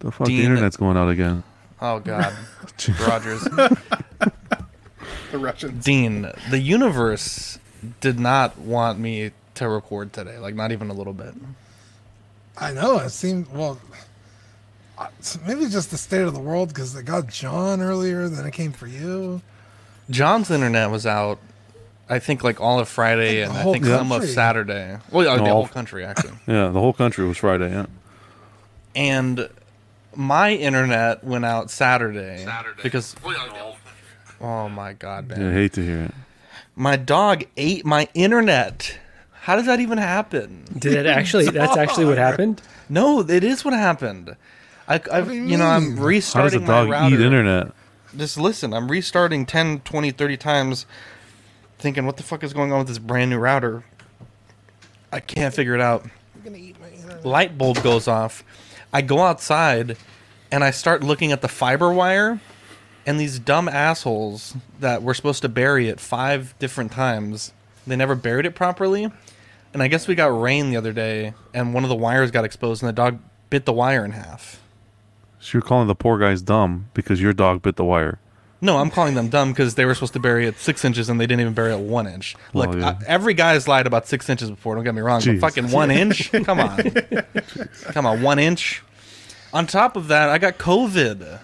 The fuck, Dean- the internet's going out again. Oh God, Rogers. The Russians. Dean, the universe did not want me to record today. Like not even a little bit. I know. It seemed well. Maybe just the state of the world because they got John earlier, then it came for you. John's internet was out. I think like all of Friday I and I whole think some of. Saturday. Well, yeah, the No, all- whole country actually. Yeah, the whole country was Friday. Yeah. and my internet went out Saturday, Saturday. because oh my god, man, I hate to hear it. my dog ate my internet. How does that even happen? Did it actually? That's actually what happened. No, it is what happened. I, I do you you know, I'm mean? How does a restarting dog my router. eat internet? Just listen, I'm restarting 10, 20, 30 times, thinking, what the fuck is going on with this brand new router? I can't figure it out. I'm gonna eat my internet. light bulb goes off. I go outside and I start looking at the fiber wire and these dumb assholes that were supposed to bury it five different times, they never buried it properly. And I guess we got rain the other day and one of the wires got exposed and the dog bit the wire in half. So you're calling the poor guys dumb because your dog bit the wire. No, I'm calling them dumb because they were supposed to bury it six inches and they didn't even bury it one inch. Look, Well, yeah. I- every guy's lied about six inches before. Don't get me wrong, Jeez. but fucking one inch? Come on, come on, one inch. On top of that, I got COVID.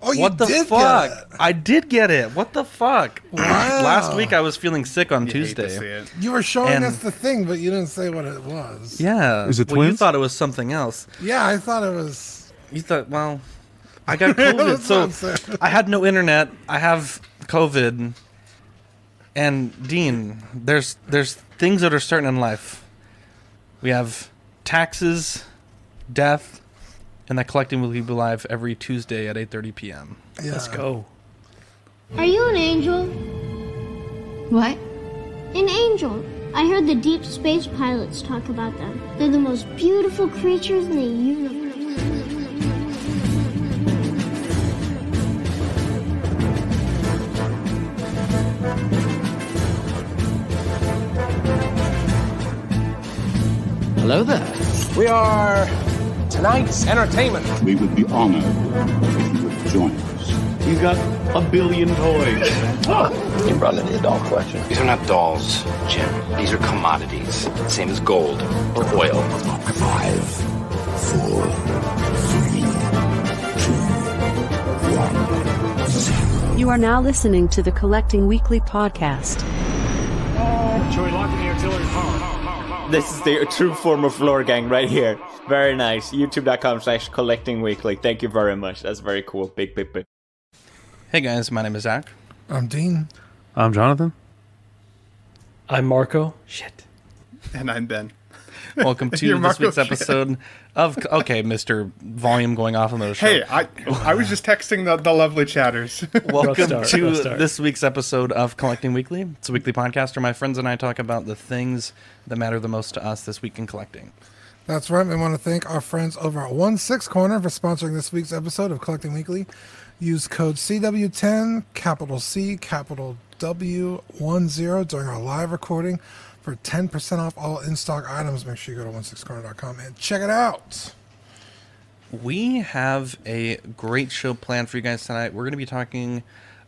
Oh, you what the did fuck? Get it. I did get it. What the fuck? Wow. Last week I was feeling sick on You hate to see Tuesday. You were showing And- us the thing, but you didn't say what it was. Yeah. Is it well, you thought it was something else. Yeah, I thought it was. You thought, well, I got COVID, That's what I'm so. I had no internet. I have COVID. And Dean, there's there's things that are certain in life. We have taxes, death, and that collecting will be live every Tuesday at 8:30 p.m. Yeah. Let's go. Are you an angel? What? An angel. I heard the deep space pilots talk about them. They're the most beautiful creatures in the universe. Hello there. We are tonight's entertainment. We would be honored if you would join us. He's got a billion toys. You brought in the doll collection. These are not dolls, Jim. These are commodities. Same as gold or oil. Five, four, three, two, one, zero. You are now listening to the Collecting Weekly podcast. Joey, locking the artillery power. This is the true form of lore gang right here. Very nice. YouTube.com slash collecting weekly. Thank you very much. That's very cool. Big, big, big. Hey guys, my name is Zach. I'm Dean. I'm Jonathan. I'm Marco. Shit. And I'm Ben. Welcome to this Marco week's Shit. episode of okay, Mister Volume going off on the show. Hey, I I was just texting the, the lovely chatters. Welcome start, to this week's episode of Collecting Weekly. It's a weekly podcast where my friends and I talk about the things that matter the most to us this week in collecting. That's right. We want to thank our friends over at One Six Corner for sponsoring this week's episode of Collecting Weekly. Use code CW10, capital C, capital W, one zero during our live recording for 10% off all in stock items. Make sure you go to 16corner.com and check it out. We have a great show planned for you guys tonight. We're going to be talking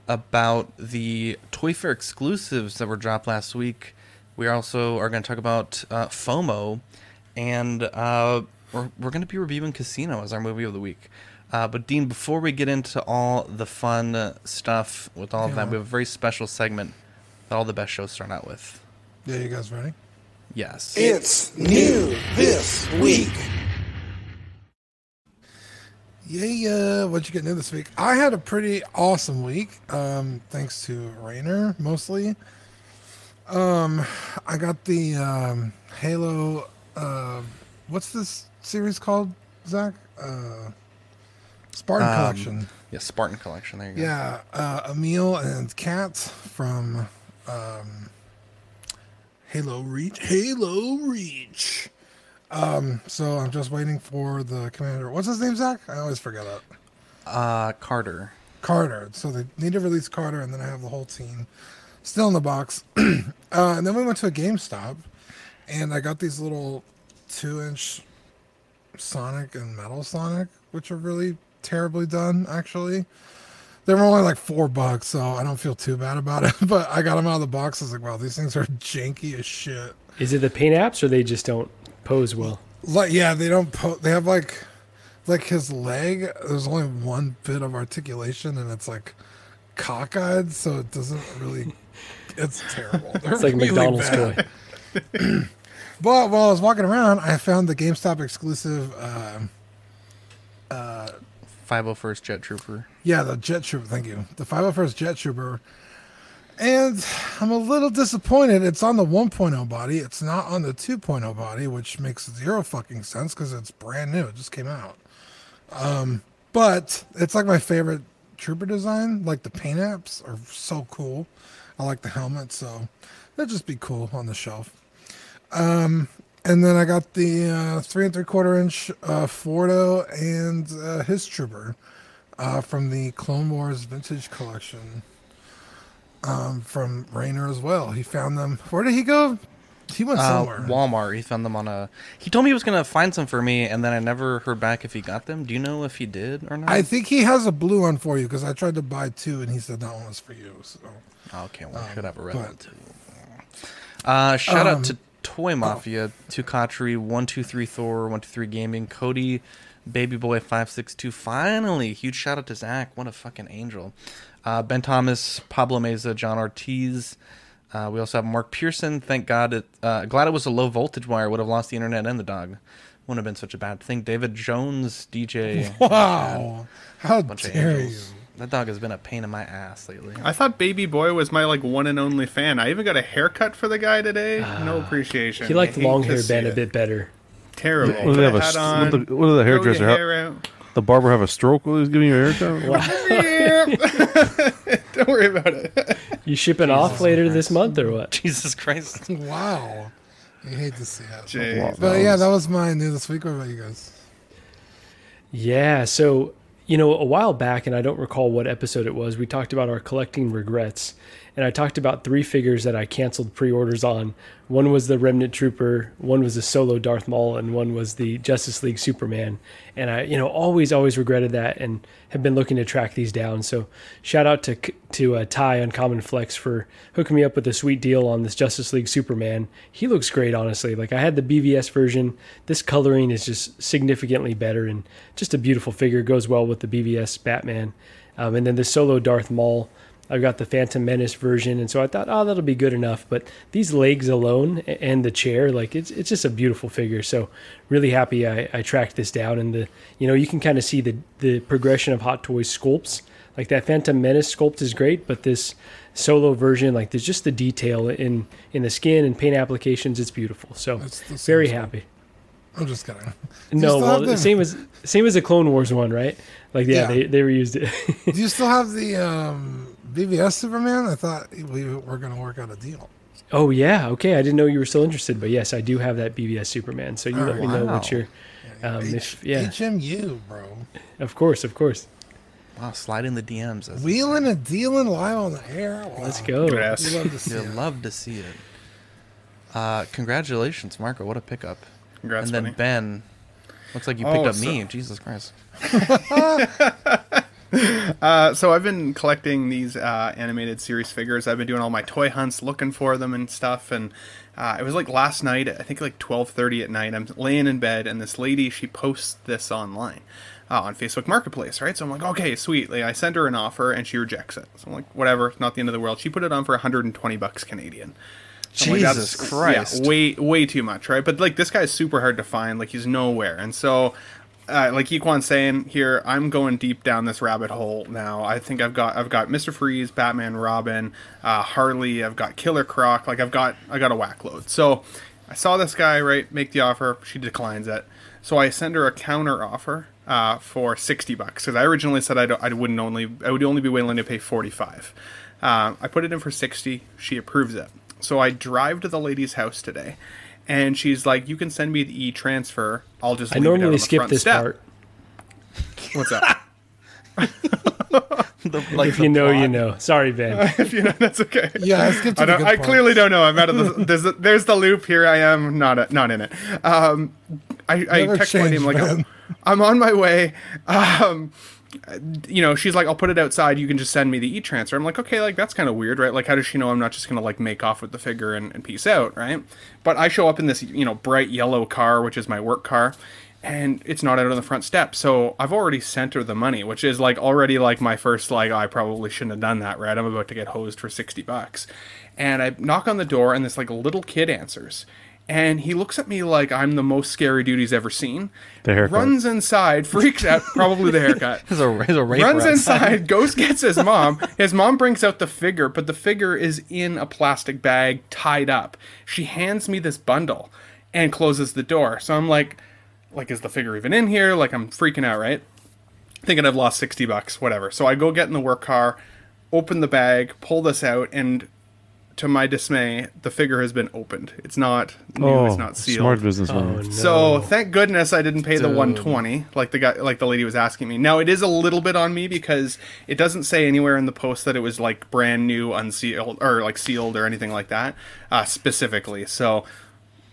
about the Toy Fair exclusives that were dropped last week. We also are going to talk about uh, FOMO, and uh, we're, we're going to be reviewing Casino as our movie of the week. Uh, but Dean, before we get into all the fun stuff with all of that, we have a very special segment that all the best shows start out with. Yeah, you guys ready? Yes. It's new this week. Yeah, yeah. What'd you get new this week? I had a pretty awesome week, um, thanks to Rainer mostly. Um, I got the um, Halo. Uh, what's this series called, Zach? Uh, Spartan Um, Collection. Yeah, Spartan Collection. There you go. Yeah, uh, Emile and Kat from um, Halo Reach. Halo Reach. Um, so I'm just waiting for the commander. What's his name, Zach? I always forget it. Uh, Carter. Carter. So they need to release Carter, and then I have the whole team still in the box. uh, and then we went to a GameStop, and I got these little two-inch Sonic and Metal Sonic, which are really terribly done. Actually, they were only like four bucks, so I don't feel too bad about it. But I got them out of the box. I was like, wow, these things are janky as shit. Is it the paint apps or they just don't pose well? Like, yeah, they don't. Po- they have like, like his leg. There's only one bit of articulation, and it's like cockeyed, so it doesn't really. It's terrible. They're It's like really McDonald's bad. toy. But while I was walking around, I found the GameStop exclusive. Uh, uh, 501st Jet Trooper. yeah, the Jet Trooper. Thank you. The 501st Jet Trooper. And I'm a little disappointed. It's on the 1.0 body. It's not on the 2.0 body, which makes zero fucking sense because it's brand new. It just came out. Um, but it's like my favorite trooper design. Like the paint apps are so cool. I like the helmet, so that'd just be cool on the shelf. Um, and then I got the uh, three and three quarter inch uh, Fordo and uh, his trooper uh, from the Clone Wars Vintage Collection um, from Rainer as well. He found them. Where did he go? He went Uh, somewhere. Walmart. He found them on a. He told me he was gonna find some for me, and then I never heard back if he got them. Do you know if he did or not? I think he has a blue one for you because I tried to buy two and he said that one was for you. So Okay, well, I Um, should have a red but- one too. Uh, shout Um, out to Toy Mafia, Tukatri, One Two Three Thor, One Two Three Gaming, Cody, Baby Boy Five Six Two. Finally, huge shout out to Zach. What a fucking angel. Uh, ben Thomas, Pablo Meza, John Ortiz. Uh, we also have Mark Pearson. Thank God, it, uh, glad it was a low voltage wire. Would have lost the internet and the dog. Wouldn't have been such a bad thing. David Jones, DJ. Wow. How dare angels. That dog has been a pain in my ass lately. I thought Baby Boy was my like one and only fan. I even got a haircut for the guy today. no ah. appreciation. He liked I long hair see Ben a bit better. Terrible. What do have a on, what the- what did the hairdresser have? hair out. The barber have a stroke while he's giving you a haircut? Don't worry about it. You shipping off later this month or what? Jesus Christ. wow. I hate to see that. Jeez. But yeah, that was my new this week. What about you guys? Yeah, so you know, a while back, and I don't recall what episode it was, we talked about our collecting regrets, and I talked about three figures that I canceled pre-orders on. One was the Remnant Trooper, one was the solo Darth Maul, and one was the Justice League Superman. And I, you know, always, always regretted that, and have been looking to track these down. So, shout out to to uh, Ty on Common Flex for hooking me up with a sweet deal on this Justice League Superman. He looks great, honestly. Like I had the BVS version. This coloring is just significantly better, and just a beautiful figure. Goes well with the BVS Batman. Um, and then the solo Darth Maul. I've got the Phantom Menace version, and so I thought, oh, that'll be good enough. But these legs alone and the chair, like it's it's just a beautiful figure. So really happy I, I tracked this down, and the you know you can kind of see the the progression of Hot Toys sculpts. Like that Phantom Menace sculpt is great, but this solo version, like there's just the detail in in the skin and paint applications. It's beautiful. So very happy. I'm just kidding. Do No, well, the- same as same as the Clone Wars one, right? Like yeah, Yeah. they they reused it. Do you still have the um, BVS Superman? I thought we were going to work out a deal. Oh yeah, okay. I didn't know you were still interested, but yes, I do have that BVS Superman. So you Oh, let me know wow. what your, um, H- if yeah, HMU, bro. of course, of course. Wow, slide in the DMs. Wheeling and dealing live on the air. Wow. Let's go. Yes. We love to see You'll it. love to see it. Uh, congratulations, Marco. What a pickup. Congrats, and then buddy. Ben, looks like you picked Oh, up me. so- Jesus Christ. Uh, so I've been collecting these uh, animated series figures. I've been doing all my toy hunts, looking for them and stuff. And uh, it was like last night, I think like twelve thirty at night. I'm laying in bed, and this lady she posts this online uh, on Facebook Marketplace, right? So I'm like, okay, sweet. Like, I send her an offer, and she rejects it. So I'm like, whatever, not the end of the world. She put it on for 120 bucks Canadian. I'm like, Jesus that's- Christ. Yeah, way way too much, right? But like this guy's super hard to find. Like he's nowhere, and so. Uh, like Equan's saying here, I'm going deep down this rabbit hole now. I think I've got I've got Mister Freeze, Batman, Robin, uh, Harley. I've got Killer Croc. Like I've got I got a whack load. So I saw this guy right make the offer. She declines it. So I send her a counter offer uh, for sixty bucks because I originally said I, don't, I wouldn't only I would only be willing to pay forty five. Uh, I put it in for sixty. She approves it. So I drive to the lady's house today, and she's like, "You can send me the e transfer. I'll just." I leave it out on normally the skip front this step." part. What's that? The- like If you know, you know. Sorry, Ben. if you know, that's okay. Yeah, I skipped to I, the don't, good I clearly don't know. I'm out of the. There's the, there's the loop. Here I am, not a, not in it. Um, I, I Never text Wendy, I'm like. I'm on my way. Um, you know, she's like, I'll put it outside. You can just send me the e transfer. I'm like, okay, like that's kind of weird, right? Like, how does she know I'm not just gonna like make off with the figure and, and peace out, right? But I show up in this, you know, bright yellow car, which is my work car, and it's not out on the front step. So I've already sent her the money, which is like already like my first like I probably shouldn't have done that, right? I'm about to get hosed for sixty bucks, and I knock on the door, and this like little kid answers. And he looks at me like I'm the most scary dude he's ever seen. The haircut. Runs inside, freaks out, probably the haircut. A, a runs inside, goes gets his mom. His mom brings out the figure, but the figure is in a plastic bag tied up. She hands me this bundle and closes the door. So I'm like, like is the figure even in here? Like I'm freaking out, right? Thinking I've lost 60 bucks, whatever. So I go get in the work car, open the bag, pull this out and to my dismay, the figure has been opened. It's not new, Oh, it's not sealed. smart businessman. Oh, no. So thank goodness I didn't pay the 120 like the guy like the lady was asking me. Now it is a little bit on me because it doesn't say anywhere in the post that it was like brand new unsealed or like sealed or anything like that uh, specifically. So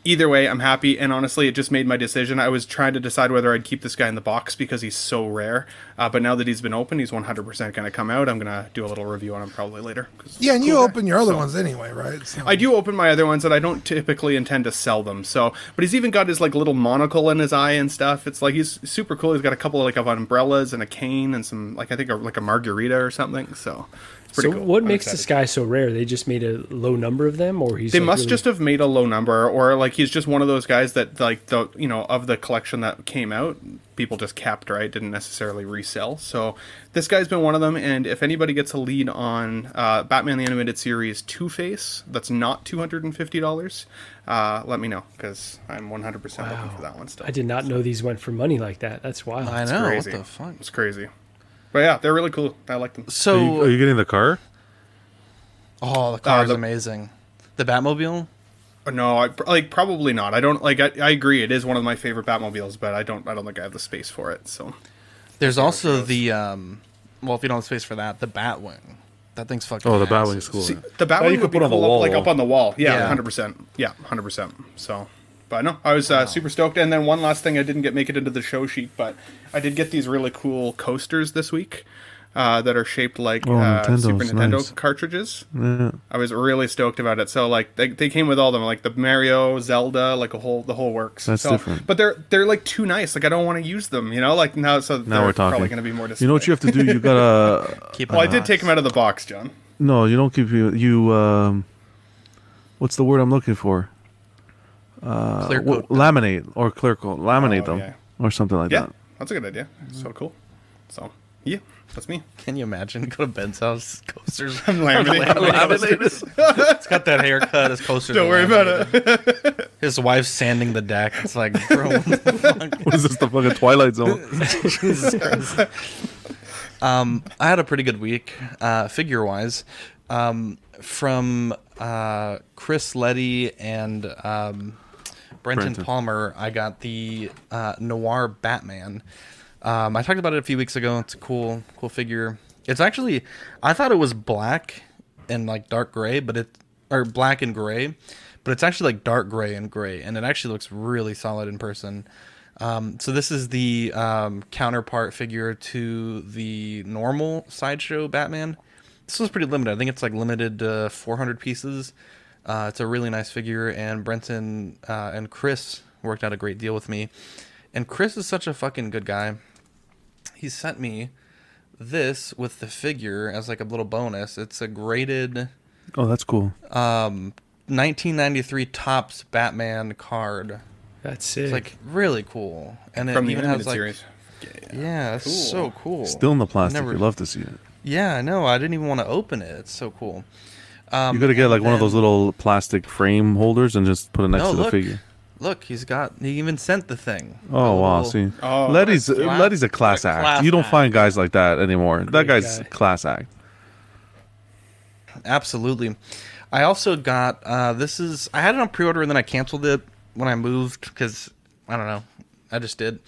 either way, I'm happy and honestly it just made my decision. I was trying to decide whether I'd keep this guy in the box because he's so rare. Uh, but now that he's been opened, he's 100% going to come out. I'm going to do a little review on him probably later. Yeah, and it's you cool guy. open your other So- ones anyway, right? So- I do open my other ones, and I don't typically intend to sell them. So, but he's even got his like little monocle in his eye and stuff. It's like he's super cool. He's got a couple of like of umbrellas and a cane and some like I think a, like a margarita or something. So, it's So cool. what I'm makes excited. this guy so rare? They just made a low number of them, or he's They like, must really- just have made a low number, or like he's just one of those guys that like the you know of the collection that came out, people just capped right, didn't necessarily resell. So this guy's been one of them. And if anybody gets a lead on uh, Batman the Animated Series Two Face, that's not two hundred and fifty dollars. Uh, let me know because I'm one hundred percent looking for that one still. I did not know these went for money like that. That's wild. I It's know. crazy. What the fuck? It's crazy. But yeah, they're really cool. I like them. So, Are you, are you getting the car? oh, the car is the- amazing. The Batmobile. Uh, No, I like probably not. I don't like. I, I agree. It is one of my favorite Batmobiles, but I don't. I don't think I have the space for it. So There's also the um. Well, if you don't have space for that, the Batwing. That thing's fucking. Oh, the massive. Batwing's cool. See, the Batwing Oh, you would could be put on the cool up- wall. like up on the wall. Yeah, Yeah. hundred percent. Yeah, hundred percent. So, but no, I was uh, super stoked. And then one last thing, I didn't get make it into the show sheet, but I did get these really cool coasters this week. Uh, that are shaped like Oh, uh, Super Nintendo nice. cartridges. Yeah. I was really stoked about it. So like they, they came with all of them, like the Mario, Zelda, like a whole the whole works. That's so, different. But they're they're like too nice. Like I don't want to use them. You know, like now so Now they're we're talking. probably going to be more. You know what you have to do? You gotta. Keep Well, I did take them out of the box, John. No, you don't keep you. You. Um, what's the word I'm looking for? Uh, Clear coat them. laminate or clear coat. Laminate Oh, them yeah. or something like Yeah, that. that's a good idea. So cool. So yeah, that's me. Can you imagine? Go to Ben's house, coasters. I'm laminating. laminated. It's got that haircut. His coasters. Don't are worry about it. His wife's sanding the deck. It's like, bro, what the fuck? What is this? The fucking Twilight Zone? Jesus Christ. Um, I had a pretty good week, uh, figure wise. Um, from uh, Chris Letty and um, Brenton, Brenton. Palmer, I got the uh, Noir Batman. Um, I talked about it a few weeks ago. It's a cool, cool figure. It's actually, I thought it was black and like dark gray, but it or black and gray, but it's actually like dark gray and gray, and it actually looks really solid in person. Um, so this is the um, counterpart figure to the normal sideshow Batman. This was pretty limited. I think it's like limited to 400 pieces. Uh, it's a really nice figure, and Brenton uh, and Chris worked out a great deal with me. And Chris is such a fucking good guy. He sent me this with the figure as like a little bonus. It's a graded Oh, that's cool. um, 1993 Topps Batman card. That's sick. It's like really cool, and it From the even animated has like series. yeah, it's Cool. so cool. Still in the plastic. Never- You'd love to see it. Yeah, I know. I didn't even want to open it. It's so cool. Um, you gotta get and like one of those little plastic frame holders and just put it next No, to the look. figure. Look, he's got. He even sent the thing. Oh The wow! little- See, Oh, Letty's that's class- Letty's a class a act. class you don't act. find guys like that anymore. that guy's guy. class act. Absolutely. I also got uh, this is I had it on pre-order and then I canceled it when I moved because I don't know I just did.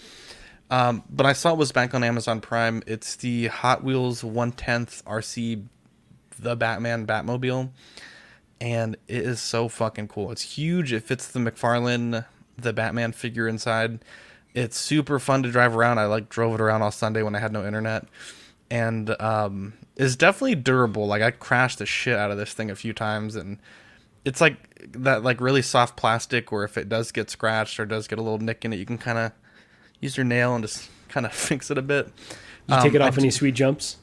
Um, but I saw it was back on Amazon Prime. It's the Hot Wheels 110th RC, the Batman Batmobile, and it is so fucking cool. It's huge. It fits the McFarlane the Batman figure inside. It's super fun to drive around. I like drove it around all Sunday when I had no internet, and um, it's definitely durable. Like I crashed the shit out of this thing a few times, and it's like that like really soft plastic. Where if it does get scratched or does get a little nick in it, you can kind of use your nail and just kind of fix it a bit. You take it Um, off I any d- sweet jumps?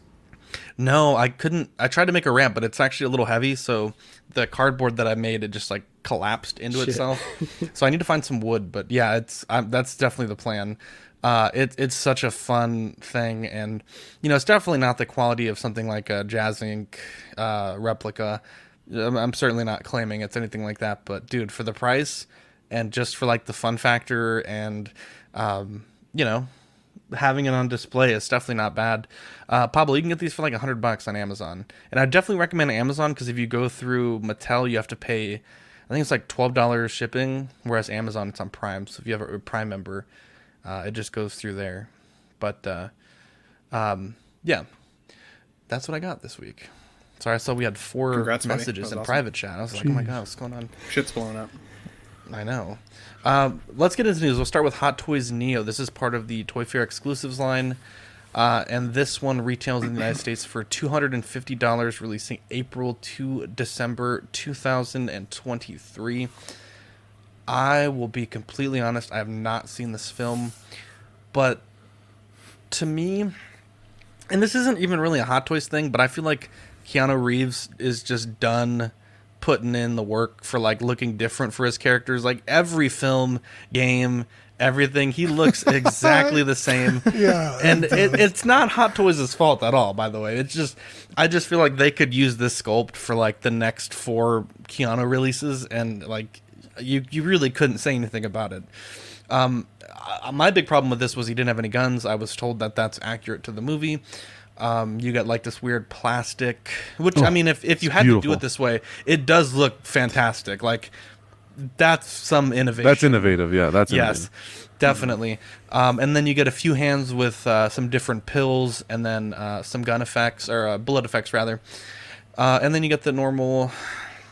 No, I couldn't. I tried to make a ramp, but it's actually a little heavy. So the cardboard that I made, it just like collapsed into Shit. itself. so I need to find some wood. But yeah, it's um, that's definitely the plan. Uh, it, it's such a fun thing, and you know, it's definitely not the quality of something like a Jazz Inc. Uh, replica. I'm, I'm certainly not claiming it's anything like that, but dude, for the price and just for like the fun factor and um, you know, having it on display is definitely not bad. Uh, Pablo, you can get these for like a hundred bucks on Amazon, and I definitely recommend Amazon because if you go through Mattel, you have to pay. I think it's like twelve dollars shipping, whereas Amazon it's on Prime. So if you have a Prime member, uh, it just goes through there. But uh, um, yeah, that's what I got this week. Sorry, I saw we had four Congrats, messages in awesome. private chat. I was like, oh my god, what's going on? Shit's blowing up. I know. Um, let's get into news. We'll start with Hot Toys Neo. This is part of the Toy Fair exclusives line. Uh, and this one retails in the United States for $250, releasing April to December 2023. I will be completely honest, I have not seen this film, but to me, and this isn't even really a Hot Toys thing, but I feel like Keanu Reeves is just done putting in the work for like looking different for his characters. Like every film, game, everything, he looks exactly the same. Yeah, and it it, it's not Hot Toys' fault at all. By the way, it's just I just feel like they could use this sculpt for like the next four Keanu releases, and like you you really couldn't say anything about it. Um, my big problem with this was he didn't have any guns. I was told that that's accurate to the movie. Um, you got like this weird plastic, which I Oh, mean, if if you had to do it this way, it does look fantastic. Like that's some innovation. That's innovative. Yeah, that's yes, innovative. definitely. Um, and then you get a few hands with uh, some different pills, and then uh, some gun effects or uh, bullet effects rather. Uh, and then you get the normal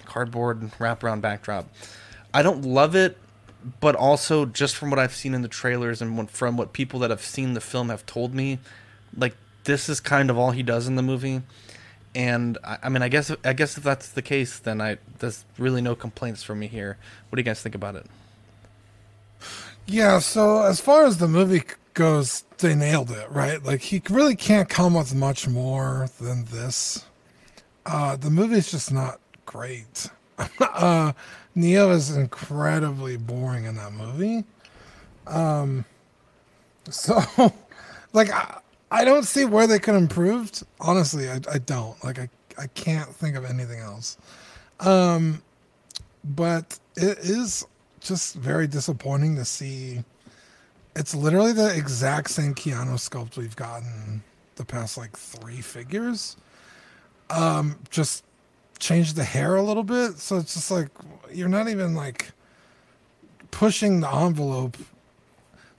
cardboard wraparound backdrop. I don't love it, but also just from what I've seen in the trailers and from what people that have seen the film have told me, like this is kind of all he does in the movie. And I, I mean, I guess I guess if that's the case, then I there's really no complaints from me here. What do you guys think about it? Yeah, so as far as the movie goes, they nailed it, right? Like he really can't come with much more than this. Uh the movie's just not great. uh Neo is incredibly boring in that movie. Um so like I, I don't see where they could improve. Honestly, I, I don't. Like I I can't think of anything else. Um but it is just very disappointing to see. It's literally the exact same Keanu sculpt we've gotten the past like three figures. Um, just change the hair a little bit, so it's just like you're not even like pushing the envelope.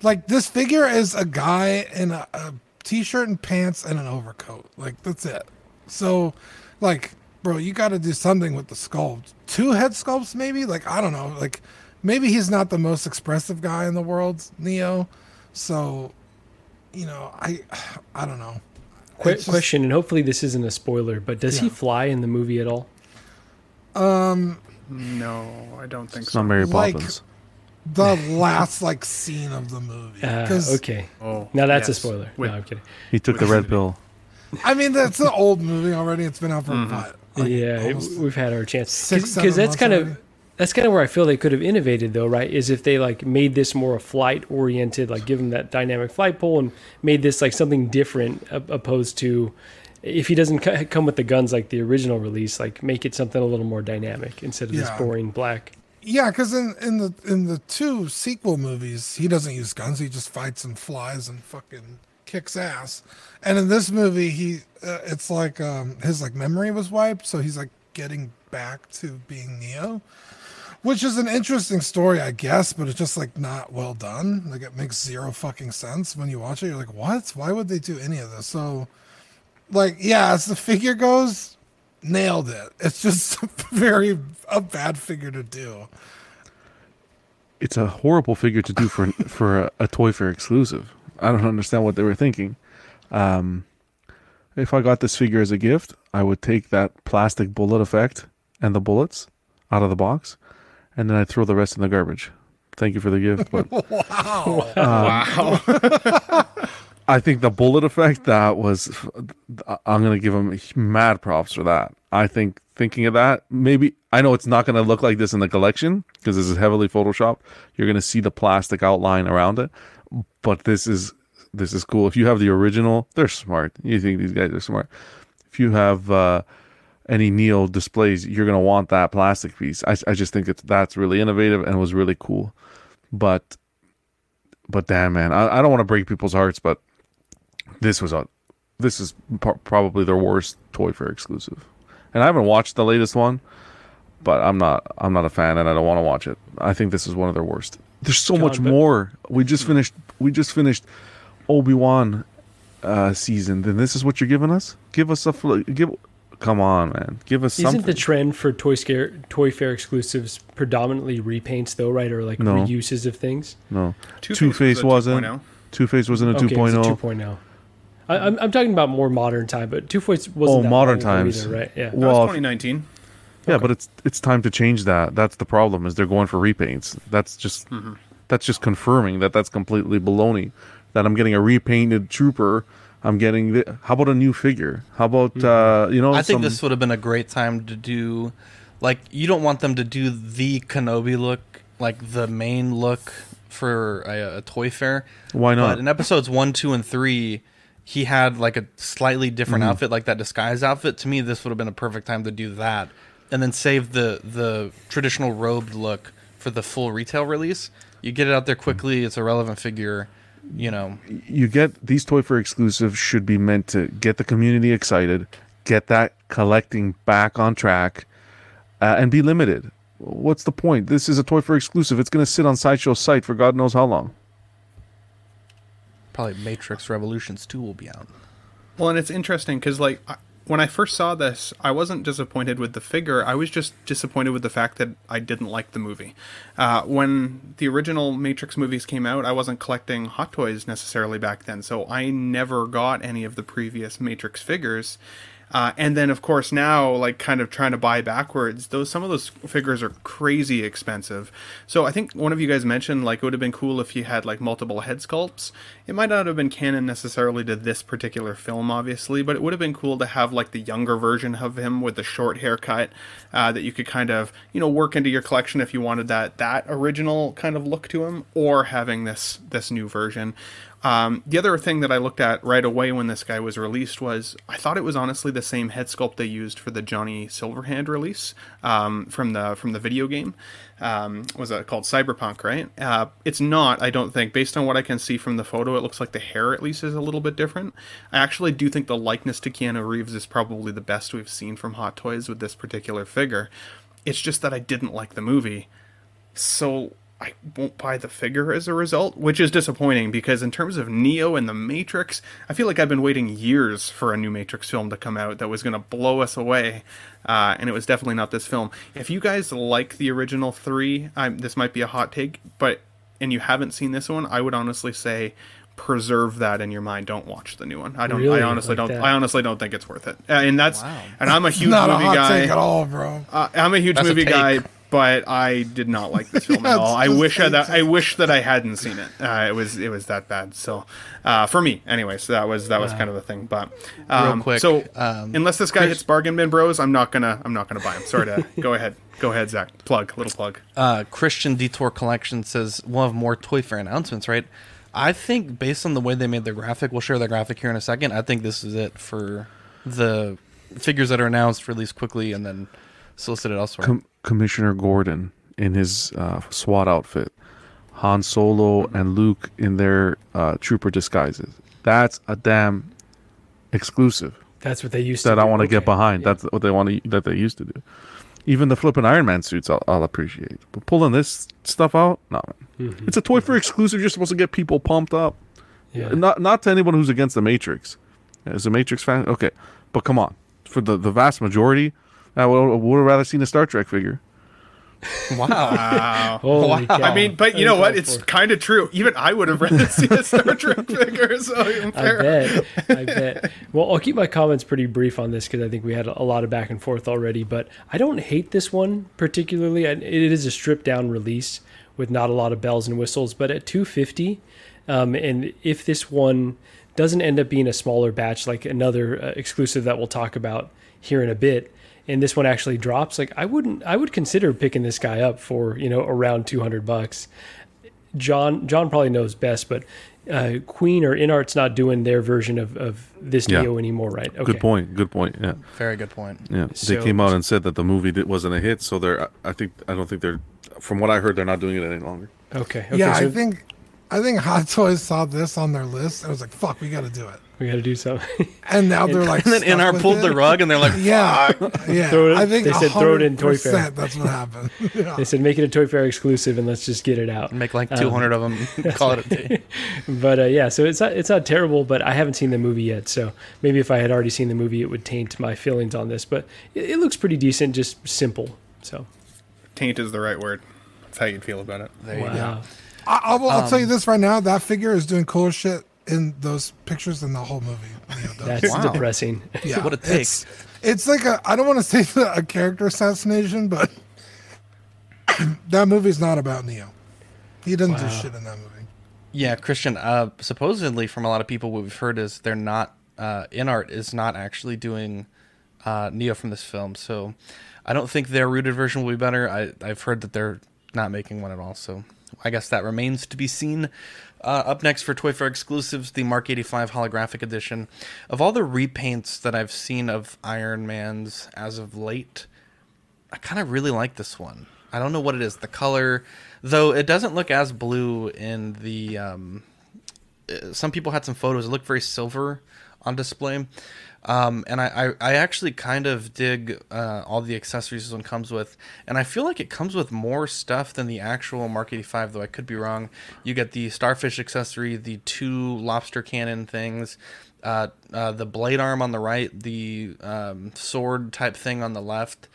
Like this figure is a guy in a, a t-shirt and pants and an overcoat. Like that's it. So, like, bro, you got to do something with the sculpt. Two head sculpts, maybe. Like I don't know. Like maybe he's not the most expressive guy in the world, Neo. So, you know, I I don't know. Quick just- question, and hopefully this isn't a spoiler, but does he fly in the movie at all? Um, No, I don't think It's so. not Mary Like- Poppins. The last like scene of the movie. Uh, 'Cause, okay. Oh, now that's a spoiler. With- no, I'm kidding. He took the red pill. I mean, that's an old movie already. It's been out for Mm-hmm. what? like, yeah, it- we've had our chance six, because that's kind already. of that's kind of where I feel they could have innovated though, right? Is if they like made this more a flight oriented, like give him that dynamic flight pole and made this like something different opposed to if he doesn't come with the guns like the original release, like make it something a little more dynamic instead of this boring black. Yeah, because in, in the in the two sequel movies, he doesn't use guns. He just fights and flies and fucking kicks ass. And in this movie, he uh, it's like um, his like memory was wiped, so he's like getting back to being Neo, which is an interesting story, I guess, but it's just like not well done. Like it makes zero fucking sense when you watch it. You're like, what? Why would they do any of this? So, like, yeah, as the figure goes, nailed it. It's just very a bad figure to do. it's a horrible figure to do for for a, a Toy Fair exclusive. I don't understand what they were thinking. Um, if I got this figure as a gift, I would take that plastic bullet effect and the bullets out of the box, and then I'd throw the rest in the garbage. Thank you for the gift, but wow, wow. I think the bullet effect that was. I'm gonna give him mad props for that. I think thinking of that, maybe I know it's not gonna look like this in the collection because this is heavily photoshopped. You're gonna see the plastic outline around it, but this is this is cool. If you have the original, they're smart. You think these guys are smart. If you have uh, any Neo displays, you're gonna want that plastic piece. I, I just think it's that's really innovative and was really cool. But but damn man, I, I don't want to break people's hearts, but this was a this is p- probably their worst Toy Fair exclusive. And I haven't watched the latest one, but I'm not I'm not a fan and I don't want to watch it. I think this is one of their worst. There's so John, much but- more. We just finished we just finished Obi-Wan uh season. Then this is what you're giving us? Give us a fl- give Come on, man. Give us Isn't something. the trend for Toy Scare Toy Fair exclusives predominantly repaints though, right, or like No. reuses of things? no. Two-Face Two Face was wasn't 2.0. Two Face wasn't a oh. Okay, 2.0. it's a 2.0. I, I'm I'm talking about more modern time, but Two Face wasn't Oh, that modern long times. either, right? Yeah. That Well, was 2019. Yeah, but it's it's time to change that. That's the problem. Is they're going for repaints. That's just Mm-hmm. that's just confirming that that's completely baloney. That I'm getting a repainted trooper. I'm getting the, how about a new figure? How about uh, you know? Mm-hmm. I think some- this would have been a great time to do, like, you don't want them to do the Kenobi look, like the main look for a, a toy fair. Why not? But in episodes one, two, and three, he had like a slightly different Mhm. outfit, like that disguise outfit. To me, this would have been a perfect time to do that, and then save the the traditional robed look for the full retail release. You get it out there quickly. It's a relevant figure. You know, you get these Toy Fair exclusives should be meant to get the community excited, get that collecting back on track, uh, and be limited. What's the point? This is a Toy Fair exclusive. It's going to sit on Sideshow's site for God knows how long. Probably Matrix Revolutions two will be out. Well, and it's interesting because like I, when I first saw this, I wasn't disappointed with the figure. I was just disappointed with the fact that I didn't like the movie. Uh, when the original Matrix movies came out, I wasn't collecting Hot Toys necessarily back then, so I never got any of the previous Matrix figures. Uh, and then, of course, now like kind of trying to buy backwards. Those some of those figures are crazy expensive. So I think one of you guys mentioned like it would have been cool if you had like multiple head sculpts. It might not have been canon necessarily to this particular film, obviously, but it would have been cool to have like the younger version of him with the short haircut uh, that you could kind of you know work into your collection if you wanted that that original kind of look to him, or having this this new version. Um, the other thing that I looked at right away when this guy was released was I thought it was honestly the same head sculpt they used for the Johnny Silverhand release um, from the from the video game. Um, was that called Cyberpunk? Right? Uh, it's not. I don't think. Based on what I can see from the photo, it looks like the hair at least is a little bit different. I actually do think the likeness to Keanu Reeves is probably the best we've seen from Hot Toys with this particular figure. It's just that I didn't like the movie, so I won't buy the figure as a result, which is disappointing because in terms of Neo and the Matrix, I feel like I've been waiting years for a new Matrix film to come out that was going to blow us away, uh, and it was definitely not this film. If you guys like the original three, I'm, this might be a hot take, but and you haven't seen this one, I would honestly say preserve that in your mind. Don't watch the new one. I don't. Really? I honestly Like don't. that? I honestly don't think it's worth it. Uh, and that's and I'm a huge Not a movie hot guy. take at all, bro. Uh, I'm a huge That's movie take. guy, but I did not like this film at all. I wish I, that I wish that I hadn't seen it. Uh, it was it was that bad. So uh, for me, anyway, so that was that was kind of the thing. But um, quick, so um, unless this guy Chris- hits bargain bin bros, I'm not gonna I'm not gonna buy him. Sorry to go ahead, go ahead, Zach. Plug, little plug. uh, Christian Detour Collection says we'll have more Toy Fair announcements, right? I think based on the way they made their graphic, we'll share the graphic here in a second. I think this is it for the figures that are announced, released quickly, and then solicited elsewhere. Com- Commissioner Gordon in his uh, SWAT outfit, Han Solo and Luke in their uh, trooper disguises. That's a damn exclusive That's what they used to that I want to get behind. Yeah. That's what they want to that they used to do. Even the flipping Iron Man suits, I'll, I'll appreciate. But pulling this stuff out, no, man. Mm-hmm. It's a Toy Fair exclusive. You're supposed to get people pumped up. Yeah. Not not to anyone who's against the Matrix. As a Matrix fan, okay, but come on, for the the vast majority, I would, would have rather seen a Star Trek figure. Wow. Wow. Wow. I mean, but you know what? It's kind of true. Even I would have rather seen a Star Trek figure. So I bet. I bet. Well, I'll keep my comments pretty brief on this because I think we had a lot of back and forth already. But I don't hate this one particularly. It is a stripped down release with not a lot of bells and whistles. But at 250, um, and if this one doesn't end up being a smaller batch like another uh, exclusive that we'll talk about here in a bit, and this one actually drops, like I wouldn't, I would consider picking this guy up for you know around 200 bucks. John John probably knows best, but uh, Queen or InArt's not doing their version of, of this Yeah. Neo anymore, right? Okay. Good point. Good point. Yeah. Very good point. Yeah. So- they came out and said that the movie wasn't a hit, so they're. I think. I don't think they're. From what I heard, they're not doing it any longer. Okay. okay yeah, so I think I think Hot Toys saw this on their list and was like, "Fuck, we got to do it." We got to do something. And now they're like, And then stuck NR with pulled it. the rug, and they're like, Yeah, yeah. Throw it- I think they said throw it in Toy Fair. That's what happened. Yeah. they said make it a Toy Fair exclusive and let's just get it out. make like Um, 200 of them, call it a day. But uh, yeah, so it's not it's not terrible, but I haven't seen the movie yet, so maybe if I had already seen the movie, it would taint my feelings on this. But it, it looks pretty decent, just simple. So Taint is the right word. That's how you'd feel about it. There you go. wow. I, I'll, I'll tell you Um, this right now: that figure is doing cooler shit in those pictures than the whole movie. Neo does. That's Wow. depressing. yeah, What a take. It's, it's like a I don't want to say a character assassination, but that movie's not about Neo. He doesn't do shit in that movie. Yeah, Christian. Uh, supposedly, from a lot of people, what we've heard is they're not. Uh, InArt is not actually doing uh, Neo from this film, so I don't think their rooted version will be better. I, I've heard that they're not making one at all, so I guess that remains to be seen. Uh, up next for Toy Fair exclusives, the Mark 85 holographic edition. Of all the repaints that I've seen of Iron Man's as of late, I kind of really like this one. I don't know what it is. The color, though, it doesn't look as blue in the. Um, uh, some people had some photos. It looked very silver on display. Um, and I, I, I actually kind of dig uh, all the accessories this one comes with. And I feel like it comes with more stuff than the actual Mark 85, though I could be wrong. You get the starfish accessory, the two lobster cannon things, uh, uh, the blade arm on the right, the um, sword type thing on the left.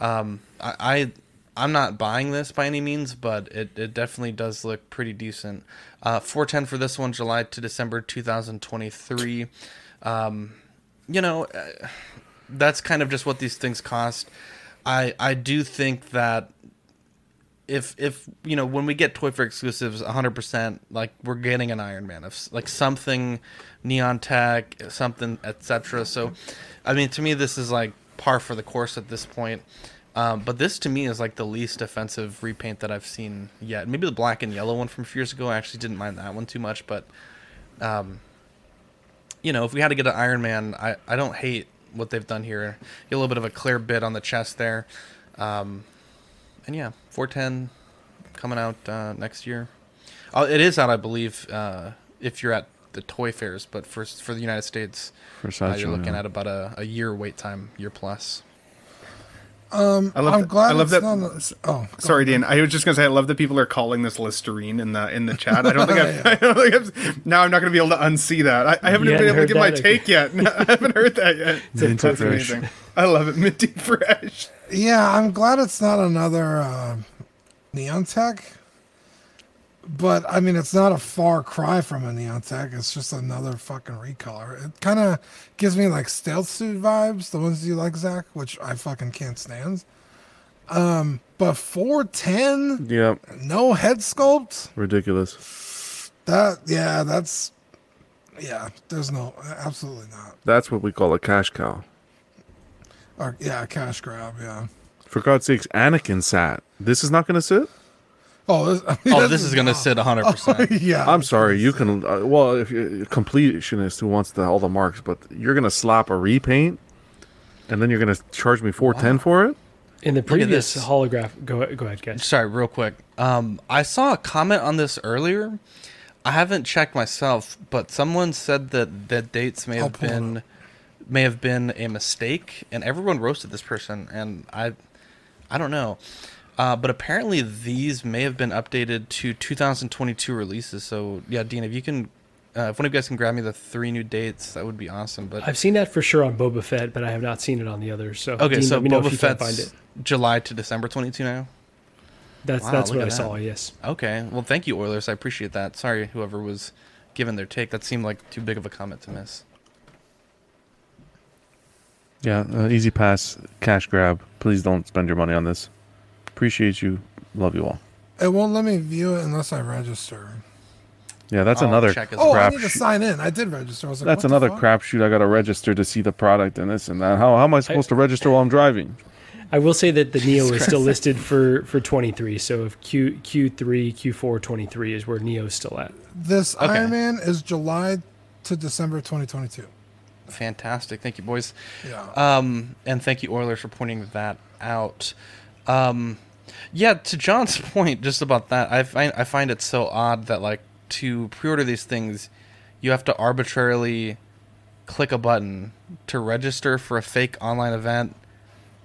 Um, I, I I'm not buying this by any means, but it, it definitely does look pretty decent. Uh, 410 for this one, July to December 2023. Um, you know, uh, that's kind of just what these things cost. I I do think that if if you know when we get Toy Fair exclusives, 100% like we're getting an Iron Man of like something neon tech, something etc. So, I mean, to me, this is like par for the course at this point. Um, but this to me is like the least offensive repaint that I've seen yet. Maybe the black and yellow one from a few years ago. I actually didn't mind that one too much, but um, you know, if we had to get an Iron Man, I, I don't hate what they've done here. Get a little bit of a clear bit on the chest there. Um, and yeah, 410 coming out uh, next year. Oh, it is out, I believe, uh, if you're at the toy fairs, but for for the United States, For uh, Sideshow, you're looking yeah. at about a, a year wait time, year plus. Um, I love I'm that- glad I love it's that- not a- oh, Sorry, on. Dean. I was just gonna say I love that people are calling this Listerine in the in the chat. I don't think I've, I don't think I've, now I'm not gonna be able to unsee that. I, I haven't been able to heard give my that? take yet. I haven't heard that yet. Minty That's fresh. amazing. I love it. Minty fresh. Yeah, I'm glad it's not another uh, neon tech. But I mean, it's not a far cry from a neon tech. It's just another fucking recolor. It kind of gives me like stealth suit vibes, the ones you like, Zach, which I fucking can't stand. Um, but 410, Yeah, no head sculpt. ridiculous. That yeah, that's yeah. There's no absolutely not. That's what we call a cash cow. Or yeah, cash grab. Yeah. For God's sakes, Anakin sat. This is not going to sit. Oh, this, I mean, Oh, this is gonna sit 100. percent yeah. I'm sorry. You can. Uh, well, if you're a completionist who wants the, all the marks, but you're going to slap a repaint, and then you're going to charge me four ten for it. In the at previous this. holograph, go go ahead, guys. Sorry, real quick. Um, I saw a comment on this earlier. I haven't checked myself, but someone said that the dates may I'll have been may have been a mistake, and everyone roasted this person, and I, I don't know. Uh, but apparently these may have been updated to 2022 releases. So yeah, Dean, if you can, uh, if one of you guys can grab me the three new dates, that would be awesome. But I've seen that for sure on Boba Fett, but I have not seen it on the others. So okay, Dean, so let me know Boba if you can find Fett's it. July to December 22 now. That's Wow, that's what I that. saw. Yes. Okay. Well, thank you, Oilers. I appreciate that. Sorry, whoever was given their take. That seemed like too big of a comment to miss. Yeah, uh, easy pass, cash grab. Please don't spend your money on this. Appreciate you. Love you all. It won't let me view it unless I register. Yeah, that's I'll another check as Oh, I crap. need to shoot- sign in. I did register. I was like, That's what the another fuck? crapshoot. I got to register to see the product and this and that. How, how am I supposed to register while I'm driving? I will say that the Neo is still listed for for 23. So if Q Q3 Q4 23 is where Neo is still at. This Okay. Iron Man is July to December 2022. Fantastic. Thank you, boys. Yeah. Um, and thank you, Oilers, for pointing that out. Um, yeah, to John's point, just about that, I find I find it so odd that like to pre-order these things, you have to arbitrarily click a button to register for a fake online event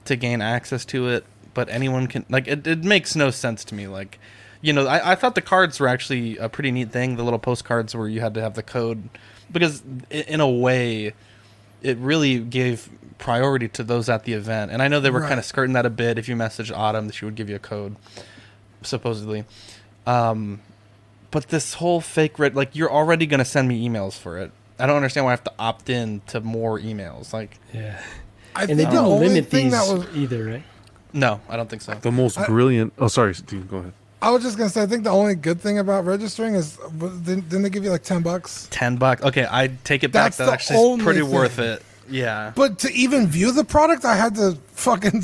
to gain access to it, but anyone can like it. It makes no sense to me. Like, you know, I, I thought the cards were actually a pretty neat thing. The little postcards where you had to have the code, because in a way, it really gave priority to those at the event. And I know they were Right. kind of skirting that a bit. If you messaged Autumn, that she would give you a code, supposedly. Um, but this whole fake red, like you're already gonna send me emails for it. I don't understand why I have to opt in to more emails. Like, Yeah. I And they think the don't only limit thing these that was either, right? no, I don't think so. The most brilliant. Oh, sorry, Steve. Go ahead. I was just gonna say I think the only good thing about registering is w- didn't, didn't they give you like ten bucks? Ten bucks. Okay, I take it back. That's That actually is pretty thing. worth it. Yeah. But to even view the product, I had to fucking.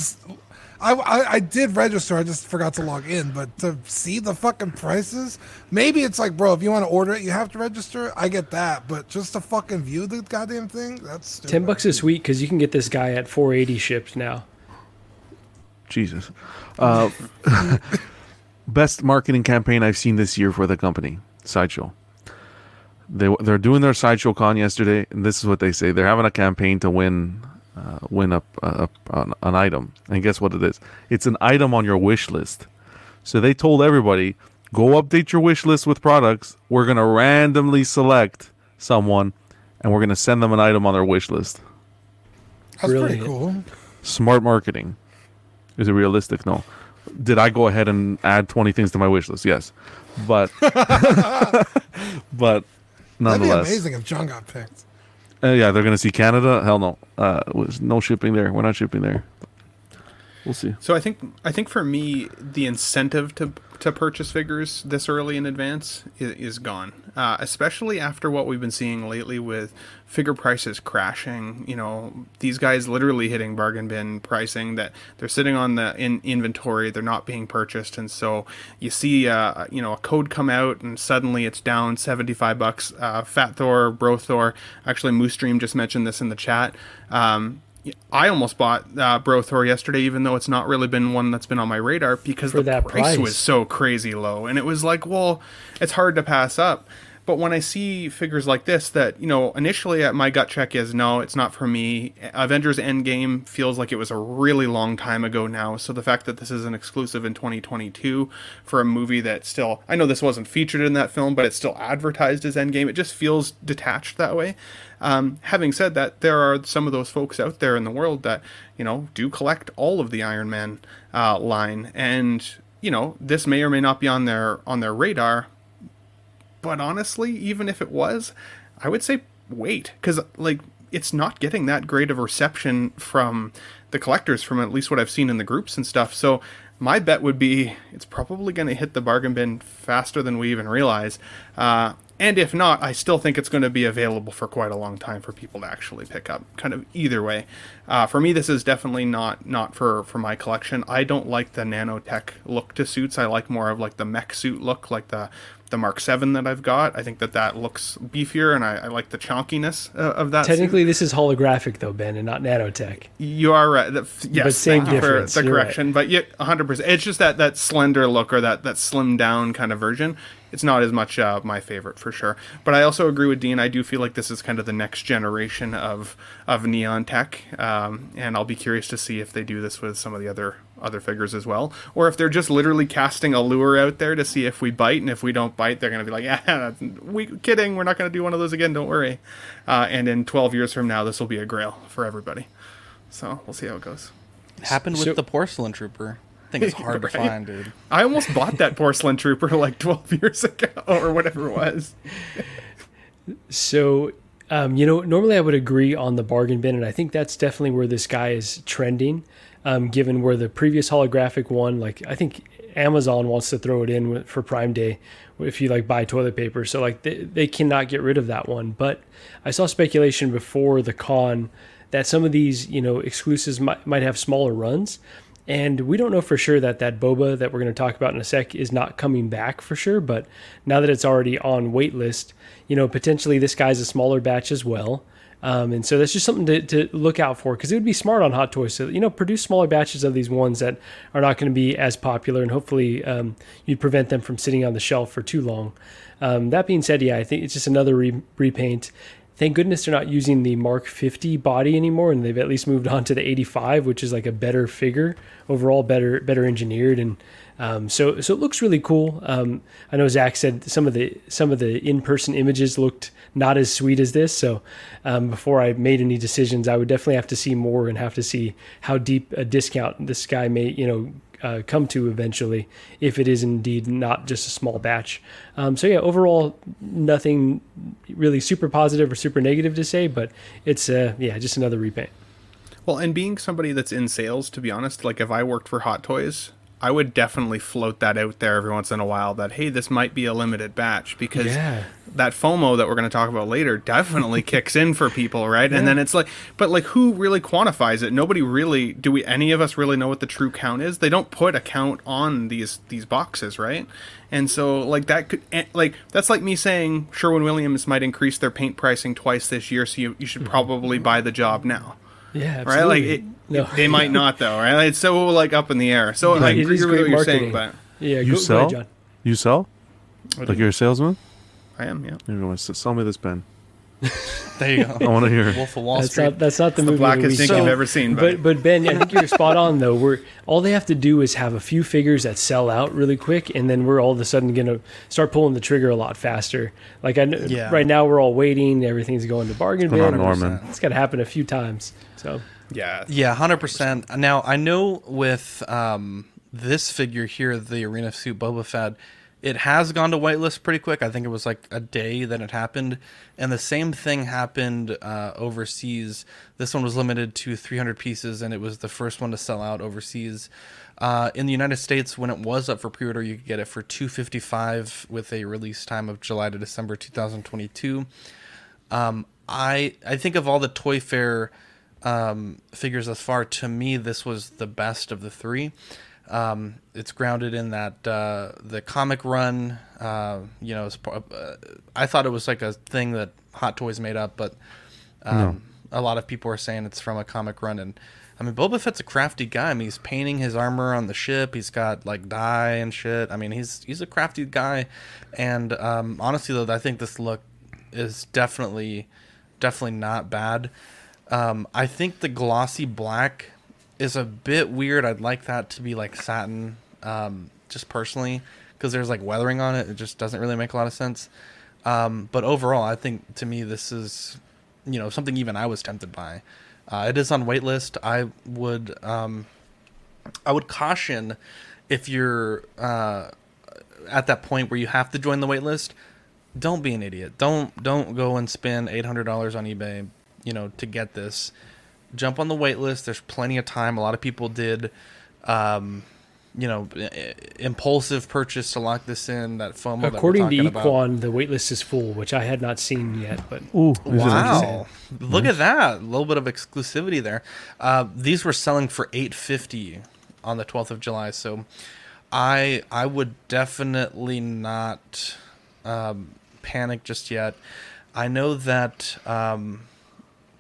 I I did register. I just forgot to log in. But to see the fucking prices, maybe it's like, bro, if you want to order it, you have to register. I get that, but just to fucking view the goddamn thing, that's stupid. 10 bucks is sweet because you can get this guy at 480 shipped now. Jesus. Uh, best marketing campaign I've seen this year for the company, Sideshow. They they're doing their sideshow con yesterday, and this is what they say: they're having a campaign to win, uh, win a, a, an, an item. And guess what it is? It's an item on your wish list. So they told everybody, go update your wish list with products. We're gonna randomly select someone, and we're gonna send them an item on their wish list. That's pretty cool. Smart marketing. Is it realistic? No. Did I go ahead and add 20 things to my wish list? Yes. But but That'd be amazing if John got picked. Uh, yeah, they're going to see Canada? Hell no. Uh was no shipping there. We're not shipping there. We'll see. So I think I think for me the incentive to to purchase figures this early in advance is, is gone, uh, especially after what we've been seeing lately with figure prices crashing. You know, these guys literally hitting bargain bin pricing that they're sitting on the in inventory, they're not being purchased, and so you see uh, you know a code come out and suddenly it's down seventy five bucks. Uh, Fat Thor, Bro Thor, actually Moose Stream just mentioned this in the chat. Um, I almost bought uh, Bro Thor yesterday, even though it's not really been one that's been on my radar because For the price, price. was so crazy low, and it was like, well, it's hard to pass up. But when I see figures like this, that you know, initially my gut check is no, it's not for me. Avengers Endgame feels like it was a really long time ago now. So the fact that this is an exclusive in 2022 for a movie that still, I know this wasn't featured in that film, but it's still advertised as Endgame. It just feels detached that way. Um, having said that, there are some of those folks out there in the world that you know do collect all of the Iron Man uh, line, and you know this may or may not be on their on their radar. But honestly, even if it was, I would say wait because like it's not getting that great of reception from the collectors, from at least what I've seen in the groups and stuff. So my bet would be it's probably going to hit the bargain bin faster than we even realize. Uh, and if not, I still think it's going to be available for quite a long time for people to actually pick up. Kind of either way, uh, for me, this is definitely not not for for my collection. I don't like the nanotech look to suits. I like more of like the mech suit look, like the the Mark Seven that I've got. I think that that looks beefier, and I, I like the chonkiness uh, of that. suit. Technically, this is holographic though, Ben, and not nanotech. You are right. The- Yes, But same thank you for difference, the you're right. correction. But yeah, 100%. It's just that that slender look or that that slim down kind of version. It's not as much uh, my favorite for sure. But I also agree with Dean. I do feel like this is kind of the next generation of of neon tech, um, and I'll be curious to see if they do this with some of the other other figures as well, or if they're just literally casting a lure out there to see if we bite, and if we don't bite, they're going to be like, yeah, we kidding, we're not going to do one of those again. Don't worry. Uh, and in 12 years from now, this will be a grail for everybody. So we'll see how it goes. It Happened with So- the porcelain trooper. I think it's hard to find, dude. I almost bought that porcelain trooper like 12 years ago or whatever it was. So, um, you know, normally I would agree on the bargain bin, and I think that's definitely where this guy is trending, um, given where the previous holographic one, like, I think Amazon wants to throw it in for Prime Day if you like buy toilet paper. So, like, they, they cannot get rid of that one. But I saw speculation before the con that some of these, you know, exclusives might, might have smaller runs. And we don't know for sure that that boba that we're going to talk about in a sec is not coming back for sure. But now that it's already on waitlist, you know, potentially this guy's a smaller batch as well. Um, and so that's just something to, to look out for because it would be smart on Hot Toys to, you know, produce smaller batches of these ones that are not going to be as popular and hopefully um, you'd prevent them from sitting on the shelf for too long. Um, that being said, yeah, I think it's just another re- repaint. Thank goodness they're not using the Mark 50 body anymore, and they've at least moved on to the 85, which is like a better figure overall, better better engineered, and um, so so it looks really cool. Um, I know Zach said some of the some of the in person images looked not as sweet as this. So um, before I made any decisions, I would definitely have to see more and have to see how deep a discount this guy may you know uh, come to eventually if it is indeed not just a small batch. Um, so yeah, overall nothing really super positive or super negative to say, but it's uh, yeah just another repaint. Well, and being somebody that's in sales, to be honest, like if I worked for Hot Toys, I would definitely float that out there every once in a while that hey, this might be a limited batch because Yeah. that FOMO that we're going to talk about later definitely kicks in for people, right? And then it's like, but like who really quantifies it? Nobody really. Do we? Any of us really know what the true count is? They don't put a count on these these boxes, right? And so like that could eh, like that's like me saying Sherwin Williams might increase their paint pricing twice this year, so you you should probably buy the job now. Yeah, Right, like it, No. they might not though, right? It's so like up in the air. So Yeah, I it agree with great what you're marketing. saying, but Yeah, you go, sell? go ahead, John. You sell? I Like do. you're a salesman? I am, yeah. You're going to sell me this pen. There you go. I want to hear. Wolf of Wall That's Street. not that's not the It's the movie. the blackest week. ink you've ever seen, buddy. But but Ben, I think you're spot on though. We're all they have to do is have a few figures that sell out really quick, and then we're all of a sudden gonna start pulling the trigger a lot faster. Like I know Yeah. right now we're all waiting. Everything's going to bargain What's going bin. on, Norman? It's got to happen a few times. So yeah, Yeah, hundred percent. Now I know with um, this figure here, the Arena Suit Boba Fett, it has gone to waitlist pretty quick. I think it was like a day that it happened, and the same thing happened uh, overseas. This one was limited to 300 pieces, and it was the first one to sell out overseas. Uh, in the United States, when it was up for pre-order, you could get it for 255 with a release time of July to December 2022. Um, I I think of all the Toy Fair um, figures thus far, to me, this was the best of the three. Um, it's grounded in that uh, the comic run. Uh, you know, pro- uh, I thought it was like a thing that Hot Toys made up, but um, a lot of people are saying it's from a comic run. And I mean, Boba Fett's a crafty guy. I mean, he's painting his armor on the ship. He's got like dye and shit. I mean, he's he's a crafty guy. And um, honestly, though, I think this look is definitely definitely not bad. Um, I think the glossy black is a bit weird. I'd like that to be like satin, um, just personally, because there's like weathering on it. It just doesn't really make a lot of sense. Um, but overall, I think to me this is, you know, something even I was tempted by. Uh, it is on waitlist. I would, um, I would caution if you're uh, at that point where you have to join the waitlist. Don't be an idiot. Don't don't go and spend eight hundred dollars on eBay, you know, to get this. Jump on the wait list. There's plenty of time. A lot of people did, um, you know, i- i- impulsive purchase to lock this in. That FOMO. that we're according to talking about. Equan, the waitlist is full, which I had not seen yet. But Ooh, is it Wow! Look at that. A little bit of exclusivity there. Uh, these were selling for eight fifty on the twelfth of July. So, I I would definitely not um, panic just yet. I know that um,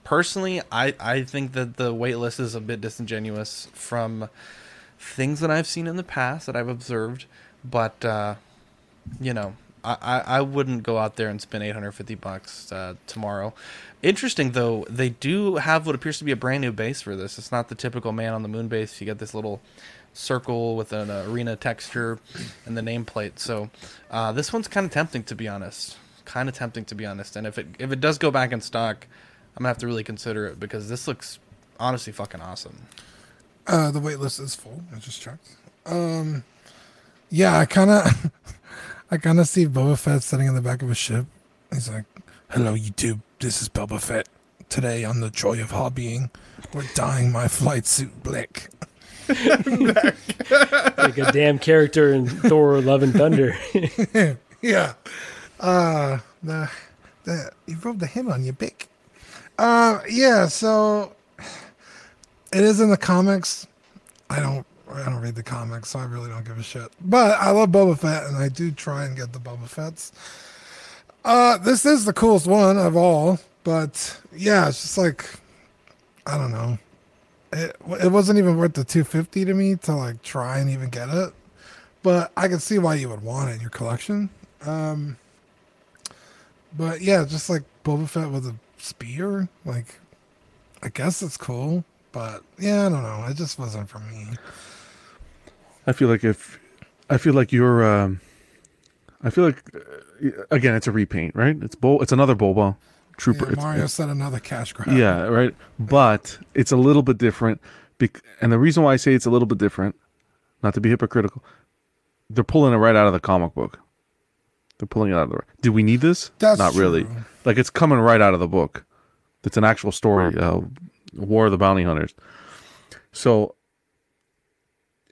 personally, I I think that the wait list is a bit disingenuous from things that I've seen in the past that I've observed, but. Uh, you know, I, I, wouldn't go out there and spend 850 bucks uh, tomorrow. Interesting though, they do have what appears to be a brand new base for this. It's not the typical man on the moon base. You get this little circle with an arena texture and the nameplate. So uh, this one's kind of tempting to be honest. Kind of tempting to be honest. And if it if it does go back in stock, I'm gonna have to really consider it because this looks honestly fucking awesome. Uh, the wait list is full. I just checked. Um, yeah, I kind of, I kind of see Boba Fett sitting in the back of a ship. He's like, "Hello, YouTube. This is Boba Fett. Today on the Joy of Hobbying, we're dyeing my flight suit black." like a damn character in Thor: Love and Thunder. yeah. Uh, the, the you rubbed the hymn on your bick. Uh, yeah. So it is in the comics. I don't. I don't read the comics, so I really don't give a shit. But I love Boba Fett, and I do try and get the Boba Fett's. Uh, this is the coolest one of all, but yeah, it's just like I don't know. It it wasn't even worth the two fifty to me to like try and even get it, but I can see why you would want it in your collection. Um, but yeah, just like Boba Fett with a spear, like I guess it's cool, but yeah, I don't know. It just wasn't for me. I feel like if I feel like you're, um, I feel like uh, again, it's a repaint, right? It's Bo, it's another Boba Trooper. Yeah, Mario it's- said another cash grab. Yeah, right. But it's a little bit different. Bec- and the reason why I say it's a little bit different, not to be hypocritical, they're pulling it right out of the comic book. They're pulling it out of the. Do we need this? That's not really. Like it's coming right out of the book. It's an actual story. Uh, War of the Bounty Hunters. So,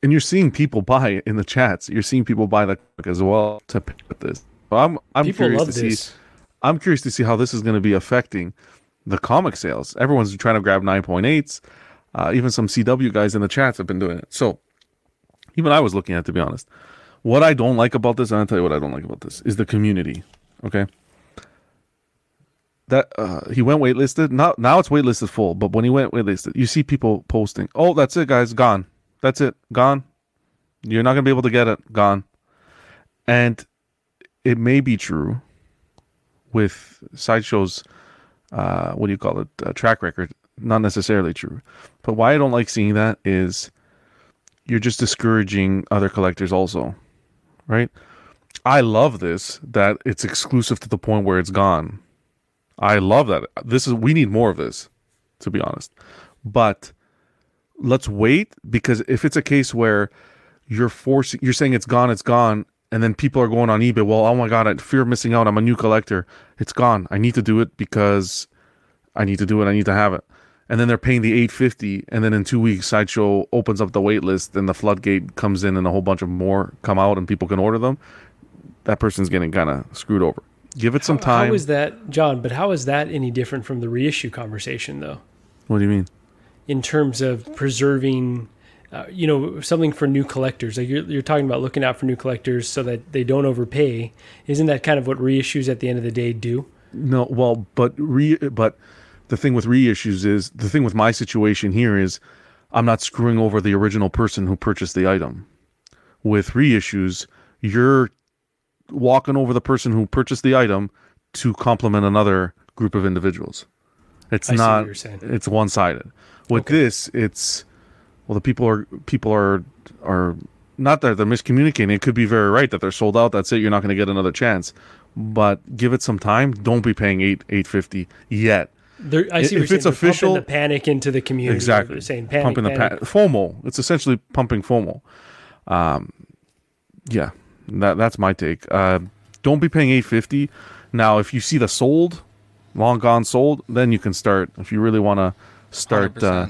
and you're seeing people buy it in the chats. You're seeing people buy the book as well to pick with this. So I'm I'm People curious to this. see. I'm curious to see how this is going to be affecting the comic sales. Everyone's trying to grab 9.8s. Uh, even some CW guys in the chats have been doing it. So even I was looking at it, to be honest. What I don't like about this, and I'll tell you what I don't like about this, is the community. Okay. That uh, he went waitlisted. Now, now it's waitlisted full. But when he went waitlisted, you see people posting, "Oh, that's it, guys, gone. That's it, gone. You're not gonna be able to get it, gone." And it may be true with sideshows uh, what do you call it uh, track record not necessarily true but why i don't like seeing that is you're just discouraging other collectors also right i love this that it's exclusive to the point where it's gone i love that. This is we need more of this to be honest. But let's wait because if it's a case where you're forcing you're saying it's gone it's gone and then people are going on ebay well oh my god i fear missing out i'm a new collector it's gone. I need to do it because i need to do it i need to have it. And then they're paying the 850 and then in two weeks sideshow opens up the wait list and the floodgate comes in and a whole bunch of more come out and people can order them. That person's getting kind of screwed over give it some time How is that, John? But how is that any different from the reissue conversation, though? what do you mean In terms of preserving, uh, you know, something for new collectors. Like you're, you're talking about looking out for new collectors so that they don't overpay. Isn't that kind of what reissues at the end of the day do? No, well, but re but the thing with reissues is the thing with my situation here is I'm not screwing over the original person who purchased the item. With reissues, you're walking over the person who purchased the item to compliment another group of individuals. It's I not it's one-sided. With this, it's well the people are people are are not that they're miscommunicating. It could be very right that they're sold out. That's it. You're not going to get another chance. But give it some time. Don't be paying eight eight fifty yet. There, I see. if it's saying. Official, the panic into the community. exactly They're saying panic, pumping the panic. pa- FOMO. It's essentially pumping FOMO. Um, yeah, that that's my take. Uh, don't be paying eight fifty. Now, if you see the sold, long gone sold, then you can start. If you really want to start uh,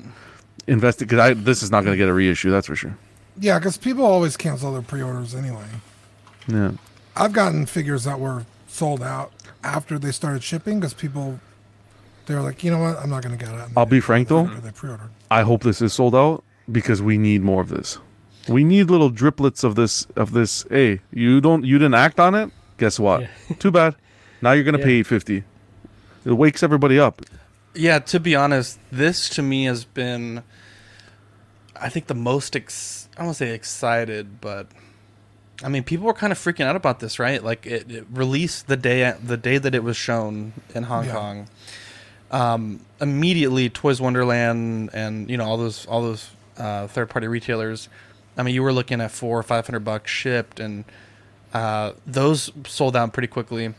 investing, because this is not going to get a reissue. That's for sure. Yeah, because people always cancel their pre-orders anyway. Yeah. I've gotten figures that were sold out after they started shipping because people they're like, you know what, I'm not going to get it. I'll be frank though. They pre-ordered. I hope this is sold out because we need more of this. We need little driplets of this of this. Hey, you don't you didn't act on it? Guess what? Too bad. Now you're gonna Yeah. pay eight fifty. It wakes everybody up. Yeah, to be honest, this to me has been, I think, the most, ex- I to say excited, but I mean, people were kind of freaking out about this, right? Like it, it released the day the day that it was shown in Hong Yeah. Kong. Um, immediately, Toys Wonderland and you know all those all those uh, third party retailers. I mean, you were looking at four or five hundred bucks shipped, and uh, those sold out pretty quickly.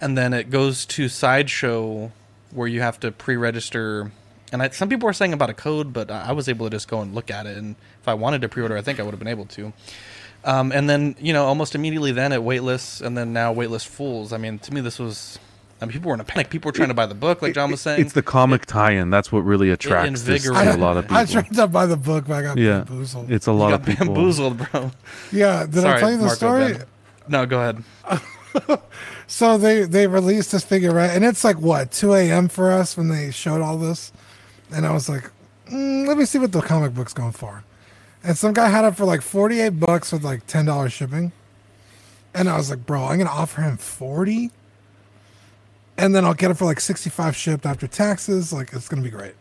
And then it goes to sideshow where you have to pre-register and I, some people were saying about a code, but I was able to just go and look at it, and if I wanted to pre-order, I think I would have been able to. Um, and then you know, almost immediately then at waitlist, and then now waitlist fools. I mean, to me, this was. I mean, people were in a panic. People were trying to buy the book, like John was saying. It's the comic tie-in. That's what really attracts this to a lot of people. I tried to buy the book, but I got yeah, bamboozled. it's a You lot got of people. bamboozled, bro. Yeah, did I tell you the Marco, story? Ben. No, go ahead. So they they released this figure, right? And it's like what 2 a.m. for us when they showed all this, and I was like, mm, let me see what the comic book's going for. And some guy had it for like 48 bucks with like ten dollars shipping, and I was like, bro, I'm gonna offer him 40, and then I'll get it for like 65 shipped after taxes. Like it's gonna be great.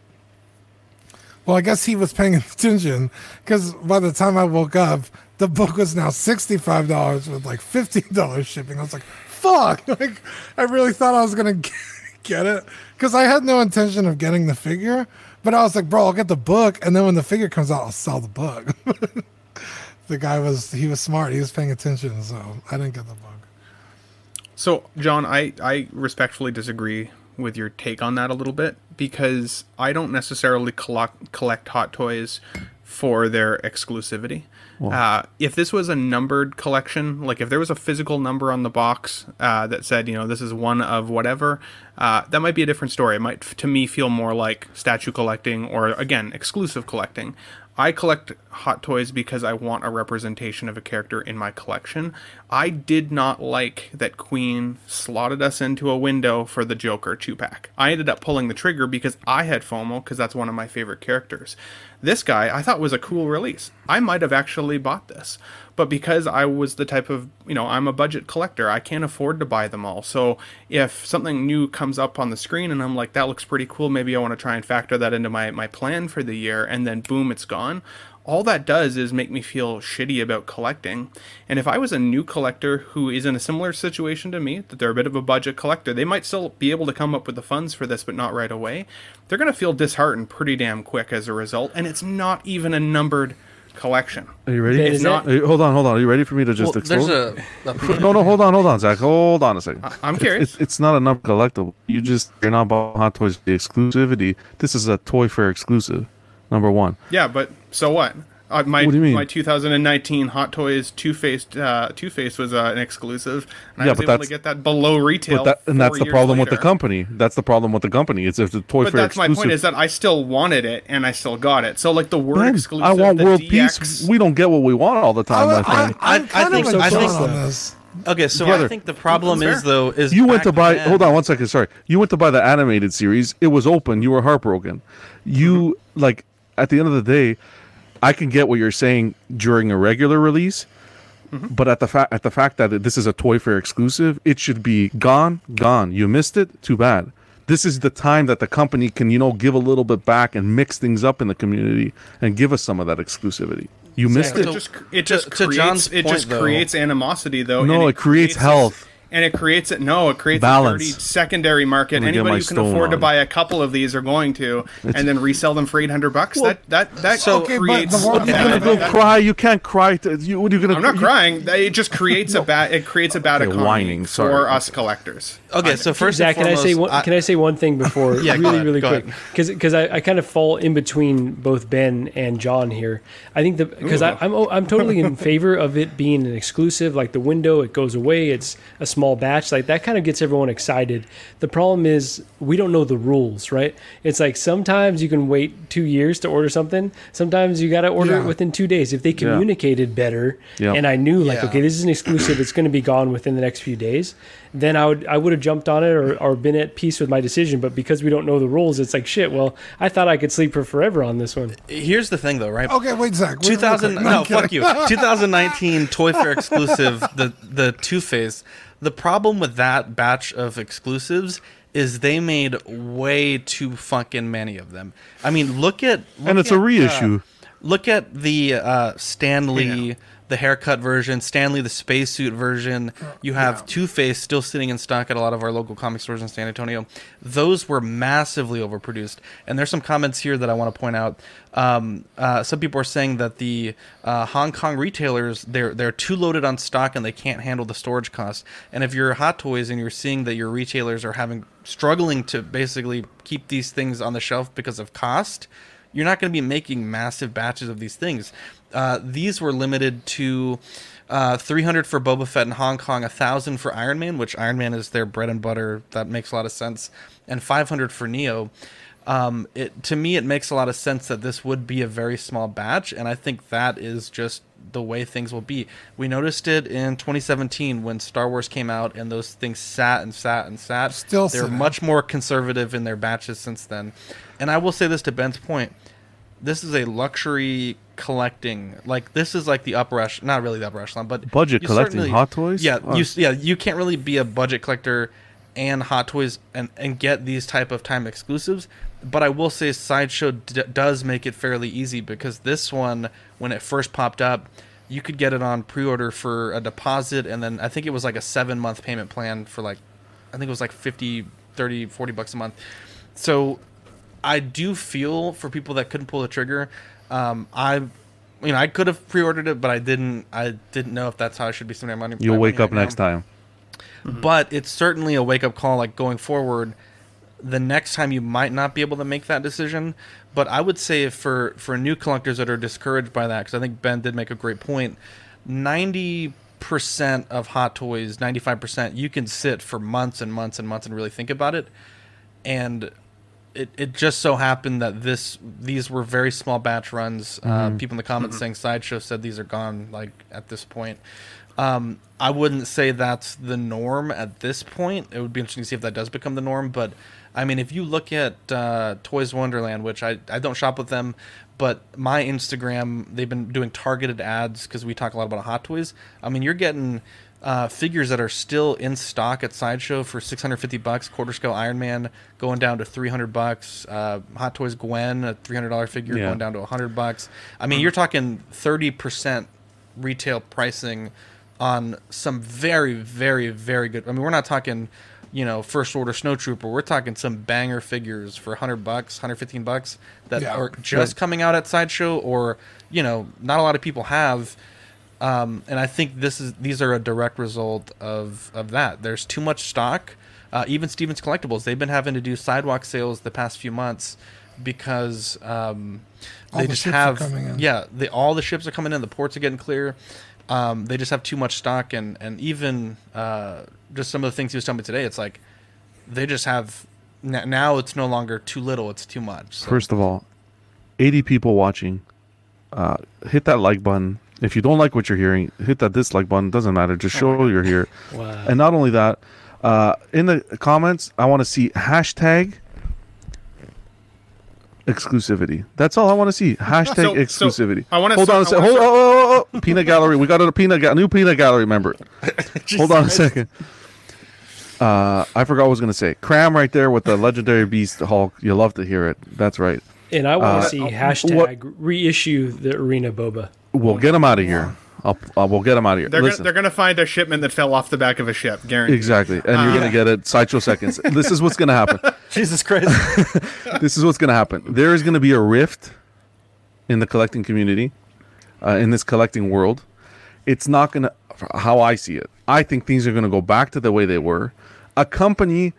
Well, I guess he was paying attention because by the time I woke up, the book was now sixty-five dollars with like fifteen dollars shipping. I was like, "Fuck!" Like, I really thought I was gonna get it because I had no intention of getting the figure. But I was like, "Bro, I'll get the book, and then when the figure comes out, I'll sell the book." the guy was he was smart. He was paying attention, so I didn't get the book. So, John, I, I respectfully disagree with your take on that a little bit because I don't necessarily collect, collect hot toys for their exclusivity. Uh, if this was a numbered collection, like if there was a physical number on the box uh, that said, you know, this is one of whatever, uh, that might be a different story. It might, to me, feel more like statue collecting or, again, exclusive collecting. I collect hot toys because I want a representation of a character in my collection. I did not like that Queen slotted us into a window for the Joker two pack. I ended up pulling the trigger because I had FOMO because that's one of my favorite characters. This guy I thought was a cool release. I might have actually bought this, but because I was the type of, you know, I'm a budget collector, I can't afford to buy them all. So if something new comes up on the screen and I'm like, that looks pretty cool, maybe I want to try and factor that into my, my plan for the year, and then boom, it's gone. All that does is make me feel shitty about collecting. And if I was a new collector who is in a similar situation to me, that they're a bit of a budget collector, they might still be able to come up with the funds for this, but not right away. They're going to feel disheartened pretty damn quick as a result. And it's not even a numbered collection. Are you ready? Ben, is not. it- hold on, hold on. Are you ready for me to just Well, explode? there's a- a- no, no. Hold on, hold on, Zach. Hold on a second. I'm It's- curious. It's, it's not a number collectible. You just you're not buying Hot Toys for the exclusivity. This is a Toy Fair exclusive. Number one. Yeah, but so what? Uh, my What do you mean? my 2019 Hot Toys Two Faced uh, Two Face was uh, an exclusive, and I Yeah, was but able that's- to get that below retail. But that, and four that's the years problem with the company. That's the problem with the company. It's if the Toy But Fair that's my point is that I still wanted it and I still got it. So like the word Ben, exclusive, I want the world DX, peace. We don't get what we want all the time, my friend. I, I think of I a think John on this. Okay, so Brother, I think the problem is though is you went to buy. then- Hold on one second. Sorry, you went to buy the animated series. It was open. You were heartbroken. You like at the end of the day, I can get what you're saying during a regular release, mm-hmm. but at the fact at the fact that this is a Toy Fair exclusive, it should be gone, gone. You missed it. Too bad. This is the time that the company can, you know, give a little bit back and mix things up in the community and give us some of that exclusivity. You missed It it. just it just to creates John's it point, just though- creates animosity though. No, and it creates this- health. And it creates it. No, it creates Balance. a dirty secondary market. Let me get Anybody who can stone afford to buy a couple of these are going to, and then resell them for eight hundred bucks. that that that so- Okay, but creates. the one- You're gonna go cry. You can't cry. To, you, what are you gonna? I'm not you- crying. That- It just creates a bad. It creates a bad Okay, economy whining, sorry. for us collectors. Okay, so first Zach, and can I say one, can I say one thing before Yeah, really ahead, really quick ahead. because I, I kind of fall in between both Ben and John here. I think that because I'm I'm totally in favor of it being an exclusive like the window it goes away it's a small batch like that kind of gets everyone excited. The problem is we don't know the rules, right? It's like sometimes you can wait 2 years to order something. Sometimes you got to order Yeah. it within 2 days. If they communicated better Yeah. and I knew like Yeah. okay this is an exclusive it's going to be gone within the next few days then i would i would have jumped on it or, or been at peace with my decision but because we don't know the rules it's like shit well i thought i could sleep for forever on this one Here's the thing, though, right? Okay, wait, Zach. wait, real 2000 quick. no fuck you 2019 toy fair exclusive the the two face the problem with that batch of exclusives is they made way too fucking many of them i mean look at look And it's a at, uh, reissue. look at the uh Stan Lee the haircut version, Stan Lee the spacesuit version. You have Yeah. Two Face still sitting in stock at a lot of our local comic stores in San Antonio. Those were massively overproduced. And there's some comments here that I want to point out. Um, uh, some people are saying that the uh, Hong Kong retailers they're they're too loaded on stock and they can't handle the storage costs. And if you're Hot Toys and you're seeing that your retailers are having struggling to basically keep these things on the shelf because of cost, you're not going to be making massive batches of these things. Uh, these were limited to uh, 300 for Boba Fett in Hong Kong, 1,000 for Iron Man, which Iron Man is their bread and butter. That makes a lot of sense, and 500 for Neo. Um, it to me, it makes a lot of sense that this would be a very small batch, and I think that is just the way things will be. We noticed it in 2017 when Star Wars came out, and those things sat and sat and sat. Still they're much more conservative in their batches since then. And I will say this to Ben's point: this is a luxury collecting. Like this is like the upper echelon, not really the upper echelon, but Budget collecting Hot Toys? Yeah, Oh. you yeah you can't really be a budget collector and Hot Toys and and get these type of time exclusives. But I will say Sideshow d- does make it fairly easy because this one, when it first popped up, you could get it on pre-order for a deposit and then I think it was like a seven month payment plan for like I think it was like 50 30 40 bucks a month. So I do feel for people that couldn't pull the trigger. Um, I, you know, I could have pre-ordered it, but I didn't. I didn't know if that's how I should be spending my money. You'll my wake money up right now. next time. But it's certainly a wake-up call. Like going forward, the next time you might not be able to make that decision. But I would say for for new collectors that are discouraged by that, because I think Ben did make a great point. Ninety percent of Hot Toys, ninety-five percent, you can sit for months and months and months and really think about it. And it, it just so happened that this these were very small batch runs. Uh, Mhm. people in the comments Mhm. saying sideshow said these are gone like at this point. Um, I wouldn't say that's the norm at this point. It would be interesting to see if that does become the norm. But I mean, if you look at uh, Toys Wonderland, which I, I don't shop with them, but my Instagram, they've been doing targeted ads because we talk a lot about Hot Toys. I mean, you're getting uh, figures that are still in stock at Sideshow for 650 bucks. Quarter scale Iron Man going down to 300 bucks. Uh, Hot Toys Gwen, a $300 figure Yeah. going down to 100 bucks. I mean, you're talking 30% retail pricing on some very, very, very good. I mean, we're not talking, you know, first order snowtrooper. We're talking some banger figures for 100 bucks, 115 bucks that Yeah. are just coming out at Sideshow or, you know, not a lot of people have. Um, and I think this is these are a direct result of of that. There's too much stock. Uh, even Stevens Collectibles, they've been having to do sidewalk sales the past few months because um, they the just ships are have coming in. yeah, they, all the ships are coming in. The ports are getting clear. Um, they just have too much stock, and and even uh, just some of the things he was telling me today, it's like they just have n- now. It's no longer too little; it's too much. So, First of all, 80 people watching. Uh, hit that like button. If you don't like what you're hearing, hit that dislike button. Doesn't matter. Just show you're here. Wow. And not only that, uh, in the comments, I want to see hashtag exclusivity. That's all I want to see. Hashtag So- so exclusivity. I wanna hold start- on a I second. Hold start- on. Oh, oh, oh. Peanut gallery. We got a peanut ga- new peanut gallery member. hold on a second. Uh, I forgot what I was gonna say. Cram right there with the legendary beast Hulk. You love to hear it. That's right. And I want Uh, to see what- hashtag reissue the arena boba. We'll get them out of here. I'll, uh, we'll get them out of here. They're gonna, they're gonna find a shipment that fell off the back of a ship, guaranteed. exactly, and Uh, you're gonna get it. Sideshow seconds. this is what's gonna happen. Jesus Christ. this is what's gonna happen. There is gonna be a rift in the collecting community, uh, in this collecting world. It's not gonna. How I see it, I think things are gonna go back to the way they were. A company,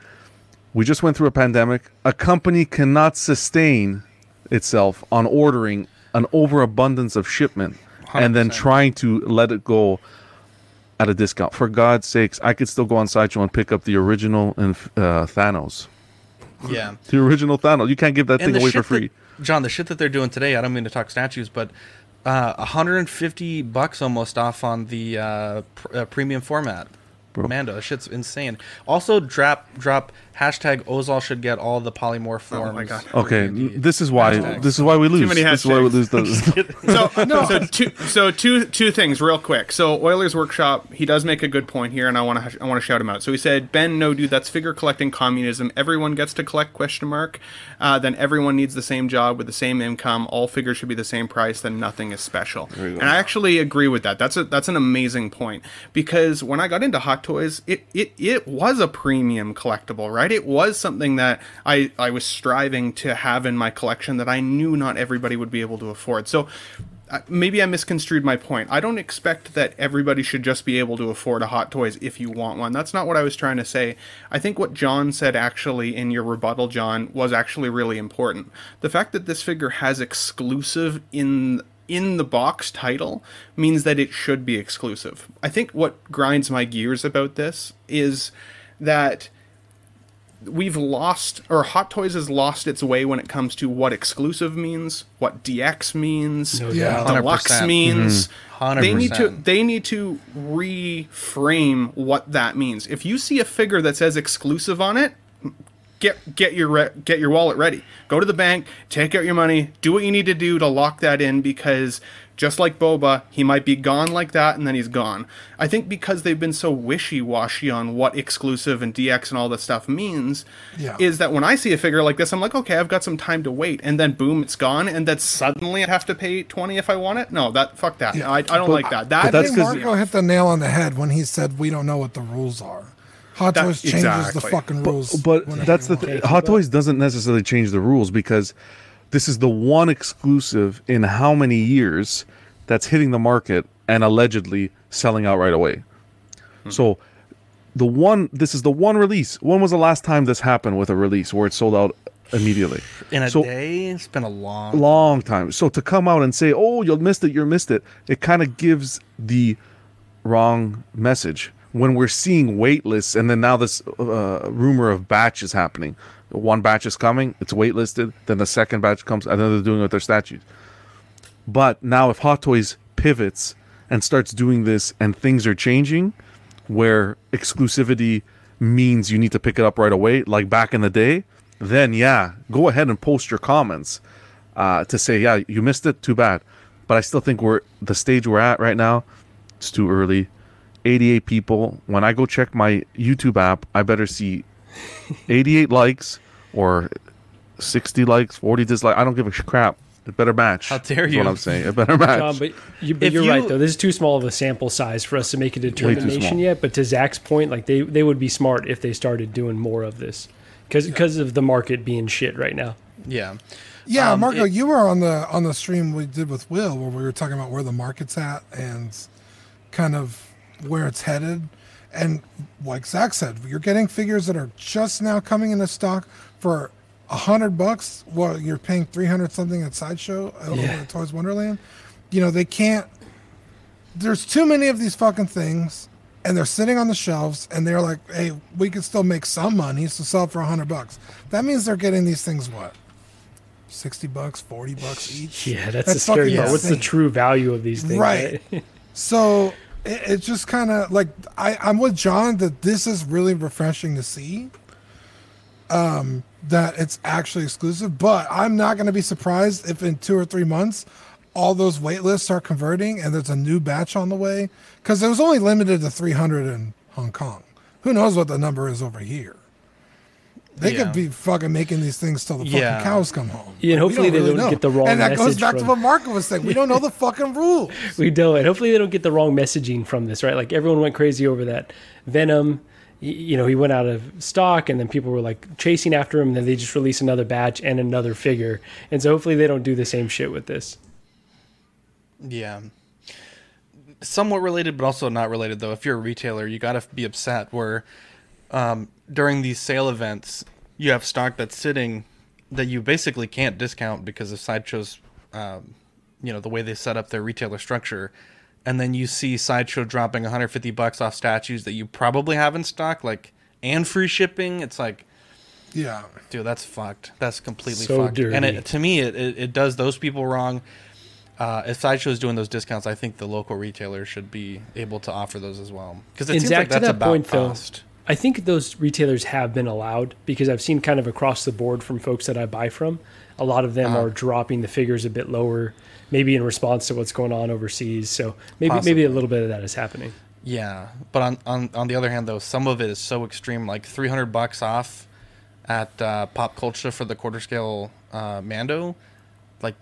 we just went through a pandemic. A company cannot sustain itself on ordering an overabundance of shipment and then trying to let it go at a discount. For God's sakes, I could still go on Sideshow and pick up the original and uh, Thanos. yeah. The original Thanos. You can't give that thing away for free. That, John, the shit that they're doing today, I don't mean to talk statues, but uh, 150 bucks almost off on the uh, pr- uh, premium format. bro. Mando, that shit's insane. Also, drop drop hashtag Ozol should get all the polymorph forms. Oh my God. Okay, this is why Hashtags. this is why we lose. Too many this is why we hashtags. lose those. so, so two, so two, two things real quick. So Oilers Workshop, he does make a good point here, and I want to, I want to shout him out. So he said, "Ben, no, dude, that's figure collecting communism. Everyone gets to collect question mark. Uh, then everyone needs the same job with the same income. All figures should be the same price. Then nothing is special." And I actually agree with that. That's a that's an amazing point because when I got into Hot Toys, it it it was a premium collectible, right? It was something that I I was striving to have in my collection that I knew not everybody would be able to afford. So uh, maybe I misconstrued my point. I don't expect that everybody should just be able to afford a Hot Toys if you want one. That's not what I was trying to say. I think what John said actually in your rebuttal, John, was actually really important. The fact that this figure has exclusive in in the box title means that it should be exclusive. I think what grinds my gears about this is that we've lost or Hot Toys has lost its way when it comes to what exclusive means, what DX means, No yeah. deluxe 100%. means. Mhm. They need to they need to reframe what that means. If you see a figure that says exclusive on it, get get your re- get your wallet ready. Go to the bank, take out your money, do what you need to do to lock that in because just like Boba, he might be gone like that and then he's gone. I think because they've been so wishy-washy on what exclusive and DX and all this stuff means Yeah. is that when I see a figure like this I'm like, "Okay, I've got some time to wait." And then boom, it's gone and then suddenly I have to pay 20 if I want it? No, that fuck that. I, I don't like that. That I think Marco hit the nail on the head when he said we don't know what the rules are. Hot That- Toys changes the fucking rules. But whenever that's the thing. th- Hot Toys doesn't necessarily change the rules because this is the one exclusive in how many years that's hitting the market and allegedly selling out right away. So the one this is the one release. When was the last time this happened with a release where it sold out immediately? In a so, day, it's been a long. long time. So to come out and say, "Oh, you missed it, you missed it," it kind of gives the wrong message when we're seeing wait lists, and then now this uh, rumor of batch is happening. One batch is coming, it's waitlisted. Then the second batch comes, and then they're doing it with their statues. But now, if Hot Toys pivots and starts doing this, and things are changing, where exclusivity means you need to pick it up right away, like back in the day, then yeah, go ahead and post your comments uh, to say, yeah, you missed it, too bad. But I still think we're the stage we're at right now. It's too early. 88 people. When I go check my YouTube app, I better see 88 likes or 60 likes, 40 dislikes. I don't give a crap. It better match. How dare you. What I'm saying. It better match. John, but, you, but you're you- right though. This is too small of a sample size for us to make a determination yet. But to Zach's point, like they they would be smart if they started doing more of this, because of the market being shit right now. Yeah. Yeah, Um, Marco, it- you were on the on the stream we did with Will where we were talking about where the market's at and kind of where it's headed. And like Zach said, you're getting figures that are just now coming into stock for a hundred bucks. Well, you're paying three hundred something at Sideshow uh, over at Toys Wonderland. You know they can't. There's too many of these fucking things, and they're sitting on the shelves, and they're like, "Hey, we could still make some money, so sell for a hundred bucks." That means they're getting these things what 60 bucks, 40 bucks each. Yeah, that's, the fucking scary part. What's the true value of these things? Right. So it, it's just kind of like I, I'm with John that this is really refreshing to see. Um, that it's actually exclusive, but I'm not going to be surprised if in two or three months all those wait lists are converting and there's a new batch on the way because it was only limited to 300 in Hong Kong. Who knows what the number is over here? They Yeah. could be fucking making these things till the fucking Yeah. cows come home. Yeah, and Like, hopefully they really don't know. get the wrong And that goes back to what Marco was saying. We don't know the fucking rules. we don't. And hopefully they don't get the wrong messaging from this, right? Like everyone went crazy over that Venom. You know, he went out of stock, and then people were like chasing after him. And then they just release another batch and another figure. And so hopefully they don't do the same shit with this. Yeah. Somewhat related, but also not related, though. If you're a retailer, you got to be upset where um, during these sale events, you have stock that's sitting that you basically can't discount because of Sideshow's, um, you know, the way they set up their retailer structure. And then you see Sideshow dropping 150 bucks off statues that you probably have in stock, like, and free shipping. It's like, Yeah. dude, that's fucked. That's completely So fucked. And it, to me, it, it, it does those people wrong. uh, if Sideshow's doing those discounts, I think the local retailers should be able to offer those as well. Because it And seems Zach, like that's that about point, though. I think those retailers have been allowed because I've seen kind of across the board from folks that I buy from. A lot of them Uh-huh. are dropping the figures a bit lower, maybe in response to what's going on overseas. So maybe Possibly. maybe a little bit of that is happening. Yeah, but on, on on the other hand, though, some of it is so extreme, like three hundred bucks off at uh, Pop Culture for the quarter scale uh, Mando, like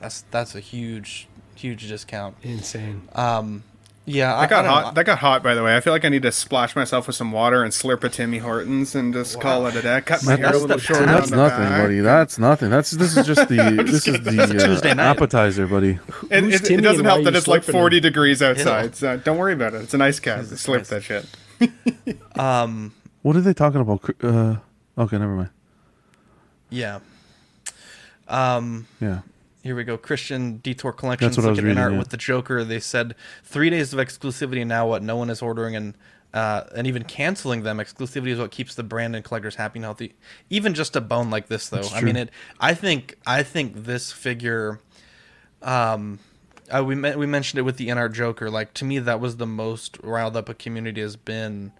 that's that's a huge huge discount. Insane. Um, yeah, I, That got I hot. know. That got hot. By the way, I feel like I need to splash myself with some water and slurp a Timmy Hortons and just call it a day. Cut my That- hair a little the- short. that's nothing, back. buddy. That's nothing. That's this is just the this is the uh, Tuesday night. appetizer, buddy. It, it, it doesn't and help that it's like slurping him? 40 degrees outside. So don't worry about it. It's an ice cap. Jesus Slurp Christ. that shit. Um, What are they talking about? Uh, okay, never mind. yeah. Um, Yeah. Here we go. Christian Detour Collections. That's what I was at reading, art yeah. with the Joker. They said three days of exclusivity. Now what? No one is ordering and uh, and even canceling them. Exclusivity is what keeps the brand and collectors happy and healthy. Even just a bone like this, though. I mean, it. I think. I think this figure. Um, uh, we me- we mentioned it with the NR Joker. Like to me, that was the most riled up a community has been.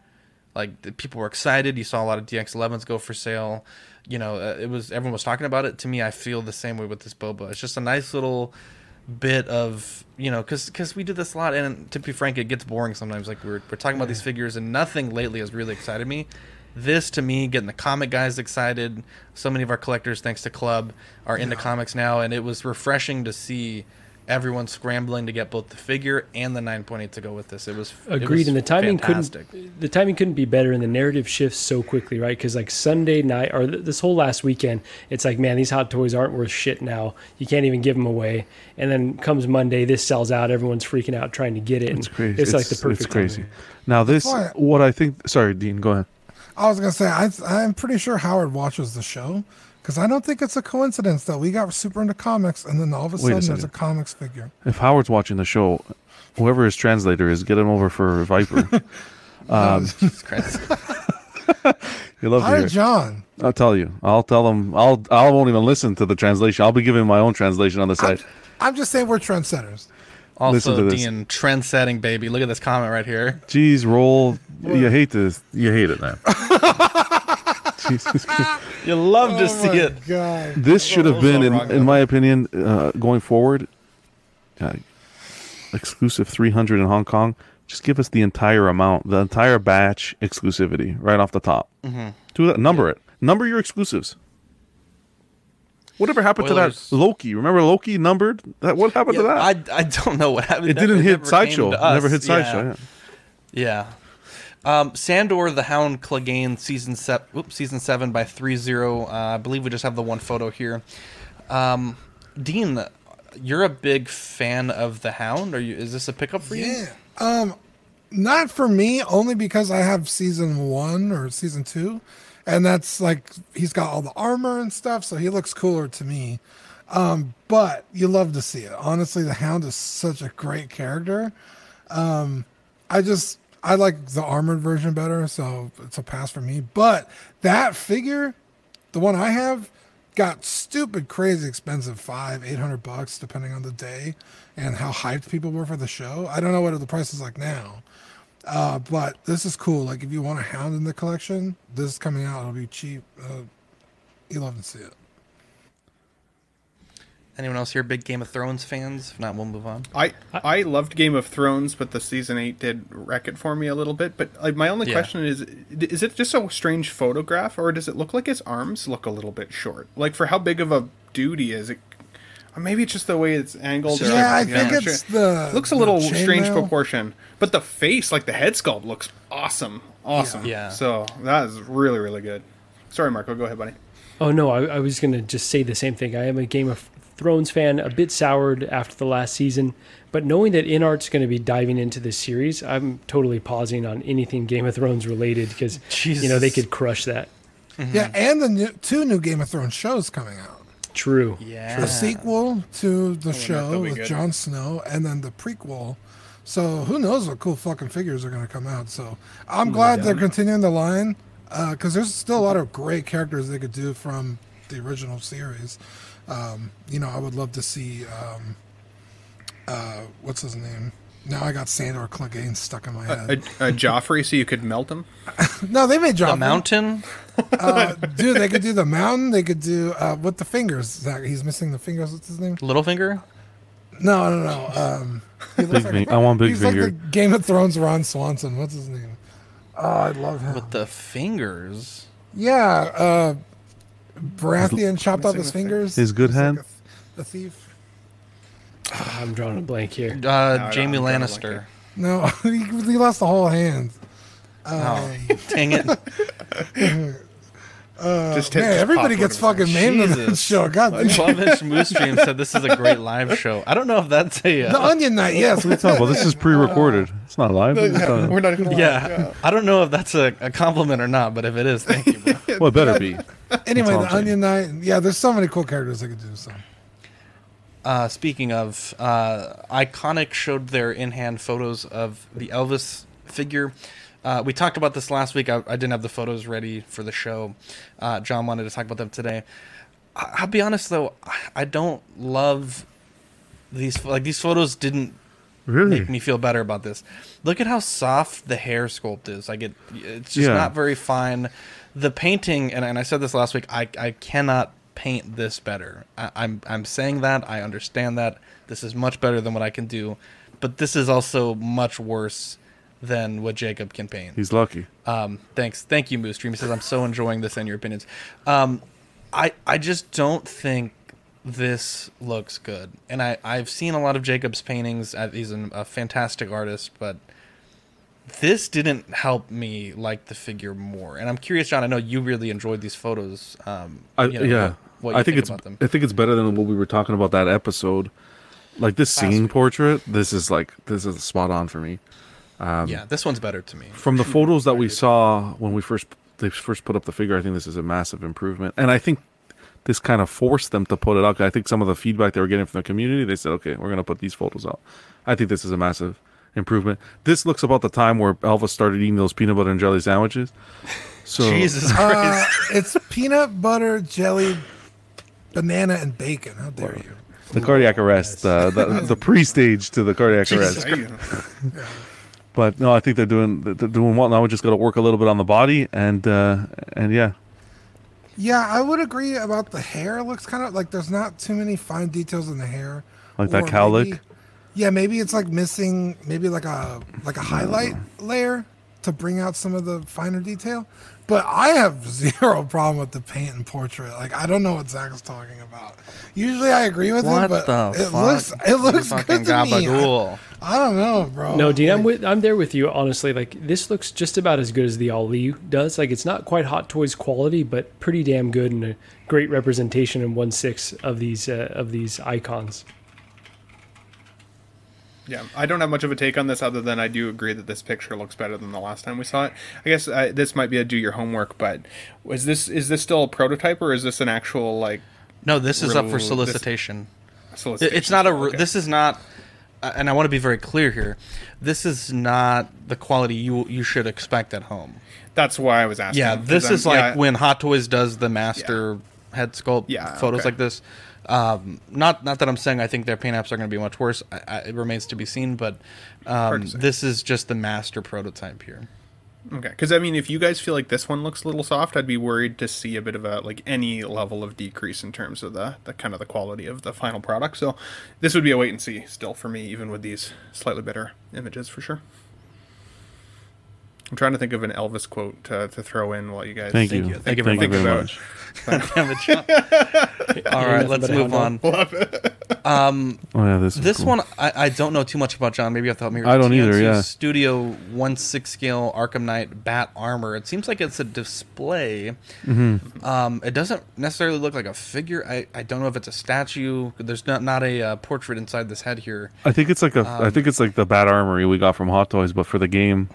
Like the people were excited. You saw a lot of DX11s go for sale. You know, uh, it was everyone was talking about it. To me, I feel the same way with this boba. It's just a nice little bit of you know because because we do this a lot and to be frank it gets boring sometimes. Like we're, we're talking about these figures and nothing lately has really excited me. This to me getting the comic guys excited. So many of our collectors thanks to club are into comics now and it was refreshing to see everyone scrambling to get both the figure and the 9.8 to go with this it was it Agreed, was and the timing fantastic. couldn't the timing couldn't be better, and the narrative shifts so quickly, right? Because like Sunday night or th- this whole last weekend, it's like, man, these hot toys aren't worth shit now. You can't even give them away. And then comes Monday, this sells out. Everyone's freaking out trying to get it. It's and crazy. It's, like the perfect. It's crazy. timing. Now this, why- what I think. Sorry, Dean. Go ahead. I was gonna say I, I'm pretty sure Howard watches the show because I don't think it's a coincidence that we got super into comics and then all of a Wait a sudden there's a comics figure. If Howard's watching the show, whoever his translator is, get him over for Viper. um, Jesus Christ. you love Hi, John. I'll tell you. I'll tell him. I'll. I won't even listen to the translation. I'll be giving my own translation on the side. I'm just saying we're trendsetters. Listen also to this. Dean trend setting baby look at this comment right here Jeez, roll. You hate this. You hate it, man. Jesus you love to Oh see it God. This should have been, in, in my opinion, uh, going forward, uh, exclusive 300 in Hong Kong. Just give us the entire amount, the entire batch exclusivity right off the top. Mm-hmm. Do that. Number it. Number your exclusives. Whatever happened Spoilers. to that Loki? Remember Loki numbered? That what happened to that? I, I don't know what happened it didn't never- hit never sideshow. came to us. Never hit Yeah. sideshow. Yeah. Yeah. Um, Sandor the Hound Clegane season oops, season seven by threezero. Uh, I believe we just have the one photo here. Um, Dean, you're a big fan of the Hound. Are you? Is this a pickup for you? Yeah. Um, not for me, only because I have season one or season two, and that's like he's got all the armor and stuff, so he looks cooler to me. Um, but you love to see it. Honestly, the Hound is such a great character. Um, I just I like the armored version better, so it's a pass for me. But that figure, the one I have, got stupid crazy expensive five eight hundred bucks depending on the day and how hyped people were for the show. I don't know what the price is like now, uh, but this is cool. Like if you want a Hound in the collection, this is coming out. It'll be cheap. Uh, you love to see it. Anyone else here big Game of Thrones fans? If not, we'll move on. I I loved Game of Thrones, but the season eight did wreck it for me a little bit. But like my only Yeah. question is: is it just a strange photograph, or does it look like his arms look a little bit short? Like for how big of a dude he is, it, or maybe it's just the way it's angled. or- Yeah, I think know, it's sure. the looks a little strange chainmail. proportion. But the face, like the head sculpt, looks awesome, awesome. Yeah. So that is really really good. Sorry, Marco. Go ahead, buddy. Oh no, I, I was gonna just say the same thing. I am a Game of Thrones fan, a bit soured after the last season, but knowing that InArt's going to be diving into this series, I'm totally pausing on anything Game of Thrones related because you know they could crush that. Mm-hmm. Yeah, and the new, two new Game of Thrones shows coming out. True. Yeah. the sequel to the oh, that'll show with good. Jon Snow, and then the prequel. So who knows what cool fucking figures are going to come out? So I'm glad they're continuing the line uh, because there's still a lot of great characters they could do from the original series. Um, you know, I would love to see um, uh, what's his name? Now I got Sandor Clegane stuck in my head. a, a Joffrey, so you could melt him. no, they made Joffrey. The mountain. Uh, dude, they could do the mountain. They could do uh, with the fingers. Zach, he's missing the fingers. What's his name? Littlefinger. No, no, no. Um, he looks Big Fing- I want Big he's Finger. like the Game of Thrones Ron Swanson. What's his name? Oh, I love him. With the fingers. Yeah, uh, Baratheon chopped off his fingers. His good hand. The thief. I'm drawing a blank here. Uh, I Jaime don't Lannister. No, he, he lost the whole hand. oh, dang it! Uh, Just hit man, the everybody gets fucking named on this show. God damn. Bubbish Moose Stream said this is a great live show. I don't know if that's a. The Uh, Onion Knight, yes. we talk. well, this is pre-recorded. It's not live. It's not- We're not even. yeah, I don't know if that's a, a compliment or not, but if it is, thank you. Bro. well, it better be. Anyway, the Onion Knight. Yeah, there's so many cool characters I could do. So Uh, speaking of, uh, Iconic showed their in-hand photos of the Elvis figure. Uh, we talked about this last week. I, I didn't have the photos ready for the show. Uh, John wanted to talk about them today. I, I'll be honest though, I, I don't love these. Like these photos didn't Really? make me feel better about this. Look at how soft the hair sculpt is. Like it, it's just Yeah. not very fine. The painting, and, and I said this last week. I, I cannot paint this better. I, I'm I'm saying that. I understand that this is much better than what I can do, but this is also much worse than what Jacob can paint. He's lucky. Um, thanks, thank you, Moose Dream. He says I'm so enjoying this and your opinions. Um, I I just don't think this looks good, and I I've seen a lot of Jacob's paintings. Uh, He's an, a fantastic artist, but this didn't help me like the figure more. And I'm curious, John. I know you really enjoyed these photos. Um, I, you know, yeah, what, I think, it's about them. I think it's better than what we were talking about that episode. Like this scene portrait, this is like this is spot on for me. Yeah, this one's better to me. From the photos that we saw when we first they first put up the figure, I think this is a massive improvement, and I think this kind of forced them to put it out. I think some of the feedback they were getting from the community, they said, "Okay, we're going to put these photos out." I think this is a massive improvement. This looks about the time where Elvis started eating those peanut butter and jelly sandwiches. So Jesus uh, Christ! it's peanut butter, jelly, banana, and bacon. How dare you? the cardiac arrest, uh, the the pre-stage to the cardiac arrest. But no, I think they're doing they're doing well. Now we just got to work a little bit on the body and uh, and yeah, Yeah, I would agree about the hair. It looks kind of like there's not too many fine details in the hair. Like that Or cowlick? maybe- Yeah, maybe it's like missing maybe like a like a highlight layer to bring out some of the finer detail. But I have zero problem with the paint and portrait. Like I don't know what Zach's talking about. Usually I agree with him, but the it fuck? looks it looks Fucking good to me. I, gabagool. I don't know, bro. No, Dean, I'm with I'm there with you. Honestly, like this looks just about as good as the Ali does. Like it's not quite Hot Toys quality, but pretty damn good and a great representation in one six of these uh, of these icons. Yeah, I don't have much of a take on this other than I do agree that this picture looks better than the last time we saw it. I guess uh, this might be a do your homework, but was this is this still a prototype or is this an actual like No, this is up for Real- this- solicitation. solicitation? It's not a. Okay. This is not. And I want to be very clear here. This is not the quality you you should expect at home. That's why I was asking. Yeah, this I'm- is like yeah, when Hot Toys does the master head sculpt Yeah, photos okay. like this. Um, not not that I'm saying I think their paint apps are going to be much worse. I, I, it remains to be seen, but um, this is just the master prototype here. Okay, because I mean, if you guys feel like this one looks a little soft, I'd be worried to see a bit of a like any level of decrease in terms of the the kind of the quality of the final product. So this would be a wait and see still for me, even with these slightly better images for sure. I'm trying to think of an Elvis quote to, to throw in while you guys Thank think, you. think, Thank you think very about- much. Damn it, All right, let's move on. Um, oh yeah, this This cool. one I, I don't know too much about, John. Maybe you have to help me. I don't either, TNC yeah. Studio one six scale Arkham Knight bat armor. It seems like it's a display. Mm-hmm. Um, it doesn't necessarily look like a figure. I, I don't know if it's a statue. There's not not a uh, portrait inside this head here. I think it's like a. I Um, think it's like the Bat Armory we got from Hot Toys, but for the game,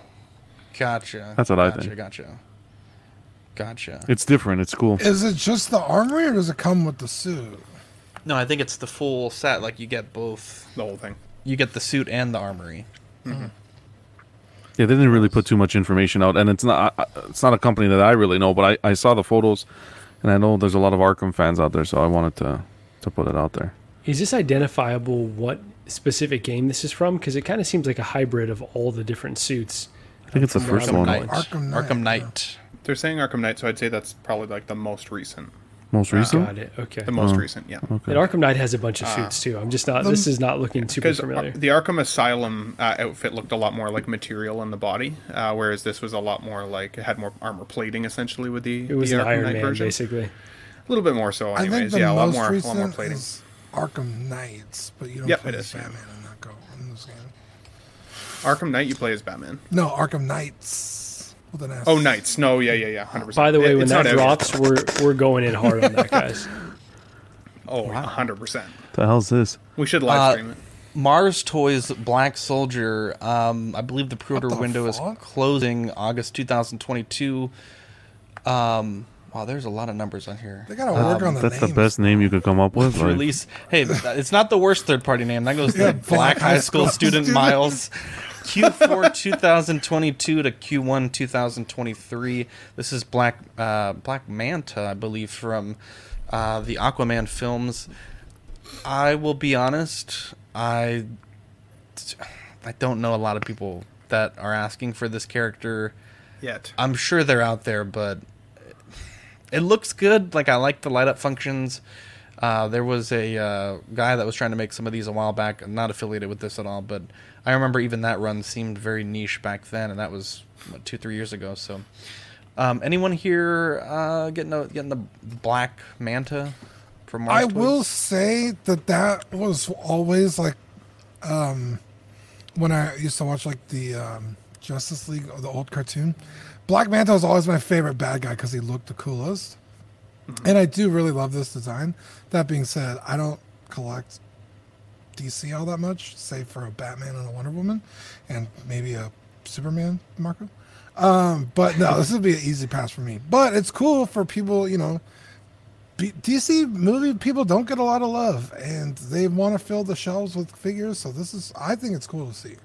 Gotcha. That's what I think. Gotcha. Gotcha. it's different. It's cool. Is it just the armory or does it come with the suit? No, I think it's the full set. Like you get both. the whole thing. You get the suit and the armory. Mm-hmm. Yeah, they didn't really put too much information out, and it's not. I- I- It's not a company that I really know, but I, I saw the photos, and I know there's a lot of Arkham fans out there, so I wanted to to put it out there. Is this identifiable? What specific game this is from? Because it kind of seems like a hybrid of all the different suits. I think it's the first Arkham one. Knight. Arkham Knight, Arkham Knight. They're saying Arkham Knight, so I'd say that's probably like the most recent. Most recent. Got it. Okay. The most Oh. recent, yeah. Okay. And Arkham Knight has a bunch of suits too. I'm just not. The- this is not looking super Because familiar. the Arkham Asylum uh, outfit looked a lot more like material on the body, uh, whereas this was a lot more like it had more armor plating essentially with the, It was the an Arkham Iron Knight Man, version. basically. A little bit more so, I think anyways. the yeah, a lot most more, a lot recent more plating. is Arkham Knights, but you don't Yep, play it as is, yeah. Batman in that go in this game. Arkham Knight, you play as Batman. No, Arkham Knights with an S. Oh, Knights. No, yeah, yeah, yeah, hundred percent. By the way, when that drops, we're we're going in hard on that, guys. oh 100% The hell's this? We should live Uh, stream it. Mars Toys Black Soldier. Um, I believe the pre-order the window is closing August 2022. Um, wow, there's a lot of numbers on here. They gotta work on the That's the names. best name you could come up with. like- Release. Hey, it's not the worst third-party name. That goes to Yeah, Black High School student student. Miles. Q4 2022 to Q1 2023. This is Black uh, Black Manta, I believe, from uh, the Aquaman films. I will be honest. I I don't know a lot of people that are asking for this character. Yet. I'm sure they're out there, but it looks good. Like I like the light up functions. Uh, there was a uh, guy that was trying to make some of these a while back. I'm not affiliated with this at all, but I remember even that run seemed very niche back then, and that was what, two, three years ago. So, um, anyone here uh, getting a, getting the black manta from Mars I Toys? will say that that was always like, um, when I used to watch like the um, Justice League or the old cartoon. Black Manta was always my favorite bad guy because he looked the coolest, and I do really love this design. That being said, I don't collect DC all that much, save for a Batman and a Wonder Woman, and maybe a Superman Marco. Um, but no, this would be an easy pass for me. But it's cool for people, you know. B- DC movie people don't get a lot of love, and they want to fill the shelves with figures. So this is, I think it's cool to see.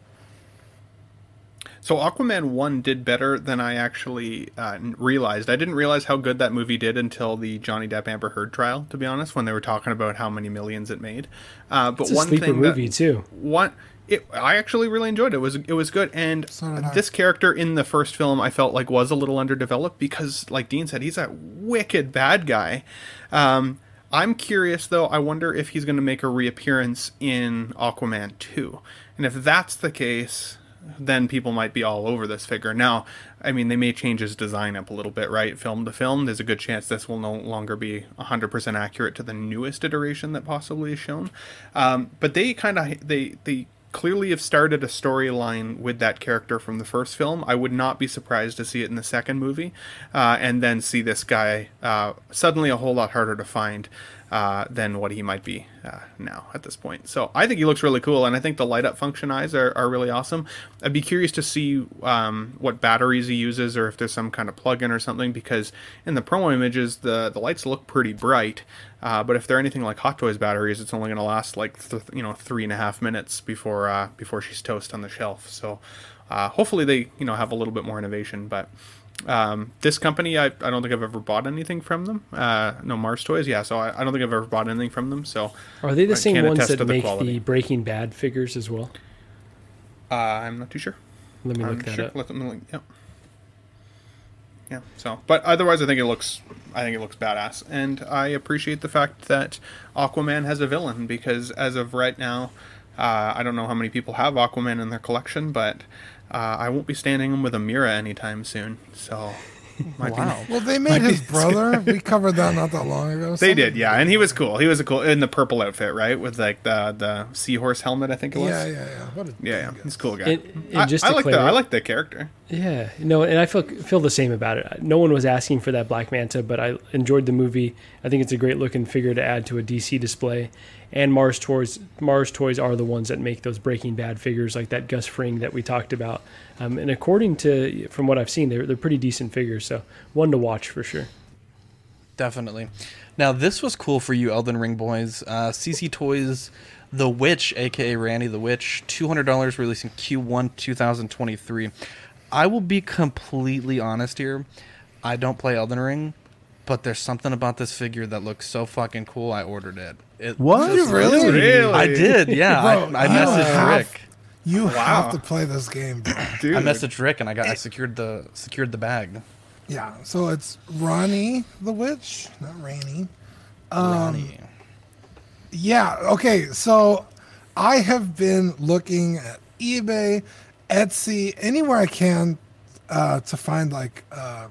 So Aquaman one did better than I actually uh, realized. I didn't realize how good that movie did until the Johnny Depp Amber Heard trial. To be honest, when they were talking about how many millions it made. Uh, but It's a one sleeper thing movie that, too. One, it, I actually really enjoyed it. It was it was good, and So did this character in the first film I felt like was a little underdeveloped because, like Dean said, he's a wicked bad guy. Um, I'm curious though. I wonder if he's going to make a reappearance in Aquaman two, and if that's the case, then people might be all over this figure. Now, I mean, they may change his design up a little bit, right? Film to film, there's a good chance this will no longer be 100% accurate to the newest iteration that possibly is shown. Um, but they kind of they they clearly have started a storyline with that character from the first film. I would not be surprised to see it in the second movie, uh, and then see this guy uh, suddenly a whole lot harder to find uh, than what he might be uh, now at this point. So I think he looks really cool, and I think the light up function eyes are, are really awesome. I'd be curious to see um, what batteries he uses, or if there's some kind of plug-in or something, because in the promo images the the lights look pretty bright. Uh, but if they're anything like Hot Toys batteries, it's only going to last like th- you know three and a half minutes before uh, before she's toast on the shelf. So uh, hopefully they you know have a little bit more innovation. But um, this company, I, I don't think I've ever bought anything from them. Uh, no Mars Toys, yeah. So I, I don't think I've ever bought anything from them. So Are they the I same ones that the make quality. the Breaking Bad figures as well? Uh, I'm not too sure. Let me I'm look that sure. up. Let them link. Yep. Yeah. So, but otherwise, I think it looks, I think it looks badass, and I appreciate the fact that Aquaman has a villain because as of right now, uh, I don't know how many people have Aquaman in their collection, but uh, I won't be standing him with a Mera anytime soon. So, might be- Wow. Well, they made his brother. we covered that not that long ago. They did, yeah, and he was cool. He was a cool in the purple outfit, right, with like the the seahorse helmet. I think it was. Yeah, yeah, yeah. What a yeah, yeah. He's a cool guy. And- and I, just I to like the I like the character. Yeah, no, and I feel feel the same about it. No one was asking for that Black Manta, but I enjoyed the movie. I think it's a great looking figure to add to a DC display. And Mars Toys, Mars Toys are the ones that make those Breaking Bad figures, like that Gus Fring that we talked about. Um, and according to from what I've seen, they're they're pretty decent figures. So one to watch for sure. Definitely. Now, this was cool for you, Elden Ring boys. Uh, CC Toys, The Witch, aka Randy the Witch, $200 releasing Q1 2023. I will be completely honest here. I don't play Elden Ring, but there's something about this figure that looks so fucking cool. I ordered it. It What? just You really? Really? I did. Yeah, Bro, I, I messaged have- Rick. You Wow. have to play this game, bro. Dude. I messaged Rick and I got I secured the secured the bag. yeah. So it's Ranni the Witch, not Rainy. Ranni. Yeah. Okay. So I have been looking at eBay, Etsy, anywhere I can uh, to find like uh,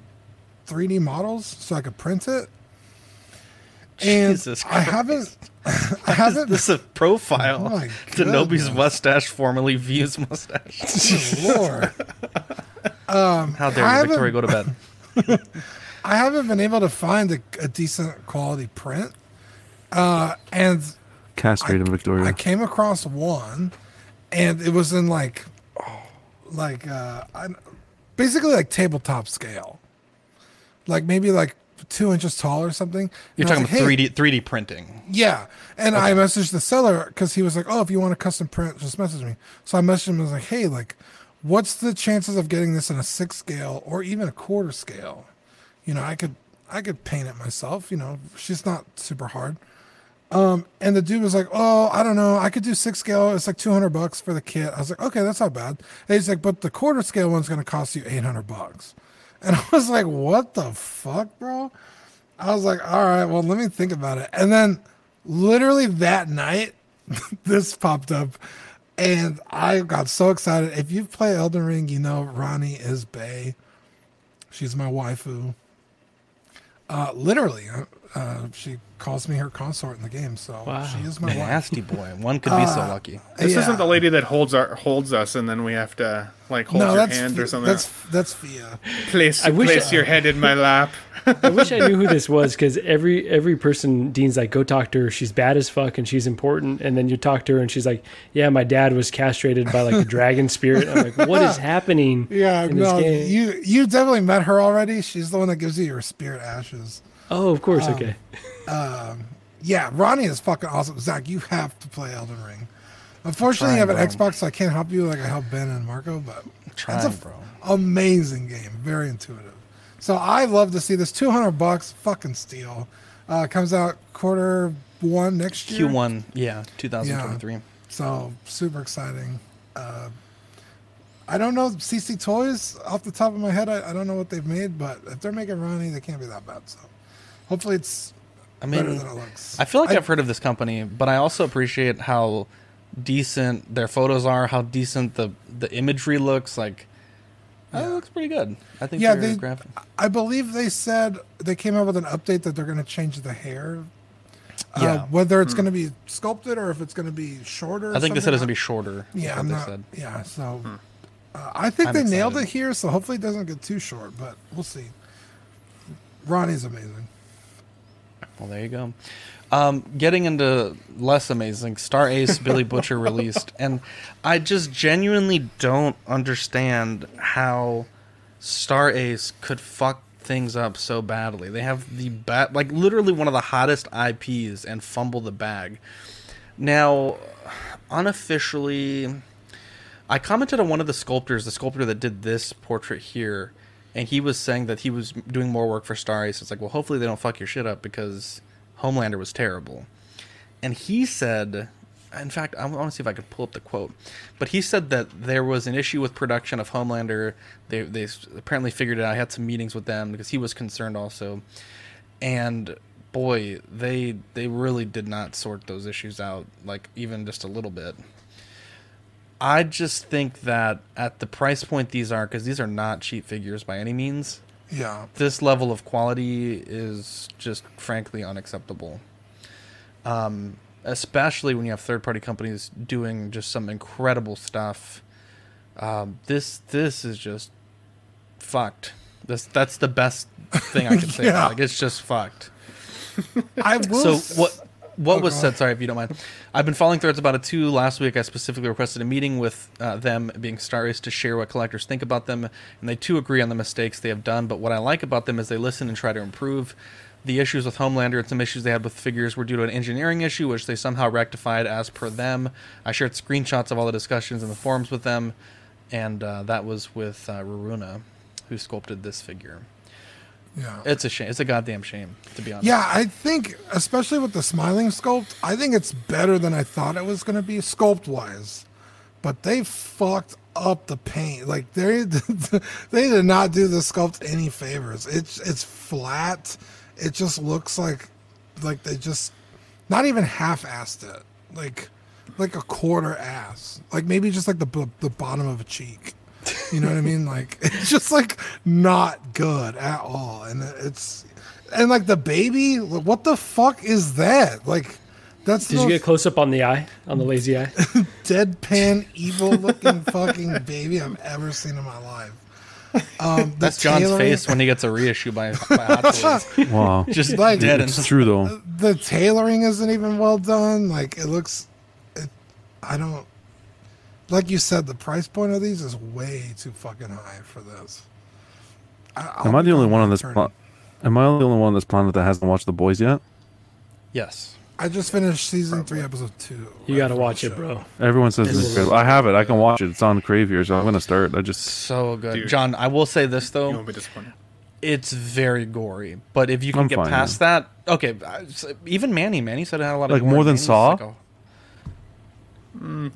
3D models so I could print it. And Jesus I haven't. I haven't. This is a profile. Oh my Denobi's mustache, formerly View's mustache. Good Lord. Um, How dare you, Victoria? Go to bed. I haven't been able to find a, a decent quality print. Uh, and Castrate him, Victoria. I came across one, and it was in like, like uh, I, basically like tabletop scale, like maybe like two inches tall or something. You're talking was about hey, 3D 3D printing. Yeah, and I messaged the seller because he was like, "Oh, if you want a custom print, just message me." So I messaged him. and was like, "Hey, like, what's the chances of getting this in a six scale or even a quarter scale? You know, I could I could paint it myself. You know, she's not super hard." Um, and the dude was like, "Oh, I don't know. I could do six scale. It's like two hundred bucks for the kit." I was like, "Okay, that's not bad." And he's like, "But the quarter scale one's going to cost you eight hundred bucks." And I was like, "What the fuck, bro?" I was like, "All right, well, let me think about it." And then, literally that night, this popped up, and I got so excited. If you've played Elden Ring, you know Ranni is Bay. She's my waifu. Uh, literally, uh, she calls me her consort in the game, so Wow. she is my wife. Nasty boy. One could be so Uh, lucky. This Yeah. isn't the lady that holds our holds us, and then we have to like hold no, your hand Fi- or something. that's that's Fia. place I wish place I- your head in my lap. I wish I knew who this was because every every person Dean's like, go talk to her. She's bad as fuck and she's important. And then you talk to her and she's like, yeah, my dad was castrated by like a dragon spirit. I'm like, what is happening? Yeah, in no, this game? you you definitely met her already. She's the one that gives you your spirit ashes. Oh, of course. Um, okay. Um, yeah, Ranni is fucking awesome. Zach, you have to play Elden Ring. Unfortunately, you have an trying, Xbox, so I can't help you like I help Ben and Marco. But Trying, that's a bro. amazing game, very intuitive. So I love to see this. Two hundred bucks, fucking steal. Uh, comes out quarter one next year. Q1, yeah, 2023. So super exciting. Uh, I don't know CC Toys off the top of my head. I, I don't know what they've made, but if they're making Ranni, they can't be that bad. So hopefully it's I better mean, than it looks. I feel like I, I- have heard of this company, but I also appreciate how decent their photos are, how decent the the imagery looks. Like, oh, it looks pretty good. I think Yeah, their they- graph- I believe they said they came out with an update that they're going to change the hair. Uh, Yeah. whether it's going to be sculpted or if it's going to be shorter. I think they said it's gonna be shorter. Yeah, I'm not, said. yeah. So uh, I think I'm they nailed it here. So hopefully it doesn't get too short, but we'll see. Ranni's amazing. Well, there you go. Um, getting into less amazing, Star Ace Billy Butcher released, and I just genuinely don't understand how Star Ace could fuck things up so badly. They have the bat, like literally one of the hottest IPs, and fumble the bag. Now, unofficially, I commented on one of the sculptors, the sculptor that did this portrait here, and he was saying that he was doing more work for Star Ace. It's like, well, hopefully they don't fuck your shit up because Homelander was terrible. And he said, in fact, I want to see if I could pull up the quote, but he said that there was an issue with production of Homelander. They they apparently figured it out. I had some meetings with them because he was concerned also, and boy, they they really did not sort those issues out like even just a little bit. I just think that at the price point these are, because these are not cheap figures by any means. Yeah. This level of quality is just frankly unacceptable. Um, especially when you have third-party companies doing just some incredible stuff. Um, this this is just fucked. This that's the best thing I can say. Yeah. Like it's just fucked. I will. So what what Oh, was go said? Sorry if you don't mind. I've been following threads about it too. Last week, I specifically requested a meeting with uh, them, being Star to share what collectors think about them, and they too agree on the mistakes they have done. But what I like about them is they listen and try to improve. The issues with Homelander and some issues they had with figures were due to an engineering issue, which they somehow rectified as per them. I shared screenshots of all the discussions in the forums with them, and uh, that was with uh, Raruna, who sculpted this figure. Yeah. It's a shame. It's a goddamn shame, to be honest. Yeah, I think, especially with the smiling sculpt, I think it's better than I thought it was going to be sculpt wise. But they fucked up the paint. Like they they did not do the sculpt any favors. It's it's flat. It just looks like like they just not even half-assed it. Like like a quarter ass. Like maybe just like the the bottom of a cheek. You know what I mean? Like it's just like not good at all. And it's and like the baby, what the fuck is that? Like that's Did you get close up on the eye, on the lazy eye? deadpan evil looking fucking baby I've ever seen in my life. Um, That's John's tailoring- face when he gets a reissue by, by Hot Toys. Wow. Just Like- dead. It's and- true though. The tailoring isn't even well done. Like it looks, it, I don't. Like you said, the price point of these is way too fucking high for this. I, Am I the only one on this planet? Am I the only one on this planet that hasn't watched The Boys yet? Yes. I just finished season three, episode two. You got to watch it, bro. Everyone says it's It's- incredible. I have it. I can watch it. It's on Crave here, so I'm gonna start. I just So good. Dude. John, I will say this, though. You won't be disappointed. It's very gory. But if you can I'm get fine, past that. Okay. Even Manny. Manny said it had a lot of Like more than Manny's Saw? like a-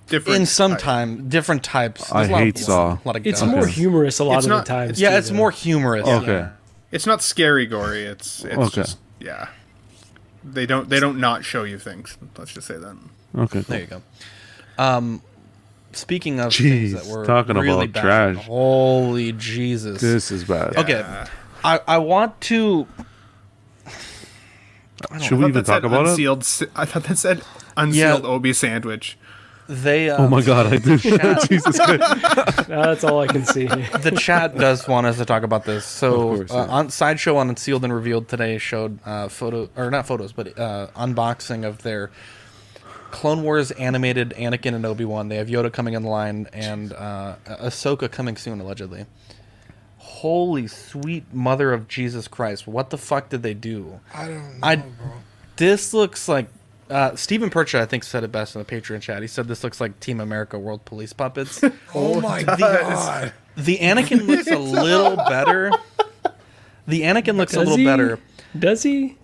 Different in some type. time, different types. I There's a lot of hate blood, Saw. A lot of It's guts. more humorous a lot It's of not- the times. Yeah, too, it's though. more humorous. okay. yeah. It's not scary gory. It's it's Okay. just yeah. They don't they don't not show you things. Let's just say that. Okay. There you go. Um, speaking of Jeez, things that were talking really about bad, trash. Holy Jesus! This is bad. Okay, I I want to. Should we I thought even that talk about unsealed, it? I thought that said unsealed Obi sandwich. They. Uh, Oh my god, I did. Chat. Jesus Christ. That's all I can see. the chat does want us to talk about this. So, Of course, uh, yeah. on sideshow on Unsealed and Revealed today showed uh, photo or not photos, but uh, unboxing of their Clone Wars animated Anakin and Obi Wan. They have Yoda coming in line and uh, Ahsoka coming soon, allegedly. Holy sweet mother of Jesus Christ! What the fuck did they do? I don't know, I- bro. This looks like uh, Stephen Percha, I think, said it best in the Patreon chat. He said this looks like Team America World Police puppets. Oh my god. The Anakin looks a little better. The Anakin looks a little he? better, Does he?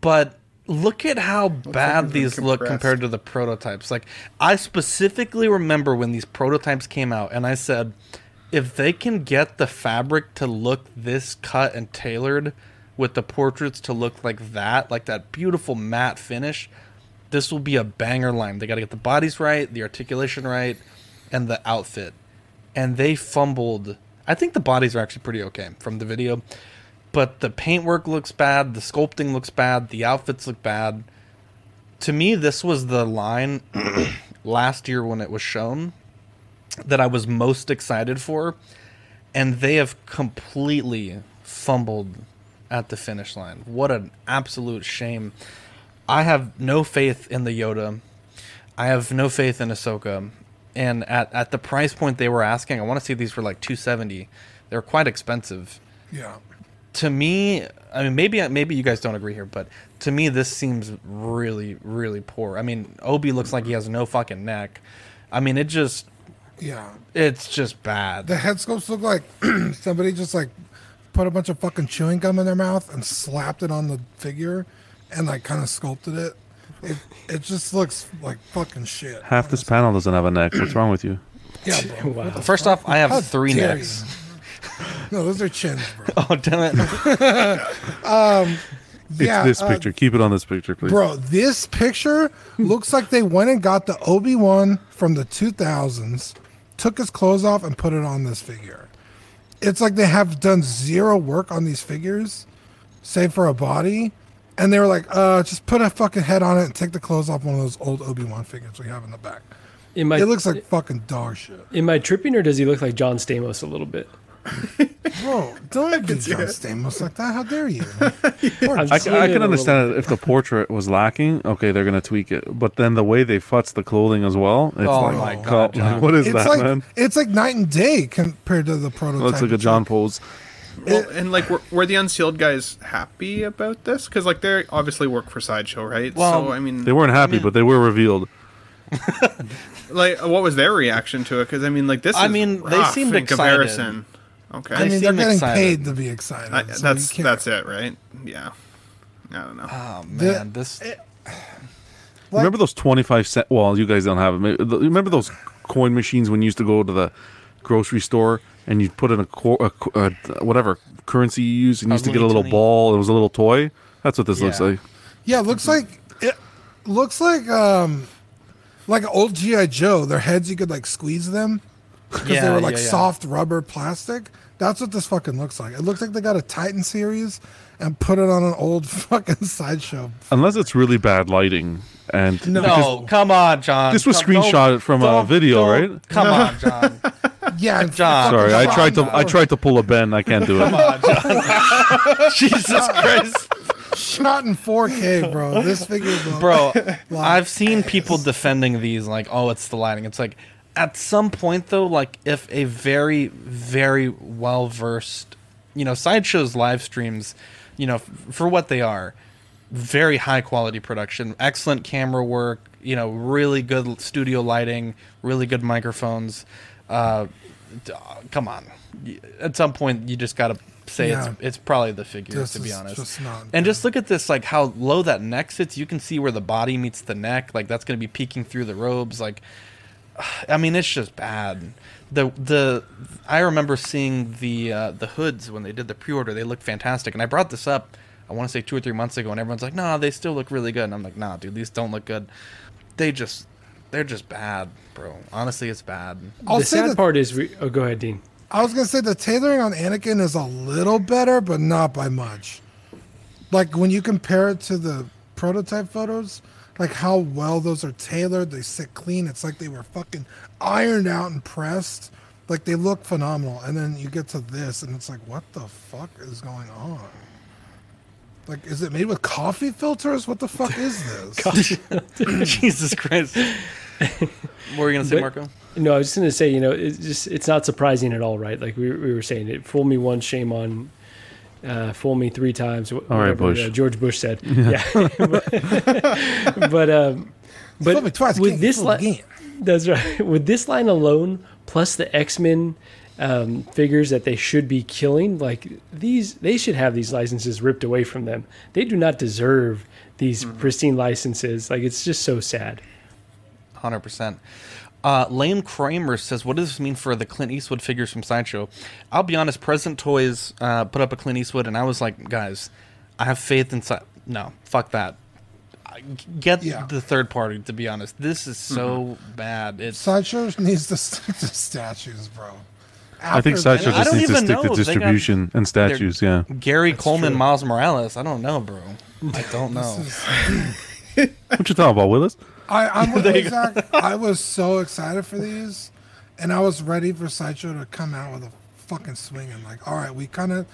but look at how bad he's been these look compared to the prototypes. Like I specifically remember when these prototypes came out, and I said, if they can get the fabric to look this cut and tailored, with the portraits to look like that, like that beautiful matte finish, this will be a banger line. They got to get the bodies right, the articulation right, and the outfit. And they fumbled. I think the bodies are actually pretty okay from the video, but the paintwork looks bad, the sculpting looks bad, the outfits look bad. To me, this was the line last year when it was shown that I was most excited for, and they have completely fumbled at the finish line. What an absolute shame. I have no faith in the Yoda. I have no faith in Ahsoka. And at, at the price point they were asking, I want to see these for like 270. They're quite expensive. Yeah. To me, I mean maybe maybe you guys don't agree here, but to me this seems really really poor. I mean, Obi looks like he has no fucking neck. I mean, it just Yeah. it's just bad. The head sculpts look like somebody just like put a bunch of fucking chewing gum in their mouth and slapped it on the figure and like kind of sculpted it. It it just looks like fucking shit. Half this panel doesn't have a neck. What's wrong with you? Yeah, bro. Wow. First off, I have How three dare necks. No, those are chins, bro. Oh damn it! It's Yeah, this uh, picture. Keep it on this picture, please. Bro, this picture looks like they went and got the Obi Wan from the 2000s, took his clothes off, and put it on this figure. It's like they have done zero work on these figures, save for a body, and they were like, "Uh, just put a fucking head on it and take the clothes off one of those old Obi Wan figures we have in the back." Am I, It looks like fucking dog shit, Am I tripping or does he look like John Stamos a little bit? bro. Don't do John Stamos like that. How dare you? I'm I, I can understand it if the portrait was lacking. Okay, they're gonna tweak it. But then the way they futz the clothing as well, it's Oh like, my oh, God, like, what is it's that, like man? it's like night and day compared to the prototype. Looks like a John pose. Well, and like, were, were the unsealed guys happy about this? Because like they obviously work for sideshow, right? Well, so I mean, They weren't happy, but they were revealed. like, what was their reaction to it? Because I mean, like this. I is mean, they rough seemed in excited. comparison. Okay. I mean, They they're getting excited. paid to be excited. I, so that's that's it, right? Yeah. I don't know. Oh The- man, this remember those twenty-five cent? Well, you guys don't have it. Maybe- the- Remember those coin machines when you used to go to the grocery store and you put in a, co- a, co- uh whatever currency you use and you used to get a little Tunes. ball. It was a little toy. That's what this looks like. Yeah, it looks like it looks like um like an old GI Joe. Their heads you could like squeeze them because they were like yeah, yeah. soft rubber plastic. That's what this fucking looks like. It looks like they got a Titan series and put it on an old fucking sideshow. Unless it's really bad lighting. And No. no, come on, John. this was Come- don't- from a video, don't- right? Come on, John. Yeah, and John. Sorry, I tried to Sean- I tried to pull a Ben. I can't do it. Come on, John. Jesus Christ. shot in 4K, bro. This figure, Bro, I've seen people defending these like, oh, it's the lighting. It's like, at some point though, like if a very, very well versed, you know, sideshows live streams, you know, f- for what they are, very high quality production, excellent camera work, you know, really good studio lighting, really good microphones. Uh, come on, at some point you just got to say Yeah. it's it's probably the figures This to be honest. just not and just look at this, like how low that neck sits. You can see where the body meets the neck. Like that's going to be peeking through the robes. Like, I mean, it's just bad. The the I remember seeing the uh, the hoods when they did the pre-order. They looked fantastic, and I brought this up. I want to say two or three months ago, and everyone's like, "Nah, they still look really good." And I'm like, "Nah, dude, these don't look good. They just they're just bad, bro. Honestly, it's bad." I'll the say sad that- part is, we, oh, go ahead, Dean. I was gonna say the tailoring on Anakin is a little better, but not by much. Like when you compare it to the prototype photos, like how well those are tailored, they sit clean. It's like they were fucking ironed out and pressed. Like they look phenomenal. And then you get to this, and it's like, what the fuck is going on? Like, is it made with coffee filters? What the fuck is this? Jesus Christ. what were you gonna say, But- Marco? No, I was just going to say, you know, it's just it's not surprising at all, right? Like we, we were saying, it fool me once, shame on. Uh, fool me three times. wh- All right, Bush. uh, George Bush said. Yeah, but but, um, Fool me but twice, with this line, again. that's right. With this line alone, plus the X Men um, figures that they should be killing, like these, they should have these licenses ripped away from them. They do not deserve these Mm-hmm. pristine licenses. Like it's just so sad. Hundred percent. Uh, Lane Kramer says, "What does this mean for the Clint Eastwood figures from Sideshow?" I'll be honest. Present Toys uh, put up a Clint Eastwood, and I was like, "Guys, I have faith in Side. No, fuck that. Get Yeah. the third party. To be honest, this is so bad. It's Sideshow needs to stick to statues, bro. I think Sideshow just needs to stick know. to They got- distribution and statues. Yeah. Gary Coleman, true. Miles Morales. I don't know, bro. I don't know. Is- What you talking about, Willis? I, I'm with you, Zach. I was so excited for these, and I was ready for Sideshow to come out with a fucking swing. And like, all right, we kind of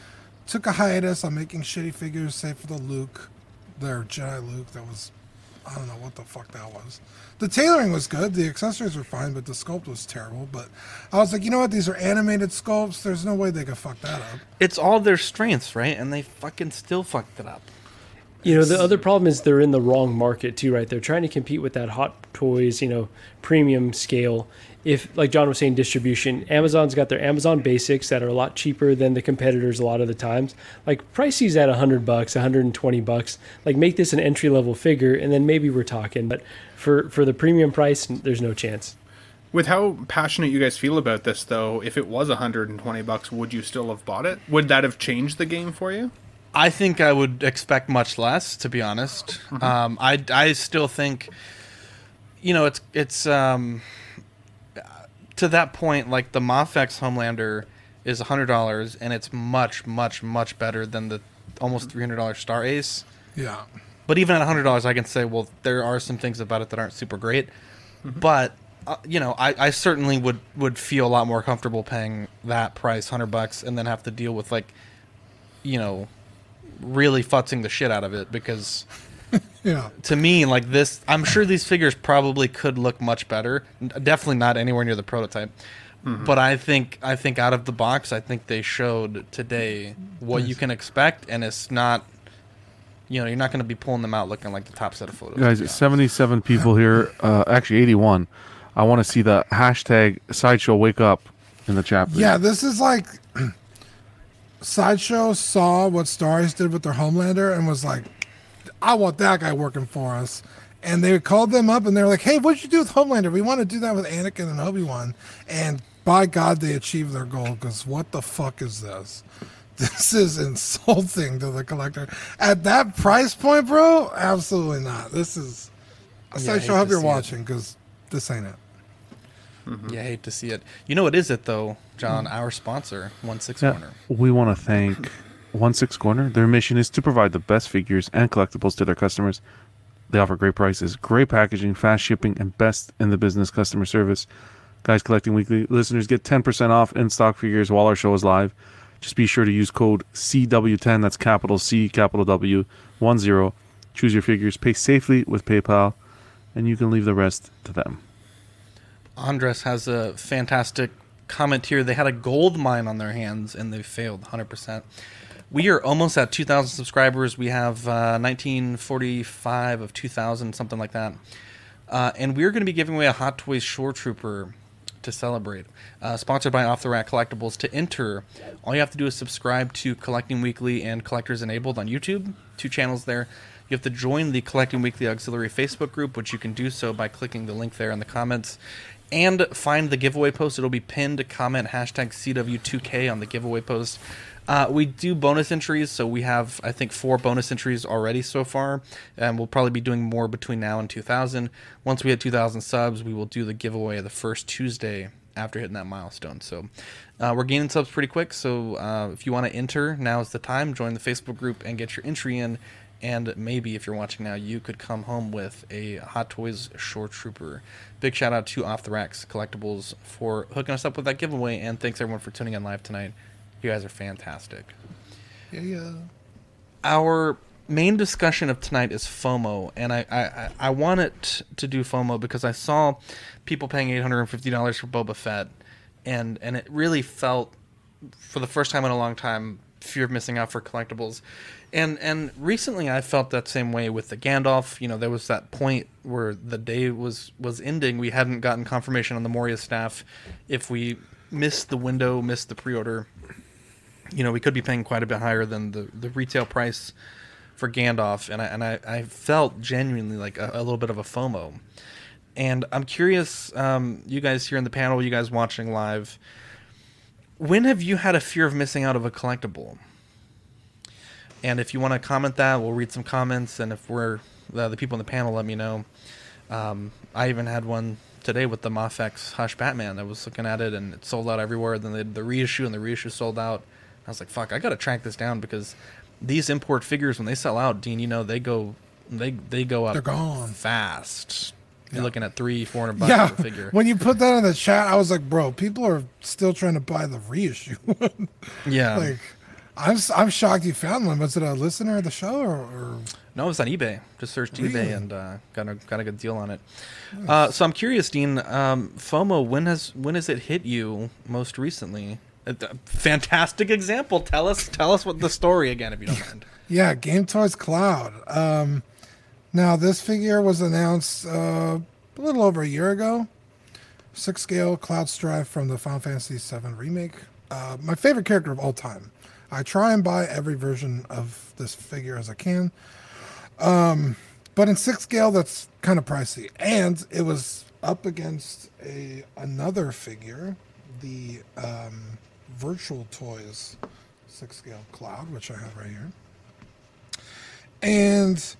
took a hiatus on making shitty figures, save for the Luke, their Jedi Luke. That was, I don't know what the fuck that was. The tailoring was good. The accessories were fine, but the sculpt was terrible. But I was like, you know what? These are animated sculpts. There's no way they could fuck that up. It's all their strengths, right? And they fucking still fucked it up. You know, the other problem is they're in the wrong market too, right? They're trying to compete with that Hot Toys, you know, premium scale. If, like John was saying, distribution, Amazon's got their Amazon Basics that are a lot cheaper than the competitors a lot of the times. Like price these at hundred bucks, hundred and twenty bucks. Like make this an entry level figure, and then maybe we're talking. But for for the premium price, there's no chance. With how passionate you guys feel about this, though, if it was 120 bucks, would you still have bought it? Would that have changed the game for you? I think I would expect much less, to be honest. Um, I I still think, you know, it's it's um, to that point, like the Mafex Homelander is hundred dollars, and it's much much much better than the almost three hundred dollars Star Ace. Yeah. But even at hundred dollars, I can say, well, there are some things about it that aren't super great. But uh, you know, I, I certainly would would feel a lot more comfortable paying that price, hundred bucks, and then have to deal with like, you know, really futzing the shit out of it because Yeah. to me, like this, I'm sure these figures probably could look much better. Definitely not anywhere near the prototype. But I think I think out of the box, I think they showed today what you can expect, and it's not. You know, you're not going to be pulling them out looking like the top set of photos. Guys, 77 people here. Uh, actually, 81. I want to see the hashtag sideshow wake up in the chat. please. Yeah, this is like Sideshow saw what Star Ace did with their Homelander and was like, I want that guy working for us. And they called them up and they're like, hey, what'd you do with Homelander? We want to do that with Anakin and Obi Wan. And by God, they achieved their goal because what the fuck is this? This is insulting to the collector. At that price point, bro, absolutely not. This is. Yeah, Sideshow, I hope you're watching because this ain't it. Mm-hmm. Yeah, I hate to see it. You know what is it though, John? Mm. Our sponsor, One Six Yeah, Corner. we want to thank One Six Corner. Their mission is to provide the best figures and collectibles to their customers. They offer great prices, great packaging, fast shipping, and best in the business customer service. Guys Collecting Weekly listeners get 10% off in stock figures while our show is live. Just be sure to use code CW10, that's capital C, capital W, 10. Choose your figures, pay safely with PayPal, and you can leave the rest to them. Andres has a fantastic comment here. They had a gold mine on their hands and they failed 100%. We are almost at 2,000 subscribers. We have uh, 1945 of 2,000, something like that. Uh, and we're going to be giving away a Hot Toys Shore Trooper to celebrate. Uh, sponsored by Off the Rack Collectibles. To enter, all you have to do is subscribe to Collecting Weekly and Collectors Enabled on YouTube, two channels there. You have to join the Collecting Weekly Auxiliary Facebook group, which you can do so by clicking the link there in the comments. And find the giveaway post. It'll be pinned. Comment hashtag CW2K on the giveaway post. Uh, we do bonus entries, so we have I think four bonus entries already so far, and we'll probably be doing more between now and 2,000. Once we hit 2,000 subs, we will do the giveaway the first Tuesday after hitting that milestone. So uh, we're gaining subs pretty quick. So uh, if you want to enter, now is the time. Join the Facebook group and get your entry in. And maybe if you're watching now, you could come home with a Hot Toys Shoretrooper. Big shout out to Off the Racks Collectibles for hooking us up with that giveaway, and thanks everyone for tuning in live tonight. You guys are fantastic. Yeah, yeah. Our main discussion of tonight is FOMO, and I, I, I wanted to do FOMO because I saw people paying eight hundred and fifty dollars for Boba Fett, and and it really felt, for the first time in a long time, fear of missing out for collectibles, and and recently I felt that same way with the Gandalf. You know, there was that point where the day was was ending. We hadn't gotten confirmation on the Moria staff if we missed the window, missed the pre-order you know, we could be paying quite a bit higher than the, the retail price for Gandalf, and I and I, I felt genuinely like a, a little bit of a FOMO. And I'm curious, um, you guys here in the panel, you guys watching live, when have you had a fear of missing out of a collectible? And if you want to comment that, we'll read some comments, and if we're uh, the people in the panel, let me know. Um, I even had one today with the Mafex Hush Batman. I was looking at it, and it sold out everywhere. Then they the, the reissue and the reissue sold out. I was like, "Fuck, I gotta track this down because these import figures, when they sell out, Dean, you know they go, they they go up They're gone. fast. You're looking at three, four hundred bucks Yeah, a figure. when you put that in the chat, I was like, bro, people are still trying to buy the reissue. Yeah. like, I'm I'm shocked you found one. Was it a listener of the show or? or... No, it was on eBay. Just searched Really? eBay and uh, got a got a good deal on it. Uh, so I'm curious, Dean. Um, FOMO. When has when has it hit you most recently? Uh, th- fantastic example. Tell us tell us what the story again, if you don't mind. Yeah, Game Toys Cloud. Um, now this figure was announced uh, a little over a year ago. Six scale Cloud Strife from the Final Fantasy VII remake. Uh, my favorite character of all time. I try and buy every version of this figure as I can. Um, but in six scale, that's kind of pricey, and it was up against a another figure, the um, Virtual Toys six scale Cloud, which I have right here. And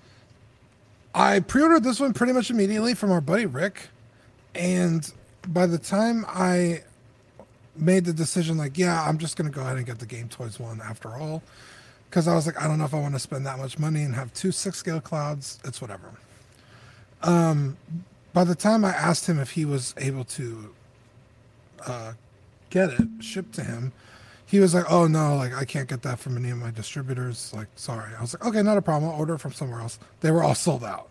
I pre-ordered this one pretty much immediately from our buddy Rick, and by the time I made the decision, like, yeah, I'm just gonna go ahead and get the Game Toys one after all, because I was like, I don't know if I want to spend that much money and have two six scale clouds. It's whatever. Um, by the time I asked him if he was able to uh, get it shipped to him, he was like, "Oh no, like I can't get that from any of my distributors. Like, sorry." I was like, "Okay, not a problem. I'll order it from somewhere else." They were all sold out,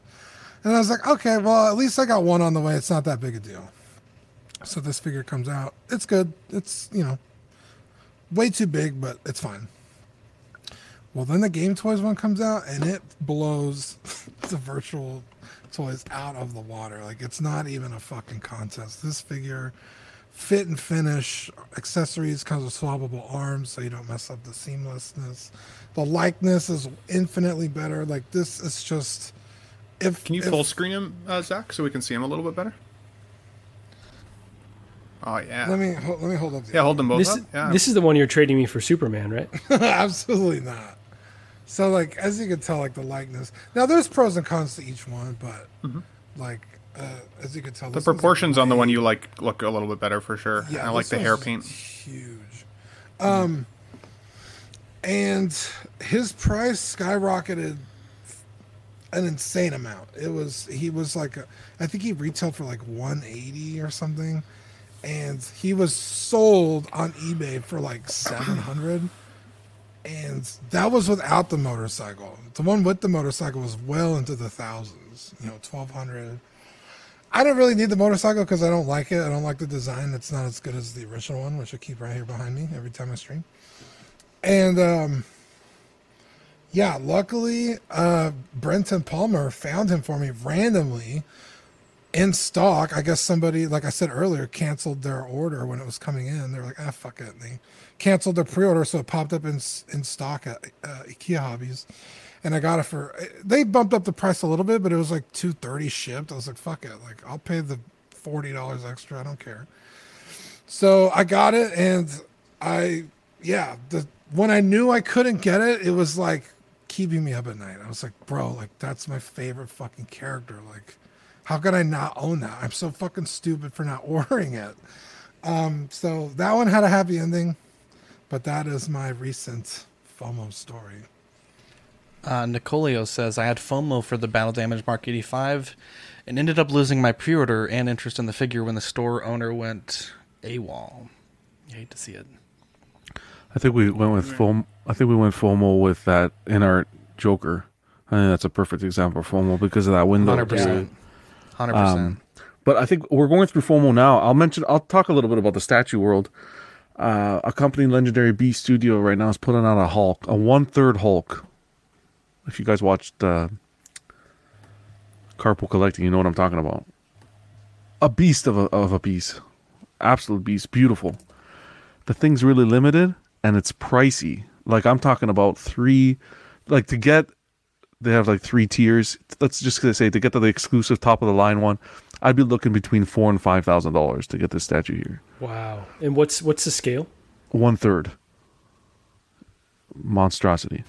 and I was like, "Okay, well at least I got one on the way. It's not that big a deal." So this figure comes out. It's good. It's you know, way too big, but it's fine. Well, then the Game Toys one comes out and it blows the virtual toys out of the water. Like it's not even a fucking contest. This figure fit and finish. Accessories comes with swappable arms, so you don't mess up the seamlessness. The likeness is infinitely better. Like this is just. If Can you if, full screen him, uh, Zach, so we can see him a little bit better? Oh yeah. Let me hold, let me hold up. Yeah, hold them both This up. Yeah. this is the one you're trading me for Superman, right? Absolutely not. So like as you can tell, like the likeness. Now there's pros and cons to each one, but like uh, as you can tell, the proportions on the one you like look a little bit better for sure. Yeah, I like the hair paint. Huge. Um, and his price skyrocketed an insane amount. It was he was like a, I think he retailed for like 180 or something, and he was sold on eBay for like 700. And that was without the motorcycle. The one with the motorcycle was well into the thousands, you know, 1200. I don't really need the motorcycle because I don't like it. I don't like the design. It's not as good as the original one, which I keep right here behind me every time I stream. And um, yeah, luckily, uh, Brenton Palmer found him for me randomly in stock. I guess somebody, like I said earlier, canceled their order when it was coming in. They're like, ah, fuck it. And they canceled their pre-order, so it popped up in in stock at uh, IKEA Hobbies, and I got it for. They bumped up the price a little bit, but it was like two thirty shipped. I was like, fuck it, like I'll pay the forty dollars extra. I don't care. So I got it, and I, yeah, the when I knew I couldn't get it, it was like keeping me up at night. I was like, bro, like that's my favorite fucking character. Like, how could I not own that? I'm so fucking stupid for not ordering it. Um, so that one had a happy ending, but that is my recent FOMO story. Uh, Nicolio says, I had FOMO for the Battle Damage Mark 85 and ended up losing my pre order and interest in the figure when the store owner went AWOL. You hate to see it. I think we went with FOMO. I think we went FOMO with that in our Joker. I think that's a perfect example of FOMO because of that window. 100%. period. 100%. Um, but I think we're going through FOMO now. I'll mention. I'll talk a little bit about the statue world. Uh, a company, Legendary B Studio, right now is putting out a Hulk, a one third Hulk. If you guys watched uh, Carpool Collecting, you know what I'm talking about. A beast of a of a piece, absolute beast, beautiful. The thing's really limited and it's pricey. Like I'm talking about three, like to get they have like three tiers. Let's just say to get to the exclusive top of the line one, I'd be looking between four and five thousand dollars to get this statue here. Wow. And what's what's the scale? One third. Monstrosity.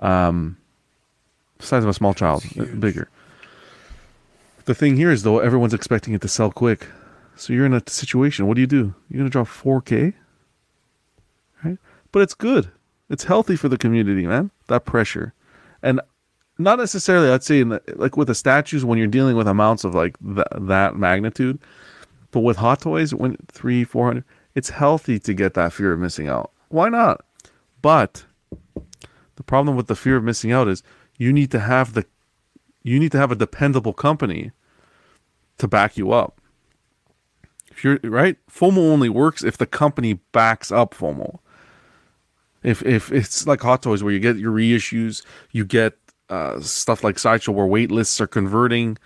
Um size of a small child. uh, Bigger. The thing here is though, everyone's expecting it to sell quick. So you're in a situation, what do you do? You're gonna drop four K? Right? But it's good. It's healthy for the community, man. That pressure. And not necessarily I'd say in the, like with the statues when you're dealing with amounts of like th- that magnitude, but with hot toys when three, four hundred, it's healthy to get that fear of missing out. Why not? But the problem with the fear of missing out is you need to have the you need to have a dependable company to back you up. If you're right, FOMO only works if the company backs up FOMO. If if it's like Hot Toys where you get your reissues, you get uh, stuff like Sideshow where wait lists are converting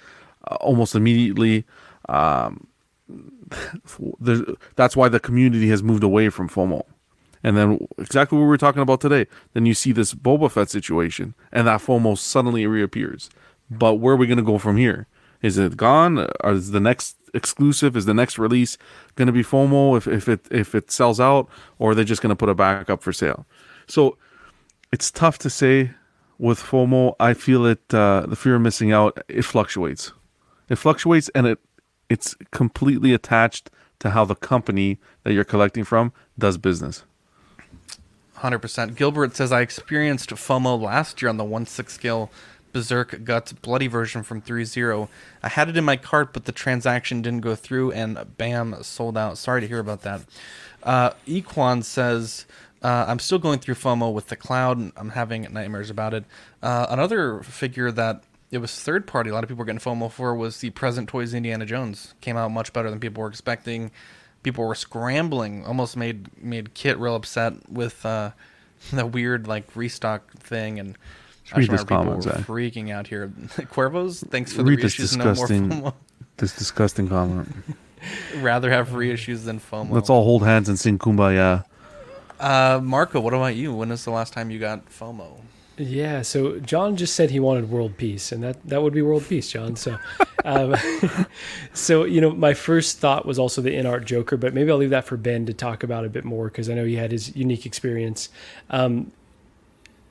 uh, almost immediately. Um, that's why the community has moved away from FOMO. And then exactly what we were talking about today. Then you see this Boba Fett situation, and that FOMO suddenly reappears. But where are we going to go from here? Is it gone? Is the next exclusive? Is the next release going to be FOMO if, if it if it sells out, or are they just going to put it back up for sale? So it's tough to say with FOMO. I feel it. Uh, the fear of missing out. It fluctuates. It fluctuates, and it it's completely attached to how the company that you're collecting from does business. 100%. Gilbert says, I experienced FOMO last year on the 1 6 scale Berserk Guts Bloody version from threezero. I had it in my cart, but the transaction didn't go through, and bam, sold out. Sorry to hear about that. Uh, Equan says, uh, I'm still going through FOMO with the cloud, I'm having nightmares about it. Uh, another figure that it was third party, a lot of people were getting FOMO for, was the Present Toys Indiana Jones. Came out much better than people were expecting people were scrambling almost made made kit real upset with uh the weird like restock thing and I Read just this comment, Zach. freaking out here Cuervos thanks for the Read this reissues no more disgusting, FOMO. this disgusting comment. rather have reissues than FOMO. Let's all hold hands and sing Kumbaya. Uh, Marco, what about you? When is the last time you got FOMO? Yeah, so John just said he wanted world peace, and that, that would be world peace, John. So, um, so you know, my first thought was also the InArt Joker, but maybe I'll leave that for Ben to talk about a bit more because I know he had his unique experience. Um,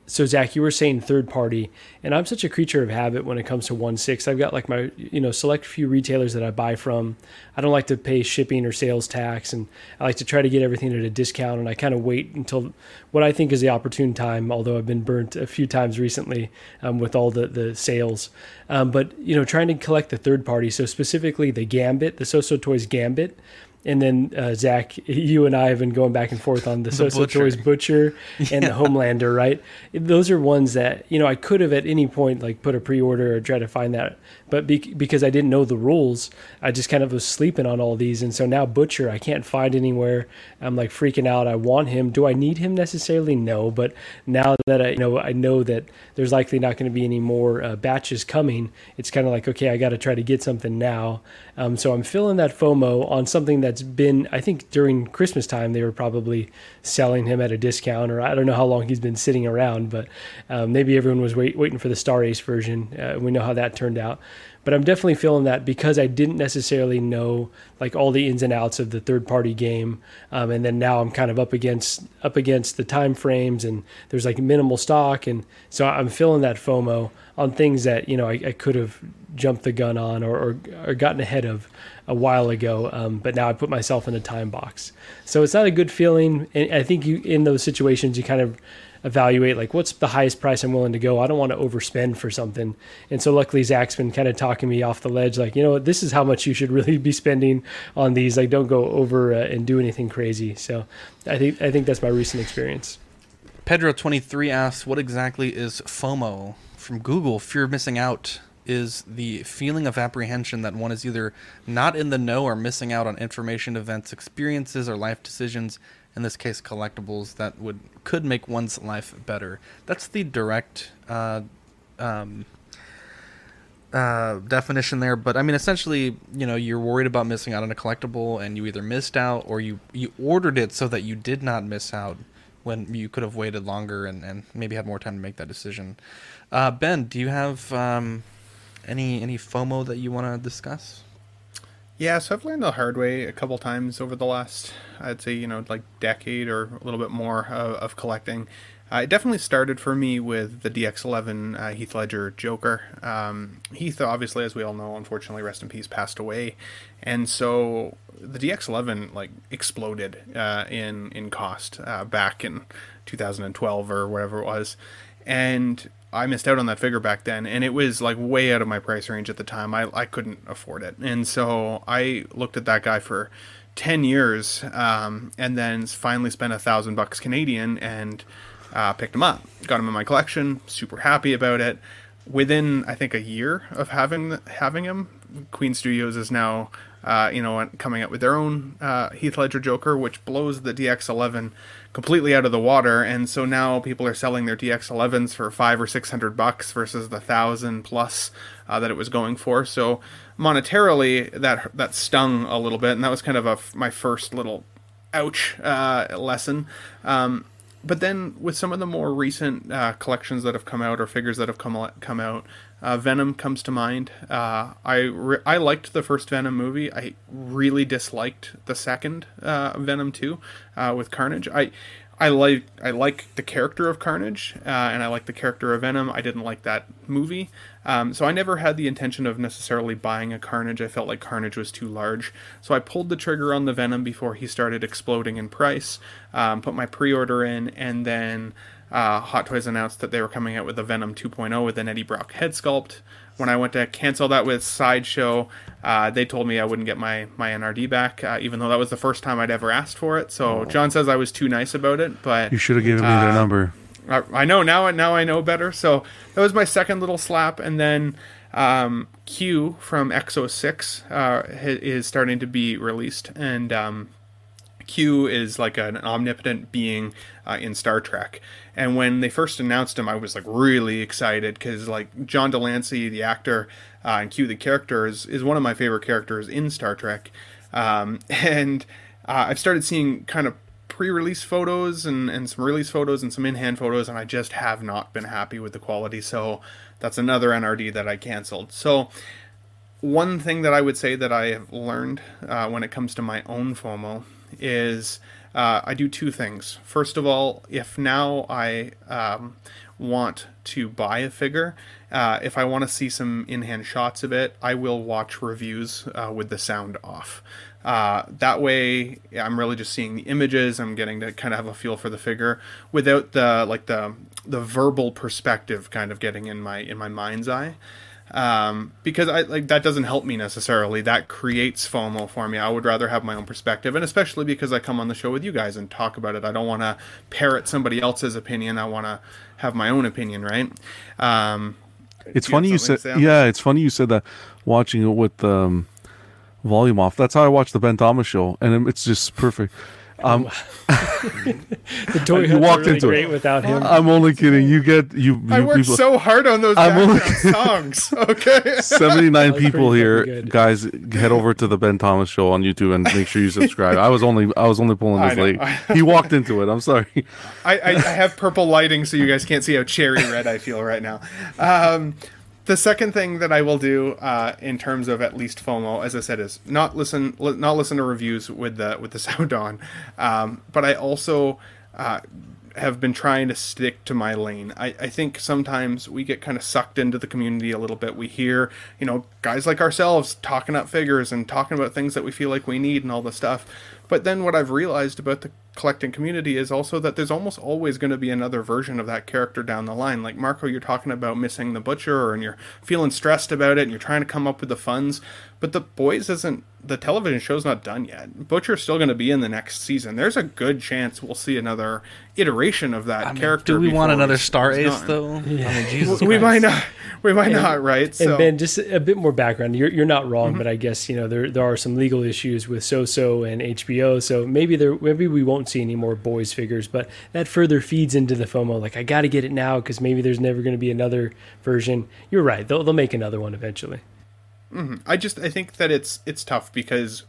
so Zach, you were saying third party, and I'm such a creature of habit when it comes to one six. I've got like my you know select few retailers that I buy from. I don't like to pay shipping or sales tax, and I like to try to get everything at a discount. And I kind of wait until what I think is the opportune time. Although I've been burnt a few times recently um, with all the the sales, um, but you know trying to collect the third party. So specifically the Gambit, the Soso Toys Gambit and then uh, Zach, you and I have been going back and forth on the, the Butcher. Toys Butcher and yeah. the Homelander, right? Those are ones that you know I could have at any point like put a pre-order or try to find that, but be- because I didn't know the rules, I just kind of was sleeping on all these, and so now Butcher I can't find anywhere. I'm like freaking out. I want him. Do I need him necessarily? No, but now that I you know I know that there's likely not going to be any more uh, batches coming, it's kind of like okay, I got to try to get something now. Um, so I'm filling that FOMO on something that's been, I think during Christmas time, they were probably selling him at a discount, or I don't know how long he's been sitting around, but um, maybe everyone was wait, waiting for the Star Ace version. Uh, we know how that turned out. But I'm definitely feeling that because I didn't necessarily know like all the ins and outs of the third party game, um, and then now I'm kind of up against up against the time frames, and there's like minimal stock, and so I'm feeling that FOMO on things that you know I, I could have jumped the gun on or, or, or gotten ahead of a while ago, um, but now I put myself in a time box. So it's not a good feeling. And I think you in those situations you kind of evaluate like what's the highest price I'm willing to go. I don't want to overspend for something. And so luckily Zach's been kind of talking me off the ledge, like you know what, this is how much you should really be spending on these. Like don't go over uh, and do anything crazy. So I think I think that's my recent experience. Pedro twenty three asks, "What exactly is FOMO?" From Google, fear of missing out is the feeling of apprehension that one is either not in the know or missing out on information, events, experiences, or life decisions. In this case, collectibles that would could make one's life better. That's the direct uh, um, uh, definition there. But I mean, essentially, you know, you're worried about missing out on a collectible, and you either missed out or you you ordered it so that you did not miss out when you could have waited longer and, and maybe had more time to make that decision. Uh, ben, do you have um, any any FOMO that you want to discuss? Yeah, so I've learned the hard way a couple times over the last, I'd say, you know, like decade or a little bit more of, of collecting. Uh, it definitely started for me with the DX11 uh, Heath Ledger Joker. Um, Heath, obviously, as we all know, unfortunately, rest in peace, passed away, and so the DX11 like exploded uh, in in cost uh, back in 2012 or whatever it was, and I missed out on that figure back then, and it was like way out of my price range at the time. I, I couldn't afford it, and so I looked at that guy for ten years, um, and then finally spent a thousand bucks Canadian and uh, picked him up, got him in my collection. Super happy about it. Within I think a year of having having him, Queen Studios is now uh, you know coming up with their own uh, Heath Ledger Joker, which blows the DX11 completely out of the water, and so now people are selling their DX11s for five or six hundred bucks versus the thousand plus uh, that it was going for. So monetarily, that that stung a little bit, and that was kind of a, my first little ouch uh, lesson. Um, but then with some of the more recent uh, collections that have come out or figures that have come come out, uh, Venom comes to mind. Uh, I re- I liked the first Venom movie. I really disliked the second uh, Venom two uh, with Carnage. I I like I like the character of Carnage, uh, and I like the character of Venom. I didn't like that movie, um, so I never had the intention of necessarily buying a Carnage. I felt like Carnage was too large, so I pulled the trigger on the Venom before he started exploding in price. Um, put my pre-order in, and then uh, Hot Toys announced that they were coming out with a Venom 2.0 with an Eddie Brock head sculpt when I went to cancel that with Sideshow, uh, they told me I wouldn't get my my NRD back, uh, even though that was the first time I'd ever asked for it. So oh. John says I was too nice about it, but you should have given me their uh, number. I, I, know now. Now I know better. So that was my second little slap, and then um, Q from EXO-6 uh, is starting to be released, and um, Q is like an omnipotent being uh, in Star Trek. And when they first announced him, I was like really excited because like John de Lancie, the actor, uh, and Q, the character, is, is one of my favorite characters in Star Trek. Um, and uh, I've started seeing kind of pre-release photos and, and some release photos and some in-hand photos, and I just have not been happy with the quality. So that's another NRD that I canceled. So one thing that I would say that I have learned uh, when it comes to my own FOMO is uh, I do two things. First of all, if now I um, want to buy a figure, uh, if I want to see some in hand shots of it, I will watch reviews uh, with the sound off. Uh, that way, I'm really just seeing the images. I'm getting to kind of have a feel for the figure without the like the the verbal perspective kind of getting in my in my mind's eye. Um, because I like that doesn't help me necessarily. That creates FOMO for me. I would rather have my own perspective, and especially because I come on the show with you guys and talk about it. I don't want to parrot somebody else's opinion. I want to have my own opinion, right? Um, it's funny you said yeah. It's funny you said that watching it with um, volume off. That's how I watch the Ben Thomas show, and it's just perfect. Um, the toy you walked really into great it. without him. I'm only kidding. You get you. you I worked people, so hard on those I'm only, songs. Okay, 79 people here, guys. Head over to the Ben Thomas Show on YouTube and make sure you subscribe. I was only I was only pulling this late. he walked into it. I'm sorry. I, I, I have purple lighting, so you guys can't see how cherry red I feel right now. Um, the second thing that I will do uh, in terms of at least FOMO, as I said, is not listen li- not listen to reviews with the with the sound on, um, but I also uh, have been trying to stick to my lane. I, I think sometimes we get kind of sucked into the community a little bit. We hear, you know, guys like ourselves talking up figures and talking about things that we feel like we need and all the stuff. But then what I've realized about the collecting community is also that there's almost always going to be another version of that character down the line. Like Marco, you're talking about missing the butcher, and you're feeling stressed about it, and you're trying to come up with the funds. But the boys isn't the television show's not done yet. Butcher's still going to be in the next season. There's a good chance we'll see another iteration of that I mean, character. Do we want another Star Ace done. though? Yeah. I mean, Jesus, we Christ. might not. We might and, not, right? And so. Ben, just a bit more background. You're you're not wrong, mm-hmm. but I guess you know there there are some legal issues with SoSo and HBO, so maybe there maybe we won't see any more boys figures, but that further feeds into the FOMO. Like I got to get it now because maybe there's never going to be another version. You're right. They'll they'll make another one eventually. Mm-hmm. I just I think that it's it's tough because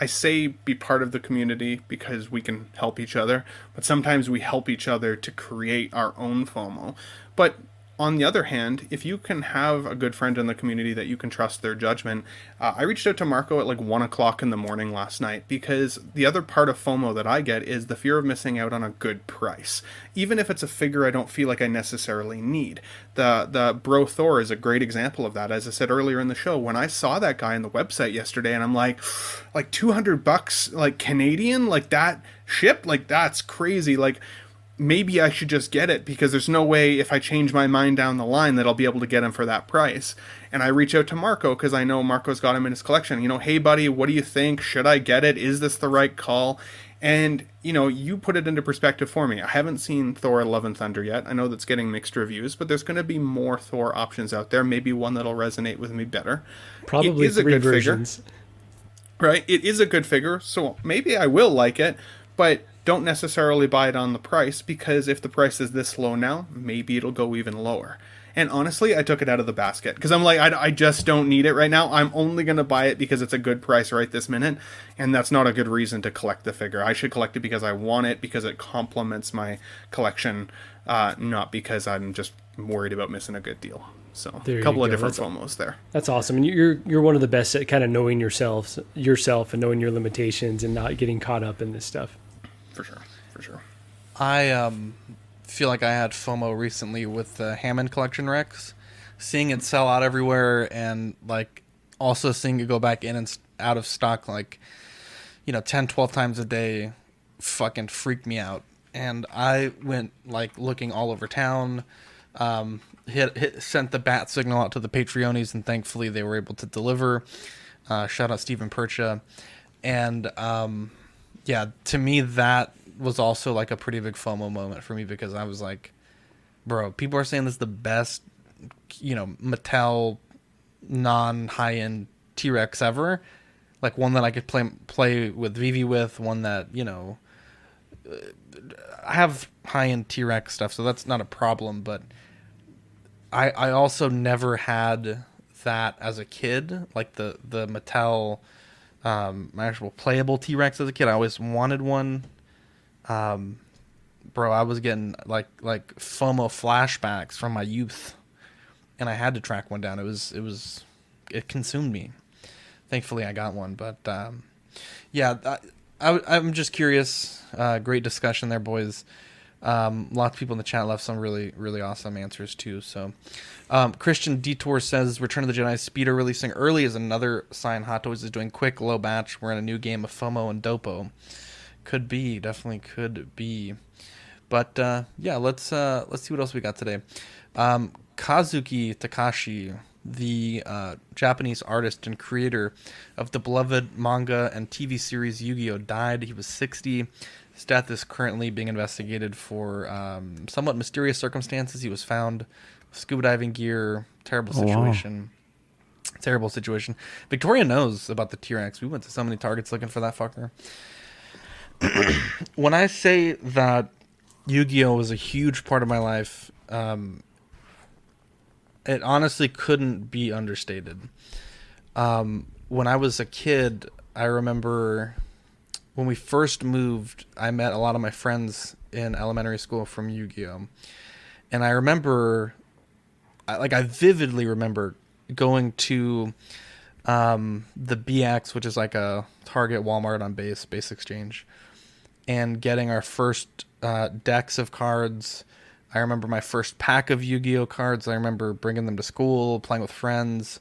I say be part of the community because we can help each other, but sometimes we help each other to create our own FOMO. But on the other hand, if you can have a good friend in the community that you can trust their judgment, uh, I reached out to Marco at like one o'clock in the morning last night because the other part of FOMO that I get is the fear of missing out on a good price, even if it's a figure I don't feel like I necessarily need. The the Bro Thor is a great example of that. As I said earlier in the show, when I saw that guy on the website yesterday, and I'm like, like two hundred bucks, like Canadian, like that ship, like that's crazy, like maybe I should just get it because there's no way if I change my mind down the line that I'll be able to get him for that price. And I reach out to Marco because I know Marco's got him in his collection. You know, hey buddy, what do you think? Should I get it? Is this the right call? And you know, you put it into perspective for me. I haven't seen Thor: Love and Thunder yet. I know that's getting mixed reviews, but there's going to be more Thor options out there. Maybe one that'll resonate with me better. Probably it is a good versions. figure, right? It is a good figure, so maybe I will like it. But don't necessarily buy it on the price because if the price is this low now, maybe it'll go even lower. And honestly, I took it out of the basket because I'm like, I, I just don't need it right now. I'm only going to buy it because it's a good price right this minute. And that's not a good reason to collect the figure. I should collect it because I want it, because it complements my collection, uh, not because I'm just worried about missing a good deal. So there a couple of different that's, FOMOs there. That's awesome, and you're you're one of the best at kind of knowing yourself, yourself, and knowing your limitations, and not getting caught up in this stuff for sure, for sure. I um, feel like I had FOMO recently with the Hammond Collection Rex, seeing it sell out everywhere, and like also seeing it go back in and out of stock like you know 10 12 times a day fucking freaked me out. And i went like looking all over town um, hit, hit sent the bat signal out to the patreonies and thankfully they were able to deliver. Uh, shout out stephen percha. And um, yeah, to me that was also like a pretty big FOMO moment for me because I was like, bro, people are saying this is the best, you know, Mattel non high end T Rex ever. Like one that I could play play with Vivi with, one that you know, I have high end T Rex stuff, so that's not a problem. But I I also never had that as a kid, like the the Mattel um, my actual playable T Rex as a kid. I always wanted one. Um, bro, I was getting like like FOMO flashbacks from my youth, and I had to track one down. It was it was it consumed me. Thankfully, I got one, but um, yeah, I, I, am just curious. Uh, great discussion there, boys. Um, lots of people in the chat left some really really awesome answers too. So, um, Christian Detour says Return of the Jedi Speeder releasing early is another sign Hot Toys is doing quick low batch. We're in a new game of FOMO and Dopo. Could be, definitely could be. But uh, yeah, let's uh, let's see what else we got today. Um, Kazuki Takahashi, the uh, Japanese artist and creator of the beloved manga and TV series Yu-Gi-Oh, died. He was 60. His death is currently being investigated for um, somewhat mysterious circumstances. He was found scuba diving gear. Terrible situation. Oh, wow. Terrible situation. Victoria knows about the T-Rex. We went to so many targets looking for that fucker. when I say that Yu-Gi-Oh was a huge part of my life, um, it honestly couldn't be understated. Um, when I was a kid, I remember when we first moved, I met a lot of my friends in elementary school from Yu-Gi-Oh, and I remember, like, I vividly remember going to um, the BX, which is like a Target, Walmart on base, base exchange, and getting our first uh, decks of cards. I remember my first pack of Yu-Gi-Oh cards. I remember bringing them to school, playing with friends.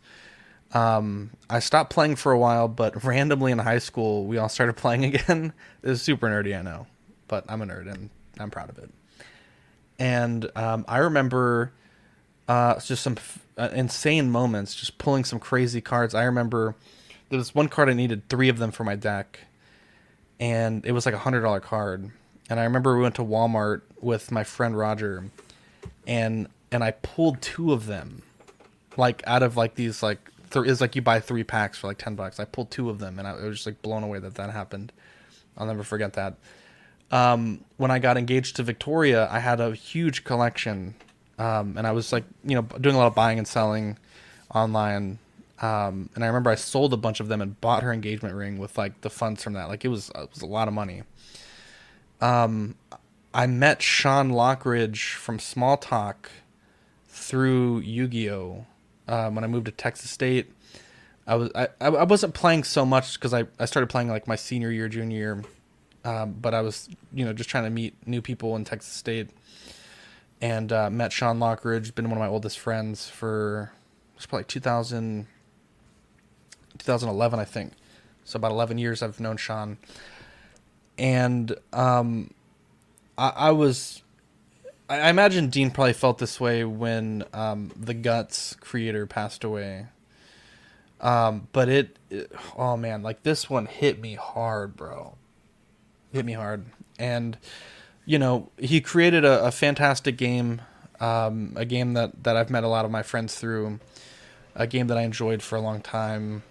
Um, I stopped playing for a while, but randomly in high school, we all started playing again. it was super nerdy, I know, but I'm a nerd and I'm proud of it. And um, I remember uh, just some f- uh, insane moments, just pulling some crazy cards. I remember there was one card I needed three of them for my deck, and it was like a hundred dollar card. And I remember we went to Walmart with my friend Roger, and and I pulled two of them, like out of like these like th- is like you buy three packs for like ten bucks. I pulled two of them, and I, was just like blown away that that happened. I'll never forget that. Um, when I got engaged to Victoria, I had a huge collection, um, and I was like, you know, doing a lot of buying and selling online um, and I remember I sold a bunch of them and bought her engagement ring with like the funds from that. Like it was it was a lot of money. Um, I met Sean Lockridge from Small Talk through Yu-Gi-Oh. Um, when I moved to Texas State, I was I, I wasn't playing so much because I, I started playing like my senior year, junior year. Um, but I was you know just trying to meet new people in Texas State, and uh, met Sean Lockridge. Been one of my oldest friends for it's probably 2000 2011, I think. So about 11 years I've known Sean, and um, I, I was. I, imagine Dean probably felt this way when um, the Guts creator passed away. Um, but it, it, oh man, like this one hit me hard, bro. Hit me hard, and you know he created a, a fantastic game, um, a game that that I've met a lot of my friends through, a game that I enjoyed for a long time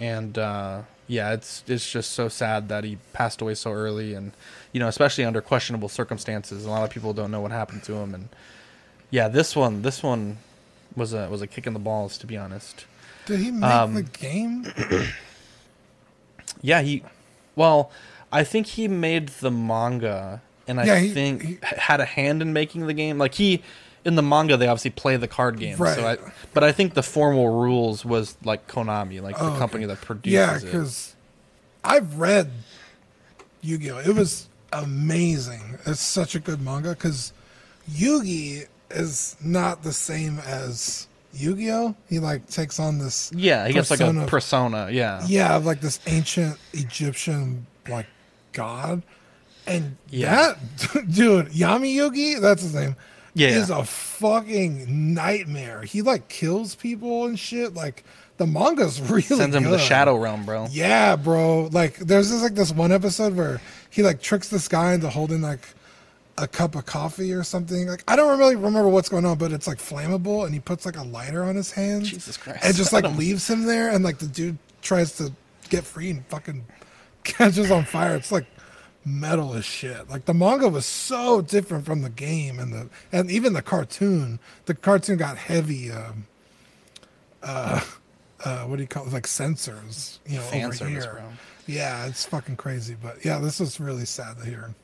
and uh, yeah, it's it's just so sad that he passed away so early, and you know, especially under questionable circumstances. A lot of people don't know what happened to him, and yeah, this one this one was a was a kick in the balls, to be honest. Did he make um, the game? yeah, he. Well, I think he made the manga, and I yeah, he, think he, had a hand in making the game. Like he in the manga they obviously play the card game. Right. So I, but I think the formal rules was like Konami, like the oh, company okay. that produces yeah, it. Yeah, because I've read Yu-Gi-Oh. It was amazing. It's such a good manga because Yugi is not the same as Yu-Gi-Oh. He like takes on this. Yeah, he gets like a persona. Yeah. Yeah, of like this ancient Egyptian like god. And yeah. that dude, Yami Yugi, that's his name yeah. is a fucking nightmare. He like kills people and shit. Like the manga's really sends him good. to the shadow realm, bro. Yeah, bro. Like there's this like this one episode where he like tricks this guy into holding like a cup of coffee or something. Like I don't really remember what's going on, but it's like flammable, and he puts like a lighter on his hand. Jesus Christ! And just like leaves him there, and like the dude tries to get free and fucking catches on fire. It's like metal as shit. Like the manga was so different from the game and the and even the cartoon. The cartoon got heavy. Um, uh, uh, what do you call it? Like censors, you know, Fan over here. bro. Yeah, it's fucking crazy. But yeah, this is really sad to hear.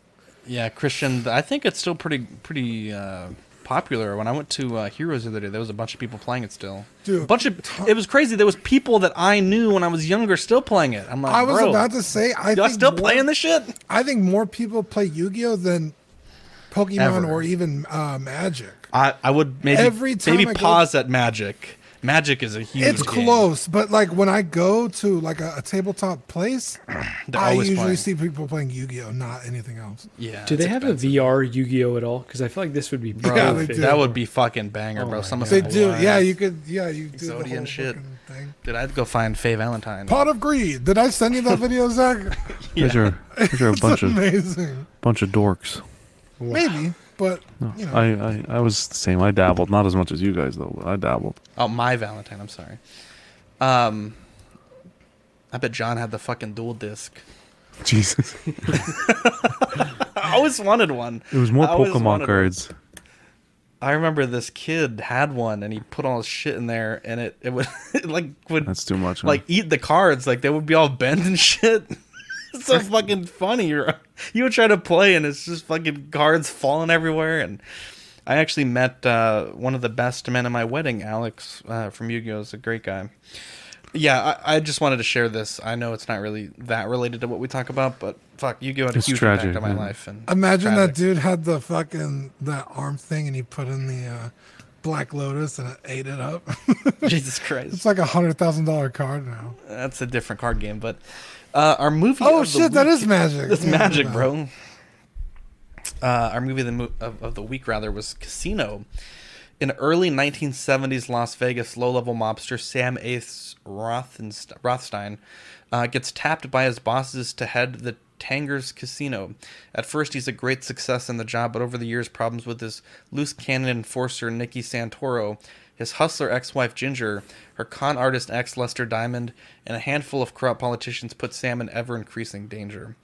Yeah, Christian. I think it's still pretty pretty uh, popular. When I went to uh, Heroes the other day, there was a bunch of people playing it still. Dude, a bunch of it was crazy. There was people that I knew when I was younger still playing it. I'm like, I was bro, about to say, I y'all still more- playing this shit. I think more people play Yu-Gi-Oh than Pokemon Ever. or even uh, Magic. I, I would maybe Every time maybe I go- pause at Magic. Magic is a huge. It's game. close, but like when I go to like a, a tabletop place, I usually playing. see people playing Yu-Gi-Oh, not anything else. Yeah. Do they it's have a VR Yu-Gi-Oh at all? Because I feel like this would be Bro, Yeah, they do. that would be fucking banger, Oh bro. Some of They do, live. yeah. You could, yeah, you do the Exodian whole shit. fucking thing. Dude, I'd go find Faye Valentine. Pot of Greed. Did I send you that video, Zach? These are these are a It's bunch of amazing. bunch of dorks. Maybe, but No, you know, I, I I was the same. I dabbled, not as much as you guys though. But I dabbled. Oh, my Valentine. I'm sorry. Um, I bet John had the fucking Duel Disk. Jesus, I always wanted one. it was more I Pokemon wanted one. cards. I remember this kid had one, and he put all his shit in there, and it it would it like would That's too much. huh? like eat the cards, like they would be all bent and shit. It's so fucking funny. You're, you would try to play, and it's just fucking cards falling everywhere. And I actually met uh, one of the best men at my wedding, Alex uh, from Yu-Gi-Oh. is a great guy. Yeah, I, I just wanted to share this. I know it's not really that related to what we talk about, but fuck, Yu-Gi-Oh had a It's huge tragic, impact on my yeah. life. And imagine that dude had the fucking that arm thing, and he put in the uh, Black Lotus, and it ate it up. Jesus Christ, it's like a hundred thousand dollar card now. that's a different card game. But uh, our movie. Oh shit, that week- is magic. That's Yeah, magic, bro. Uh, our movie of the, mo- of, of the week rather was Casino. In early 1970s Las Vegas, low-level mobster Sam Ace Rothstein uh, gets tapped by his bosses to head the Tangiers Casino. At first, he's a great success in the job, but over the years, problems with his loose cannon enforcer Nicky Santoro, his hustler ex-wife Ginger, her con artist ex Lester Diamond, and a handful of corrupt politicians put Sam in ever-increasing danger.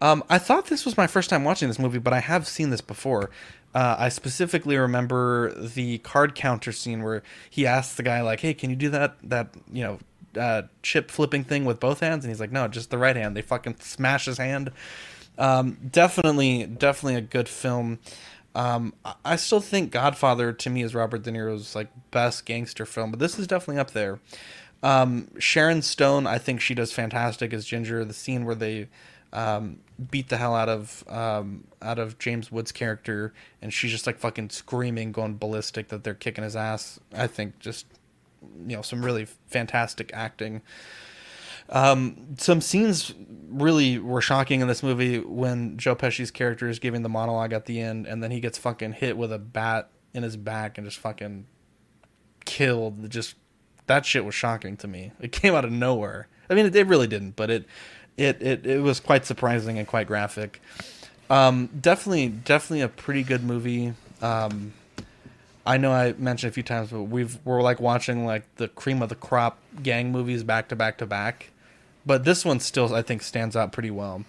Um, I thought this was my first time watching this movie, but I have seen this before. Uh, I specifically remember the card counter scene where he asks the guy, like, "Hey, can you do that that you know uh, chip flipping thing with both hands?" And he's like, "No, just the right hand." They fucking smash his hand. Um, definitely, definitely a good film. Um, I- still think Godfather to me is Robert De Niro's like best gangster film, but this is definitely up there. Um, Sharon Stone, I think she does fantastic as Ginger. The scene where they um, beat the hell out of um, out of James Wood's character, and she's just like fucking screaming, going ballistic that they're kicking his ass. I think just you know some really fantastic acting. Um, some scenes really were shocking in this movie when Joe Pesci's character is giving the monologue at the end, and then he gets fucking hit with a bat in his back and just fucking killed. Just that shit was shocking to me. It came out of nowhere. I mean, it, it really didn't, but it, it it it was quite surprising and quite graphic. Um, definitely, definitely a pretty good movie. Um, I know I mentioned a few times, but we've we're like watching like the cream of the crop gang movies back to back to back, but this one still I think stands out pretty well.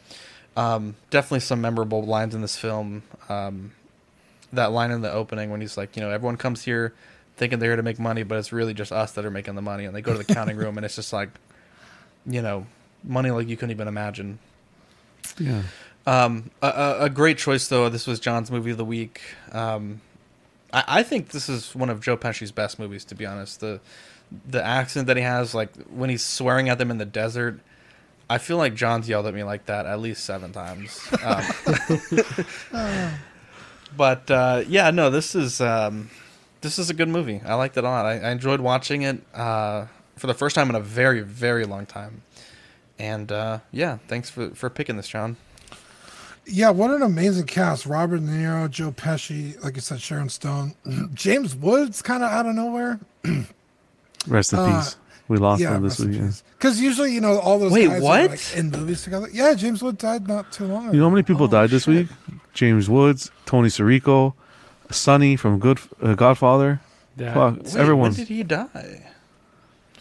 Um, definitely some memorable lines in this film. Um, that line in the opening when he's like, you know, everyone comes here thinking they're here to make money, but it's really just us that are making the money, and they go to the counting room and it's just like, you know, money like you couldn't even imagine. Yeah. Um, a, a, a great choice though. This was John's movie of the week. Um, I, I think this is one of Joe Pesci's best movies, to be honest. The the accent that he has, like when he's swearing at them in the desert, I feel like John's yelled at me like that at least seven times. Um, but uh, yeah, no, this is um, this is a good movie. I liked it a lot. I, I enjoyed watching it uh, for the first time in a very very long time. And uh, yeah, thanks for for picking this, John. Yeah, what an amazing cast. Robert De Niro, Joe Pesci, like you said, Sharon Stone. James Woods kind of out of nowhere. Rest in Uh, peace. We lost yeah, him this rest in week. Because usually, you know, all those Wait, guys what? are like in movies together. Yeah, James Woods died not too long ago. You know how many people Oh, died this shit. week? James Woods, Tony Sirico, Sonny from Good uh, Godfather. That- Fuck, Wait, everyone When did he die?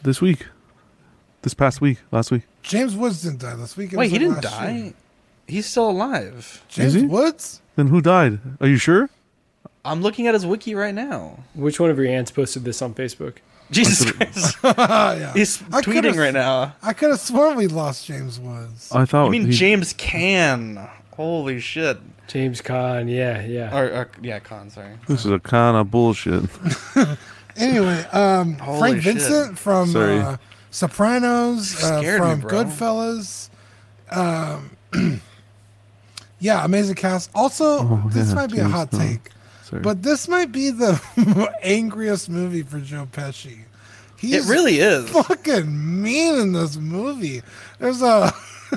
this week, this past week, last week. James Woods didn't die this week. It Wait, was he like didn't die. year. He's still alive. James he? Woods? Then who died? Are you sure? I'm looking at his wiki right now. Which one of your aunts posted this on Facebook? Jesus Christ. yeah. He's I tweeting could've- right now. I could have sworn we lost James Woods. I thought You mean he- James Caan? Holy shit. James Caan, yeah, yeah. Or, or yeah, Con. Sorry. This is a kind of bullshit. Anyway, um, Holy Frank shit. Vincent from Sorry. uh, Sopranos, uh, Scared me, from bro. Goodfellas. Um, yeah, amazing cast. Also, Oh, this yeah, might be a James hot Caan. take, Sorry. but this might be the angriest movie for Joe Pesci. He's It really is. fucking mean in this movie. There's a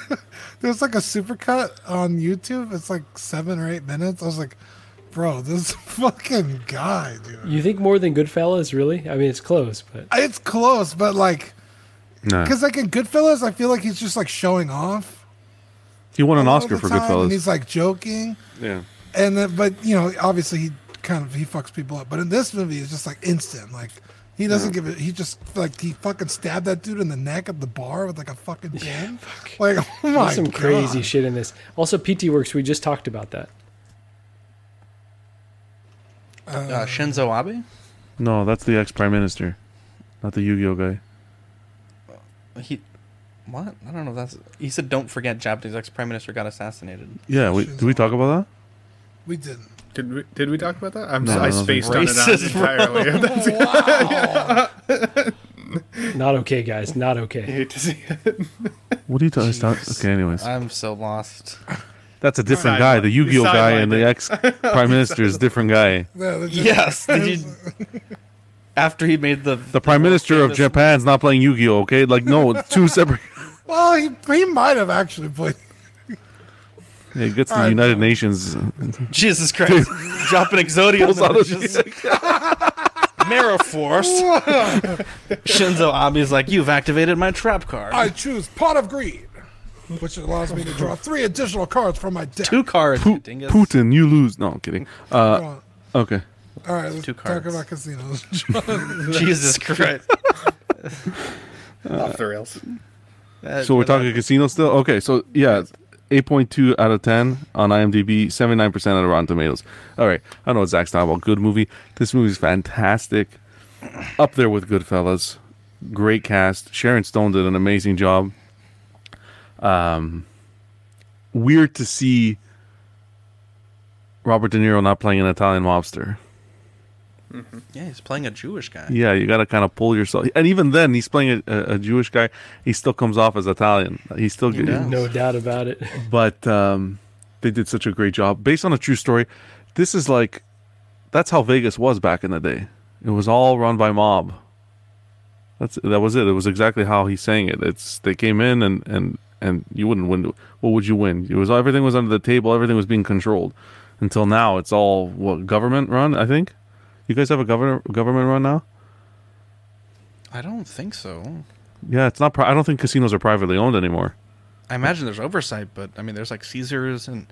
there's like a supercut on YouTube. It's like seven or eight minutes. I was like, bro, this fucking guy, dude. You think more than Goodfellas, really? I mean, it's close, but It's close, but like, Nah. because like in Goodfellas, I feel like he's just like showing off. He won an Oscar for time, and he's like joking, Yeah. and then, but you know, obviously he kind of he fucks people up. But in this movie, it's just like instant. Like he doesn't give it. He just like he fucking stabbed that dude in the neck at the bar with like a fucking pin. like oh my there's some god, crazy shit in this. Also, PT Works, we just talked about that. Uh, Shinzo Abe? No, that's the ex prime minister, not the Yu-Gi-Oh guy. He. What? I don't know. if That's he said. Don't forget, Japanese ex prime minister got assassinated. Yeah, we, did we talk about that? we didn't. Did we did we talk about that? I'm No, so, I I don't think spaced so. on it Racist, entirely. Not okay, guys. Not okay. I okay. hate to see it. What are you talking about? Okay, anyways, I'm so lost. that's a different guy. The Yu-Gi-Oh guy and the ex prime minister is a different guy. Yeah, they're just- Yes. Did you? After he made the The prime minister of famous- Japan's not playing Yu-Gi-Oh. Okay, like no, two separate. Well, he he might have actually played. Yeah, he gets the Alright. United Nations. Uh, Jesus Christ! Dropping Exodia. Pulls out on a- the Mirror Force. Shinzo Abe's like, you've activated my trap card. I choose Pot of Greed, which allows me to draw three additional cards from my deck. Two cards. Pu- you dingus. Putin, you lose. No, I'm kidding. Uh, Come on. okay. All right, let's Two talk cards. about casinos. Jesus Christ. Uh, Off the rails. That- So we're that- talking casino still. Okay, so yeah, eight point two out of ten on IMDb, seventy nine percent on Rotten Tomatoes. All right, I know Zach's talking about. Good movie. This movie's fantastic. Up there with Goodfellas. Great cast. Sharon Stone did an amazing job. Um, weird to see Robert De Niro not playing an Italian mobster. Yeah, he's playing a Jewish guy. Yeah, you got to kind of pull yourself. And even then, he's playing a, a, a Jewish guy. He still comes off as Italian. He's still He. No doubt about it. but um, they did such a great job based on a true story. This is like that's how Vegas was back in the day. It was all run by mob. That's that was it. It was exactly how he's saying it. It's they came in and and and you wouldn't win. What would you win? It was everything was under the table. Everything was being controlled. Until now, it's all what government run. I think. You guys have a government government run now. I don't think so. Yeah, it's not. Pri- I don't think casinos are privately owned anymore. I imagine there's oversight, but I mean, there's like Caesars, and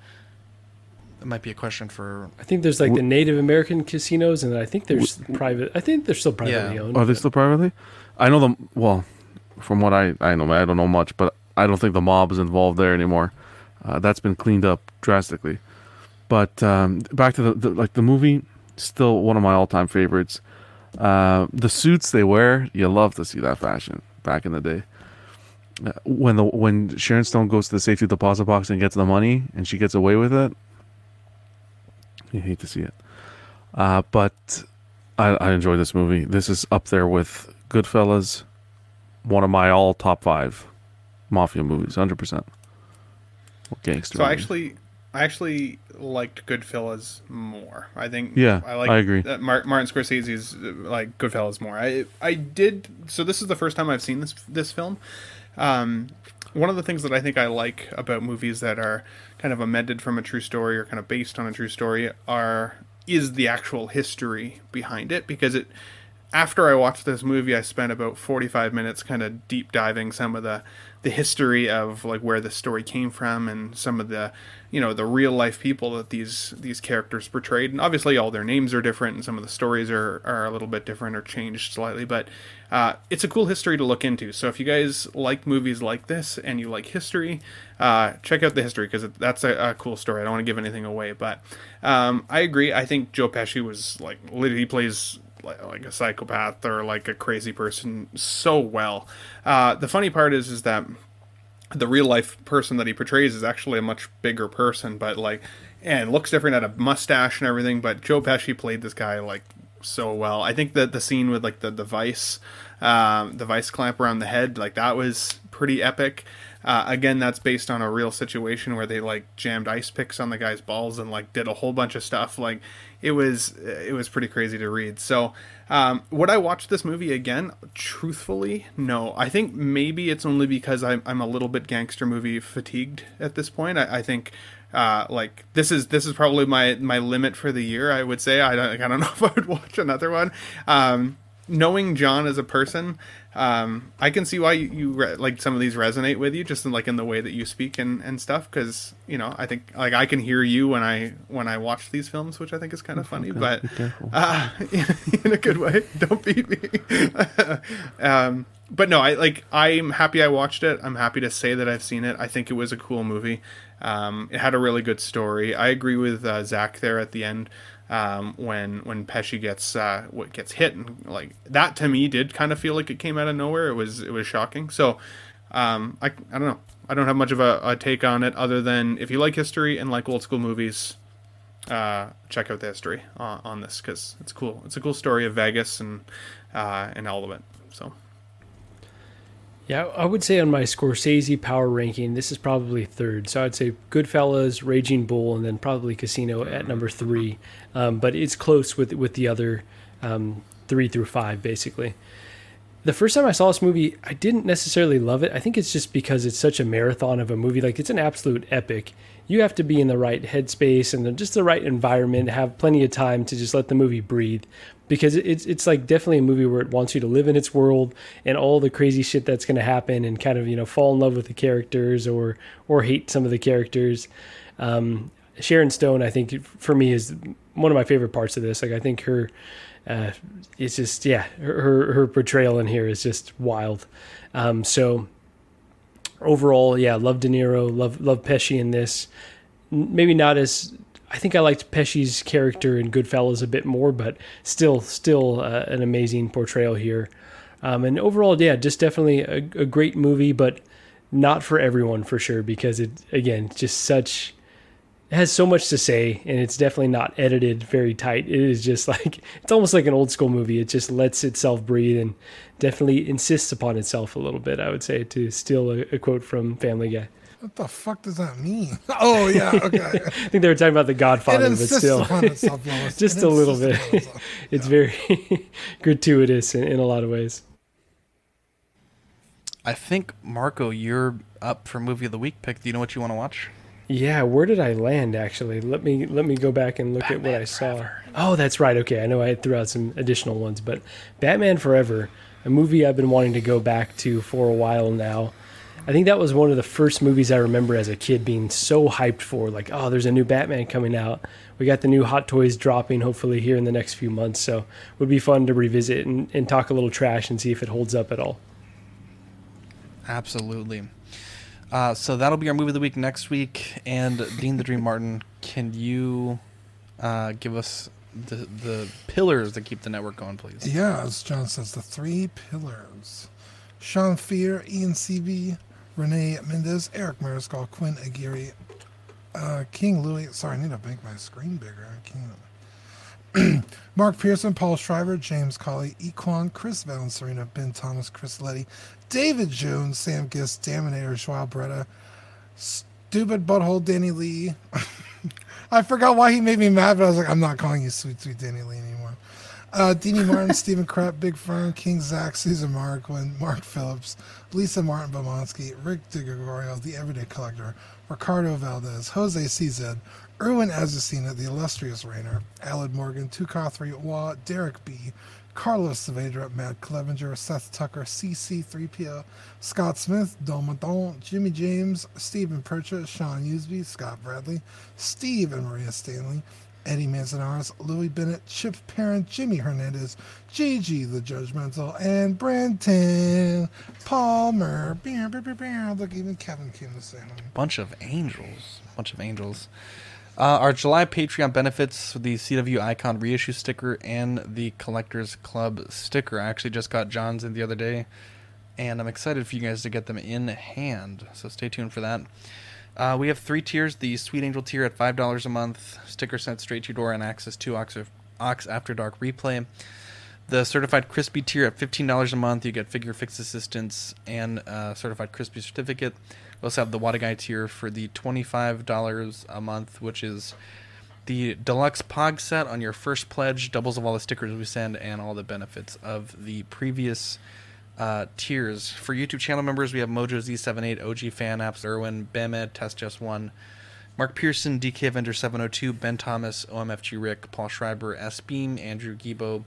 it might be a question for. I think there's like the Native American casinos, and I think there's private. I think they're still privately Yeah. owned. Are they still privately? I know them. Well, from what I I know, I don't know much, but I don't think the mob is involved there anymore. Uh, that's been cleaned up drastically. But um, back to the, the like the movie, still one of my all time favorites. Uh, the suits they wear, you love to see that fashion back in the day. Uh, when the when Sharon Stone goes to the safety deposit box and gets the money, and she gets away with it, you hate to see it. Uh, but I, I enjoy this movie. This is up there with Goodfellas, one of my all top five mafia movies, hundred percent. Gangster. So I actually, I actually liked Goodfellas more. I think. Yeah, I like. I agree. Martin Scorsese's uh, like Goodfellas more. I I did. So this is the first time I've seen this this film. Um, one of the things that I think I like about movies that are kind of amended from a true story or kind of based on a true story are is the actual history behind it because it after I watched this movie, I spent about 45 minutes kind of deep diving some of the the history of like where the story came from and some of the you know the real life people that these these characters portrayed. And obviously all their names are different and some of the stories are, are a little bit different or changed slightly but uh, it's a cool history to look into. So if you guys like movies like this and you like history uh, check out the history because that's a, a cool story. I don't want to give anything away but um, I agree. I think Joe Pesci was like literally plays like, a psychopath or like a crazy person so well. Uh, the funny part is is that the real life person that he portrays is actually a much bigger person, but like and looks different, had a mustache and everything. But Joe Pesci played this guy like so well. I think that the scene with like the device, um, the vice clamp around the head, like that was pretty epic. Uh, again, that's based on a real situation where they like jammed ice picks on the guy's balls and like did a whole bunch of stuff. Like it was it was pretty crazy to read. So, um, would I watch this movie again? Truthfully, no. I think maybe it's only because I'm I'm a little bit gangster movie fatigued at this point. I, I think uh, like this is this is probably my my limit for the year. I would say I don't I don't know if I would watch another one. Um, knowing John as a person, um, I can see why you, you re- like some of these resonate with you, just in like in the way that you speak and, and stuff. Because you know, I think like I can hear you when I when I watch these films, which I think is kind of funny, Okay, but uh, in a good way. Don't beat me. um, but no, I like. I'm happy I watched it. I'm happy to say that I've seen it. I think it was a cool movie. Um, it had a really good story. I agree with uh, Zach there at the end um, when when Pesci gets uh, what gets hit and like that to me did kind of feel like it came out of nowhere. It was it was shocking. So um, I I don't know. I don't have much of a, a take on it other than if you like history and like old school movies, uh, check out the history on, on this because it's cool. It's a cool story of Vegas and uh, and all of it. So Yeah, I would say on my Scorsese power ranking, this is probably third. So I'd say Goodfellas, Raging Bull, and then probably Casino at number three. Um, but it's close with with the other um, three through five, basically. The first time I saw this movie, I didn't necessarily love it. I think it's just because it's such a marathon of a movie. Like it's an absolute epic. You have to be in the right headspace and just the right environment, have plenty of time to just let the movie breathe because it's it's like definitely a movie where it wants you to live in its world and all the crazy shit that's going to happen and kind of you know fall in love with the characters or or hate some of the characters. Um, Sharon Stone, I think for me is one of my favorite parts of this. Like I think her, uh, it's just yeah, her her portrayal in here is just wild. Um, so overall, yeah, love De Niro, love love Pesci in this. Maybe not as I think I liked Pesci's character in Goodfellas a bit more, but still, still uh, an amazing portrayal here. Um, and overall, yeah, just definitely a, a, great movie, but not for everyone for sure because it again just such it has so much to say and it's definitely not edited very tight. It is just like it's almost like an old school movie. It just lets itself breathe and definitely insists upon itself a little bit. I would say to steal a, a quote from Family Guy. What the fuck does that mean? Oh yeah, okay. I think they were talking about the Godfather, but still, itself, just it a little bit. It's yeah. very gratuitous in, in a lot of ways. I think Marco, you're up for movie of the week pick. Do you know what you want to watch? Yeah, where did I land actually? Let me let me go back and look Batman at what I Forever. saw. Oh, that's right. Okay, I know I threw out some additional ones, but Batman Forever, a movie I've been wanting to go back to for a while now. I think that was one of the first movies I remember as a kid being so hyped for. Like, oh, there's a new Batman coming out. We got the new Hot Toys dropping hopefully here in the next few months. So it would be fun to revisit and, and talk a little trash and see if it holds up at all. Absolutely. Uh, so that'll be our movie of the week next week. And Dean the Dream Martin, can you uh, give us the the pillars that keep the network going, please? Yeah, as John says, the three pillars. Sean Fear, Ian CB, Renee Mendez, Eric Mariscal, Quinn Aguirre, uh, King Louis. Sorry, I need to make my screen bigger. King Mark Pearson, Paul Shriver, James Colley, Equan, Chris Valencerina, Ben Thomas, Chris Letty, David Jones, Sam Gist, Daminator, Joao Beretta, Stupid Butthole, Danny Lee. I forgot why he made me mad, but I was like, I'm not calling you Sweet Sweet Danny Lee anymore. Uh, Deanie Martin, Stephen Krapp, Big Fern, King Zach, Susan Marquin, Mark Phillips, Lisa Martin Bomansky, Rick DeGregorio, The Everyday Collector, Ricardo Valdez, Jose CZ, Erwin Azucena, The Illustrious Rainer, Alad Morgan, Tukathri Wa, Derek B., Carlos Saavedra, Matt Clevenger, Seth Tucker, CC3PO, Scott Smith, Don Madon, Jimmy James, Stephen Percha, Sean Usby, Scott Bradley, Steve and Maria Stanley, Eddie Manzanares, Louis Bennett, Chip Parent, Jimmy Hernandez, Gigi the Judgmental, and Brenton Palmer. Look, even Kevin came to say hi. Bunch of angels. Bunch of angels. Uh, our July Patreon benefits the CW Icon reissue sticker and the Collectors Club sticker. I actually just got John's in the other day, and I'm excited for you guys to get them in hand. So stay tuned for that. Uh, we have three tiers the Sweet Angel tier at $5 a month, sticker sent straight to your door, and access to Ox, Ox After Dark replay. The certified crispy tier at $15 a month, you get figure fix assistance and uh, certified crispy certificate. We also have the Wadagai tier for the $25 a month, which is the deluxe pog set on your first pledge, doubles of all the stickers we send, and all the benefits of the previous uh, tiers. For YouTube channel members, we have Mojo Z78, OG Fan Apps, Irwin, Bemed, Test Just One, Mark Pearson, DK Avenger 702, Ben Thomas, OMFG Rick, Paul Schreiber, S Beam, Andrew Gibo,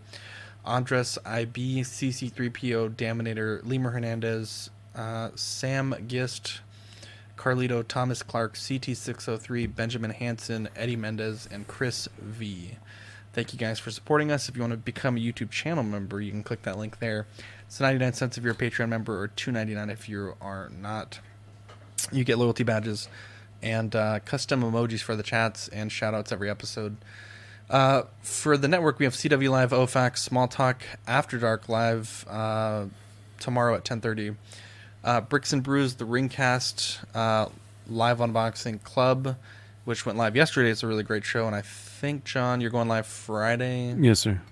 Andres IB, CC3PO, Daminator, Lima Hernandez, uh, Sam Gist, Carlito, Thomas Clark, CT603, Benjamin Hanson, Eddie Mendez, and Chris V. Thank you guys for supporting us. If you want to become a YouTube channel member, you can click that link there. It's 99 cents if you're a Patreon member, or 2.99 if you are not. You get loyalty badges and uh, custom emojis for the chats and shout outs every episode. Uh, for the network, we have CW Live, OFAC, Small Talk, After Dark Live uh, tomorrow at 10:30. Uh, Bricks and Brews, the Ringcast uh, live unboxing club, which went live yesterday. It's a really great show, and I think John, you're going live Friday. Yes, sir.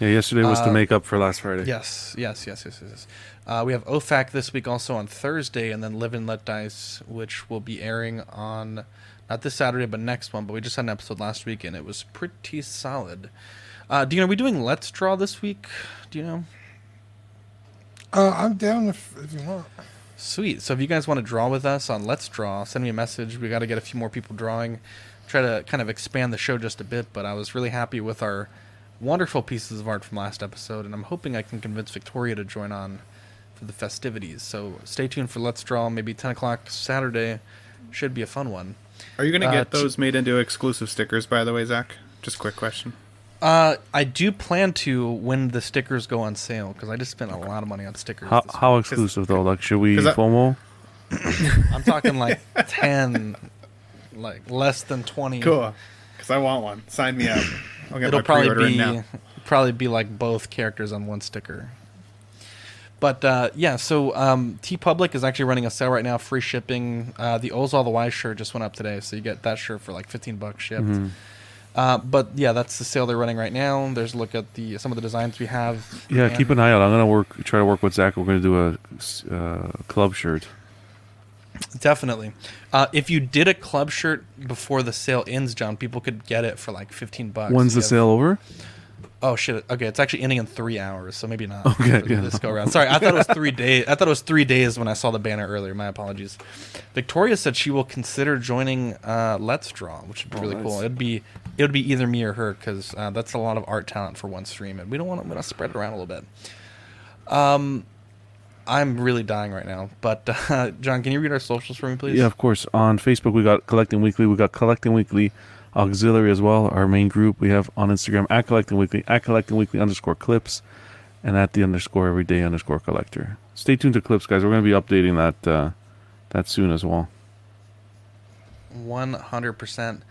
Yeah, yesterday was to Uh, make up for last Friday. Yes, yes, yes, yes, yes. yes. Uh, we have OFAC this week also on Thursday, and then Live and Let Dice, which will be airing on not this Saturday, but next one. But we just had an episode last week, and it was pretty solid. Uh, do you know, are we doing Let's Draw this week? Do you know? Uh, I'm down if, if you want. Sweet. So if you guys want to draw with us on Let's Draw, send me a message. We got to get a few more people drawing. Try to kind of expand the show just a bit, but I was really happy with our wonderful pieces of art from last episode, and I'm hoping I can convince Victoria to join on for the festivities. So stay tuned for Let's Draw, maybe 10 o'clock Saturday. Should be a fun one. Are you going to Uh, get t- those made into exclusive stickers, by the way, Zach? Just quick question. Uh, I do plan to when the stickers go on sale because I just spent a lot of money on stickers. How, how exclusive though? Like, should we I- FOMO? I'm talking like 10, like less than 20. Cool. Because I want one. Sign me up. I'll get It'll my probably be now. probably be like both characters on one sticker. But uh, yeah, so um, TeePublic is actually running a sale right now, free shipping. Uh, the O's All the Wise shirt just went up today, so you get that shirt for like 15 bucks shipped. Mhm. Uh, but yeah, that's the sale they're running right now. There's a look at the some of the designs we have. Yeah, And- keep an eye out. I'm gonna work, try to work with Zach. We're gonna do a uh, club shirt. Definitely. Uh, if you did a club shirt before the sale ends, John, people could get it for like 15 bucks. When's the sale over? Oh shit! Okay, it's actually ending in three hours, so maybe not. Okay, yeah. This go around. Sorry, I thought it was three days. I thought it was three days when I saw the banner earlier. My apologies. Victoria said she will consider joining uh, Let's Draw, which would be Oh, really nice. cool. It'd be it would be either me or her because uh, that's a lot of art talent for one stream, and we don't want to, want to spread it around a little bit. Um, I'm really dying right now, but uh, John, can you read our socials for me, please? Yeah, of course. On Facebook, we got Collecting Weekly. We got Collecting Weekly Auxiliary as well. Our main group we have on Instagram at Collecting Weekly, at Collecting Weekly underscore clips, and at the underscore everyday underscore collector. Stay tuned to clips, guys. We're going to be updating that uh, that soon as well. One hundred percent.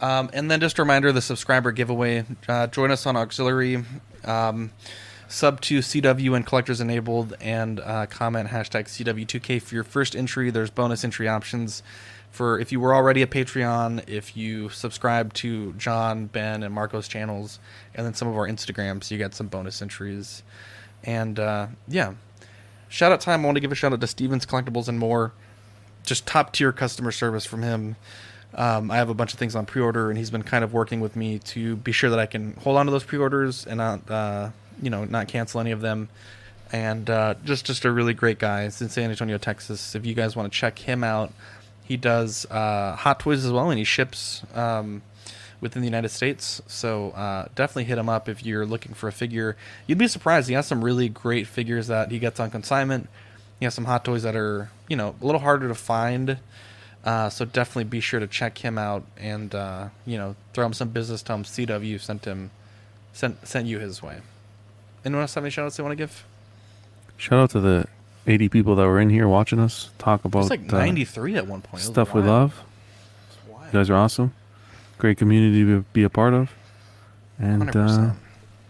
Um, and then just a reminder: the subscriber giveaway. Uh, join us on auxiliary. Um, sub to CW and collectors enabled, and uh, comment hashtag CW2K for your first entry. There's bonus entry options for if you were already a Patreon, if you subscribe to John, Ben, and Marco's channels, and then some of our Instagrams, you get some bonus entries. And uh, yeah, shout out time. I want to give a shout out to Stevens Collectibles and more just top tier customer service from him. Um, I have a bunch of things on pre order, and he's been kind of working with me to be sure that I can hold on to those pre orders and not, uh, you know, not cancel any of them. And uh, just just a really great guy. It's in San Antonio, Texas. If you guys want to check him out, he does uh, Hot Toys as well, and he ships um, within the United States. So uh, definitely hit him up if you're looking for a figure. You'd be surprised. He has some really great figures that he gets on consignment. He has some hot toys that are, you know, a little harder to find. Uh, so definitely be sure to check him out and uh, you know throw him some business. Tell him CW sent him sent sent you his way. Anyone else have any shoutouts they want to give? Shout out to the 80 people that were in here watching us talk about was like uh, 93 at one point. It was stuff we love. You guys are awesome. great community to be a part of, and uh,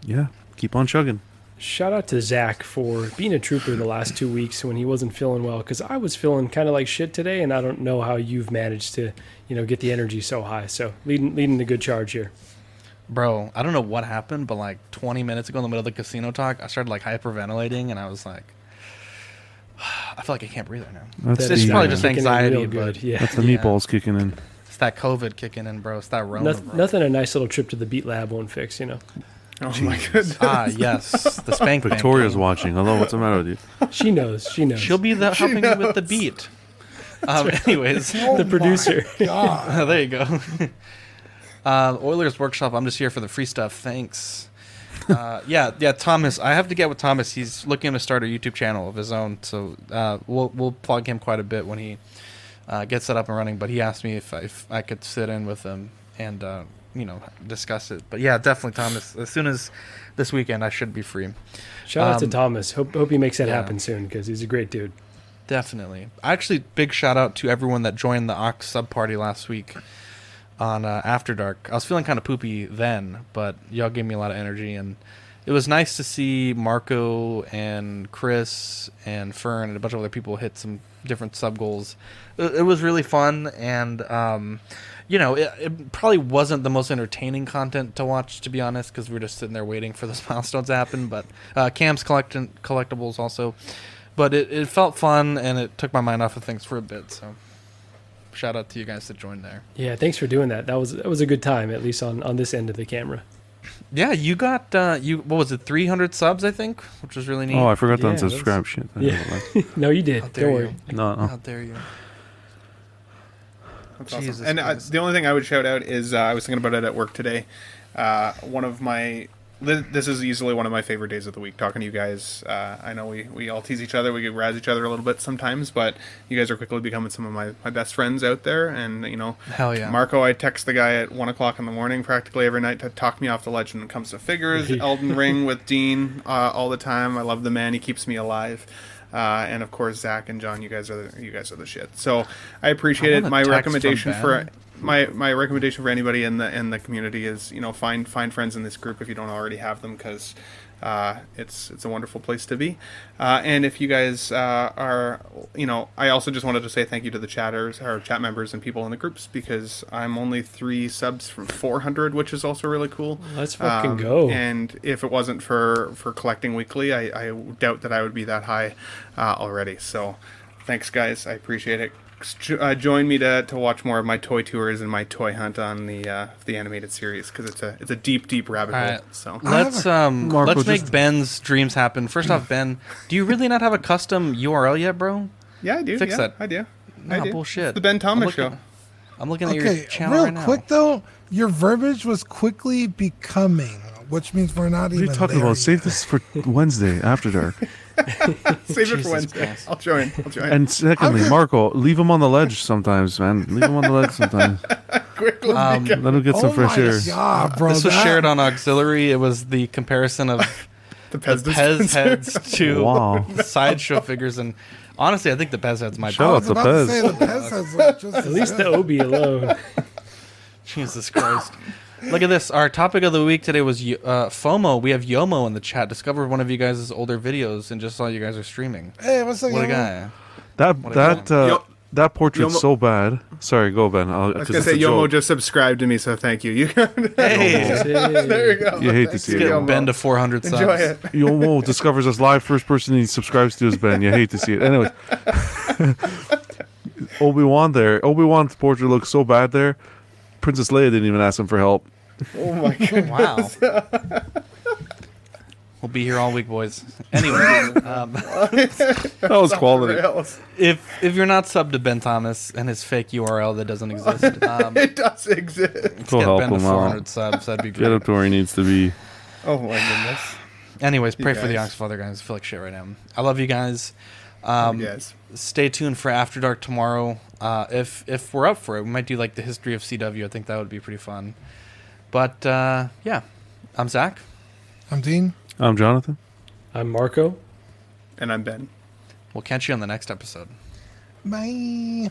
yeah, keep on chugging. Shout out to Zach for being a trooper the last two weeks when he wasn't feeling well because I was feeling kind of like shit today, and I don't know how you've managed to, you know, get the energy so high. So leading leading the good charge here. Bro, I don't know what happened, but like 20 minutes ago in the middle of the casino talk, I started like hyperventilating, and I was like, I feel like I can't breathe right now. That's it's the, probably uh, just anxiety, real but yeah. That's the Yeah. meatballs kicking in. it's that COVID kicking in, bro. It's that Rona, Noth- nothing a nice little trip to the beat lab won't fix, you know. Oh my goodness. Ah, yes, the spank. Victoria's game. watching. Hello, what's the matter with you? She knows. She knows. She'll be the, helping me with the beat. Um, anyways, the producer. there you go. Uh, Oilers Workshop. I'm just here for the free stuff. Thanks. Uh, yeah, yeah. Thomas, I have to get with Thomas. He's looking to start a YouTube channel of his own, so uh, we'll we'll plug him quite a bit when he uh, gets it up and running. But he asked me if I, if I could sit in with him and uh, you know discuss it. But yeah, definitely Thomas. As soon as this weekend, I should be free. Shout out to Um, Thomas. Hope hope he makes that yeah. happen soon because he's a great dude. Definitely. Actually, big shout out to everyone that joined the Ox sub party last week on uh, After Dark. I was feeling kind of poopy then, but y'all gave me a lot of energy, and it was nice to see Marco and Chris and Fern and a bunch of other people hit some different sub goals. It, it was really fun, and um, you know, it, it probably wasn't the most entertaining content to watch, to be honest, because we were just sitting there waiting for those milestones to happen. But uh, Cam's collecting collectibles also but it, it felt fun and it took my mind off of things for a bit. So, shout out to you guys that joined there. Yeah, thanks for doing that. That was that was a good time, at least on on this end of the camera. Yeah, you got uh, you what was it, three hundred subs I think, which was really neat. Oh, I forgot to Yeah, unsubscribe. Shit. Yeah. no, you did. How Don't worry. you? No, no. How dare you? That's awesome. And uh, the only thing I would shout out is uh, I was thinking about it at work today. Uh, one of my thi- this is easily one of my favorite days of the week talking to you guys. Uh, I know we, we all tease each other, we get razz each other a little bit sometimes, but you guys are quickly becoming some of my, my best friends out there. And you know, Hell yeah. Marco, I text the guy at one o'clock in the morning practically every night to talk me off the ledge when it comes to figures. Elden Ring with Dean uh, all the time. I love the man; he keeps me alive. Uh, and of course, Zach and John, you guys are the, you guys are the shit. So I appreciate I it. My recommendation for. My my recommendation for anybody in the in the community is you know find find friends in this group if you don't already have them because uh, it's it's a wonderful place to be. Uh, and if you guys uh, are you know I also just wanted to say thank you to the chatters our chat members and people in the groups because I'm only three subs from 400, which is also really cool. Let's fucking go. And if it wasn't for for collecting weekly, I, I doubt that I would be that high uh, already. So thanks guys, I appreciate it. Jo- Uh, join me to, to watch more of my toy tours and my toy hunt on the uh, the animated series because it's a it's a deep deep rabbit hole. right, So let's um Marco, let's make just- Ben's dreams happen. First off, Ben, do you really not have a custom URL yet, bro? yeah, I do. fix yeah, that. I do. I do. bullshit. It's the Ben Thomas I'm looking- show. I'm looking at your channel real right now. quick though, your verbiage was quickly becoming, which means we're not What are even you talking there about? Save this for Wednesday after dark. Save it for Wednesday. Christ. I'll join. I'll join. And secondly, Marco, leave him on the ledge sometimes, man. Leave him on the ledge sometimes. Quickly Um, Let him get some oh fresh air. God, bro, this was that- shared on auxiliary. It was the comparison of the the Pez, Pez heads to Wow. sideshow figures, and honestly, I think the Pez heads might. Shout I out was to about to Pez. say the Pez has like just At least the Obi Wan. Jesus Christ. Look at this. Our topic of the week today was uh, FOMO. We have Yomo in the chat. Discovered one of you guys' older videos and just saw you guys are streaming. Hey, what's up, What a guy. That What a that guy. uh, Yo- that portrait's Yomo- so bad. Sorry, go Ben. I'll, I was 'cause gonna say Yomo joke. just subscribed to me, so thank you. You Hey, there you go. You hate to Thank see you, it. get Yomo. Ben to 400 subs. Enjoy it. Yomo discovers us live. First person he subscribes to is Ben. You hate to see it. Anyway, Obi Wan there. Obi Wan's portrait looks so bad there. Princess Leia didn't even ask him for help. Oh my god. Wow. we'll be here all week, boys. Anyway, um, That was quality. If if you're not subbed to Ben Thomas and his fake URL that doesn't exist, um, It does exist. Go get help Ben to 400 out. subs. That'd be great. Get great. up to where he needs to be. Oh my goodness. Anyways, pray for the guys. Oxfather guys. I feel like shit right now. I love you guys. Um, yes. Stay tuned for After Dark tomorrow. Uh, if if we're up for it, we might do like the history of CW. I think that would be pretty fun. But uh, yeah, I'm Zach. I'm Dean. I'm Jonathan. I'm Marco. And I'm Ben. We'll catch you on the next episode. Bye.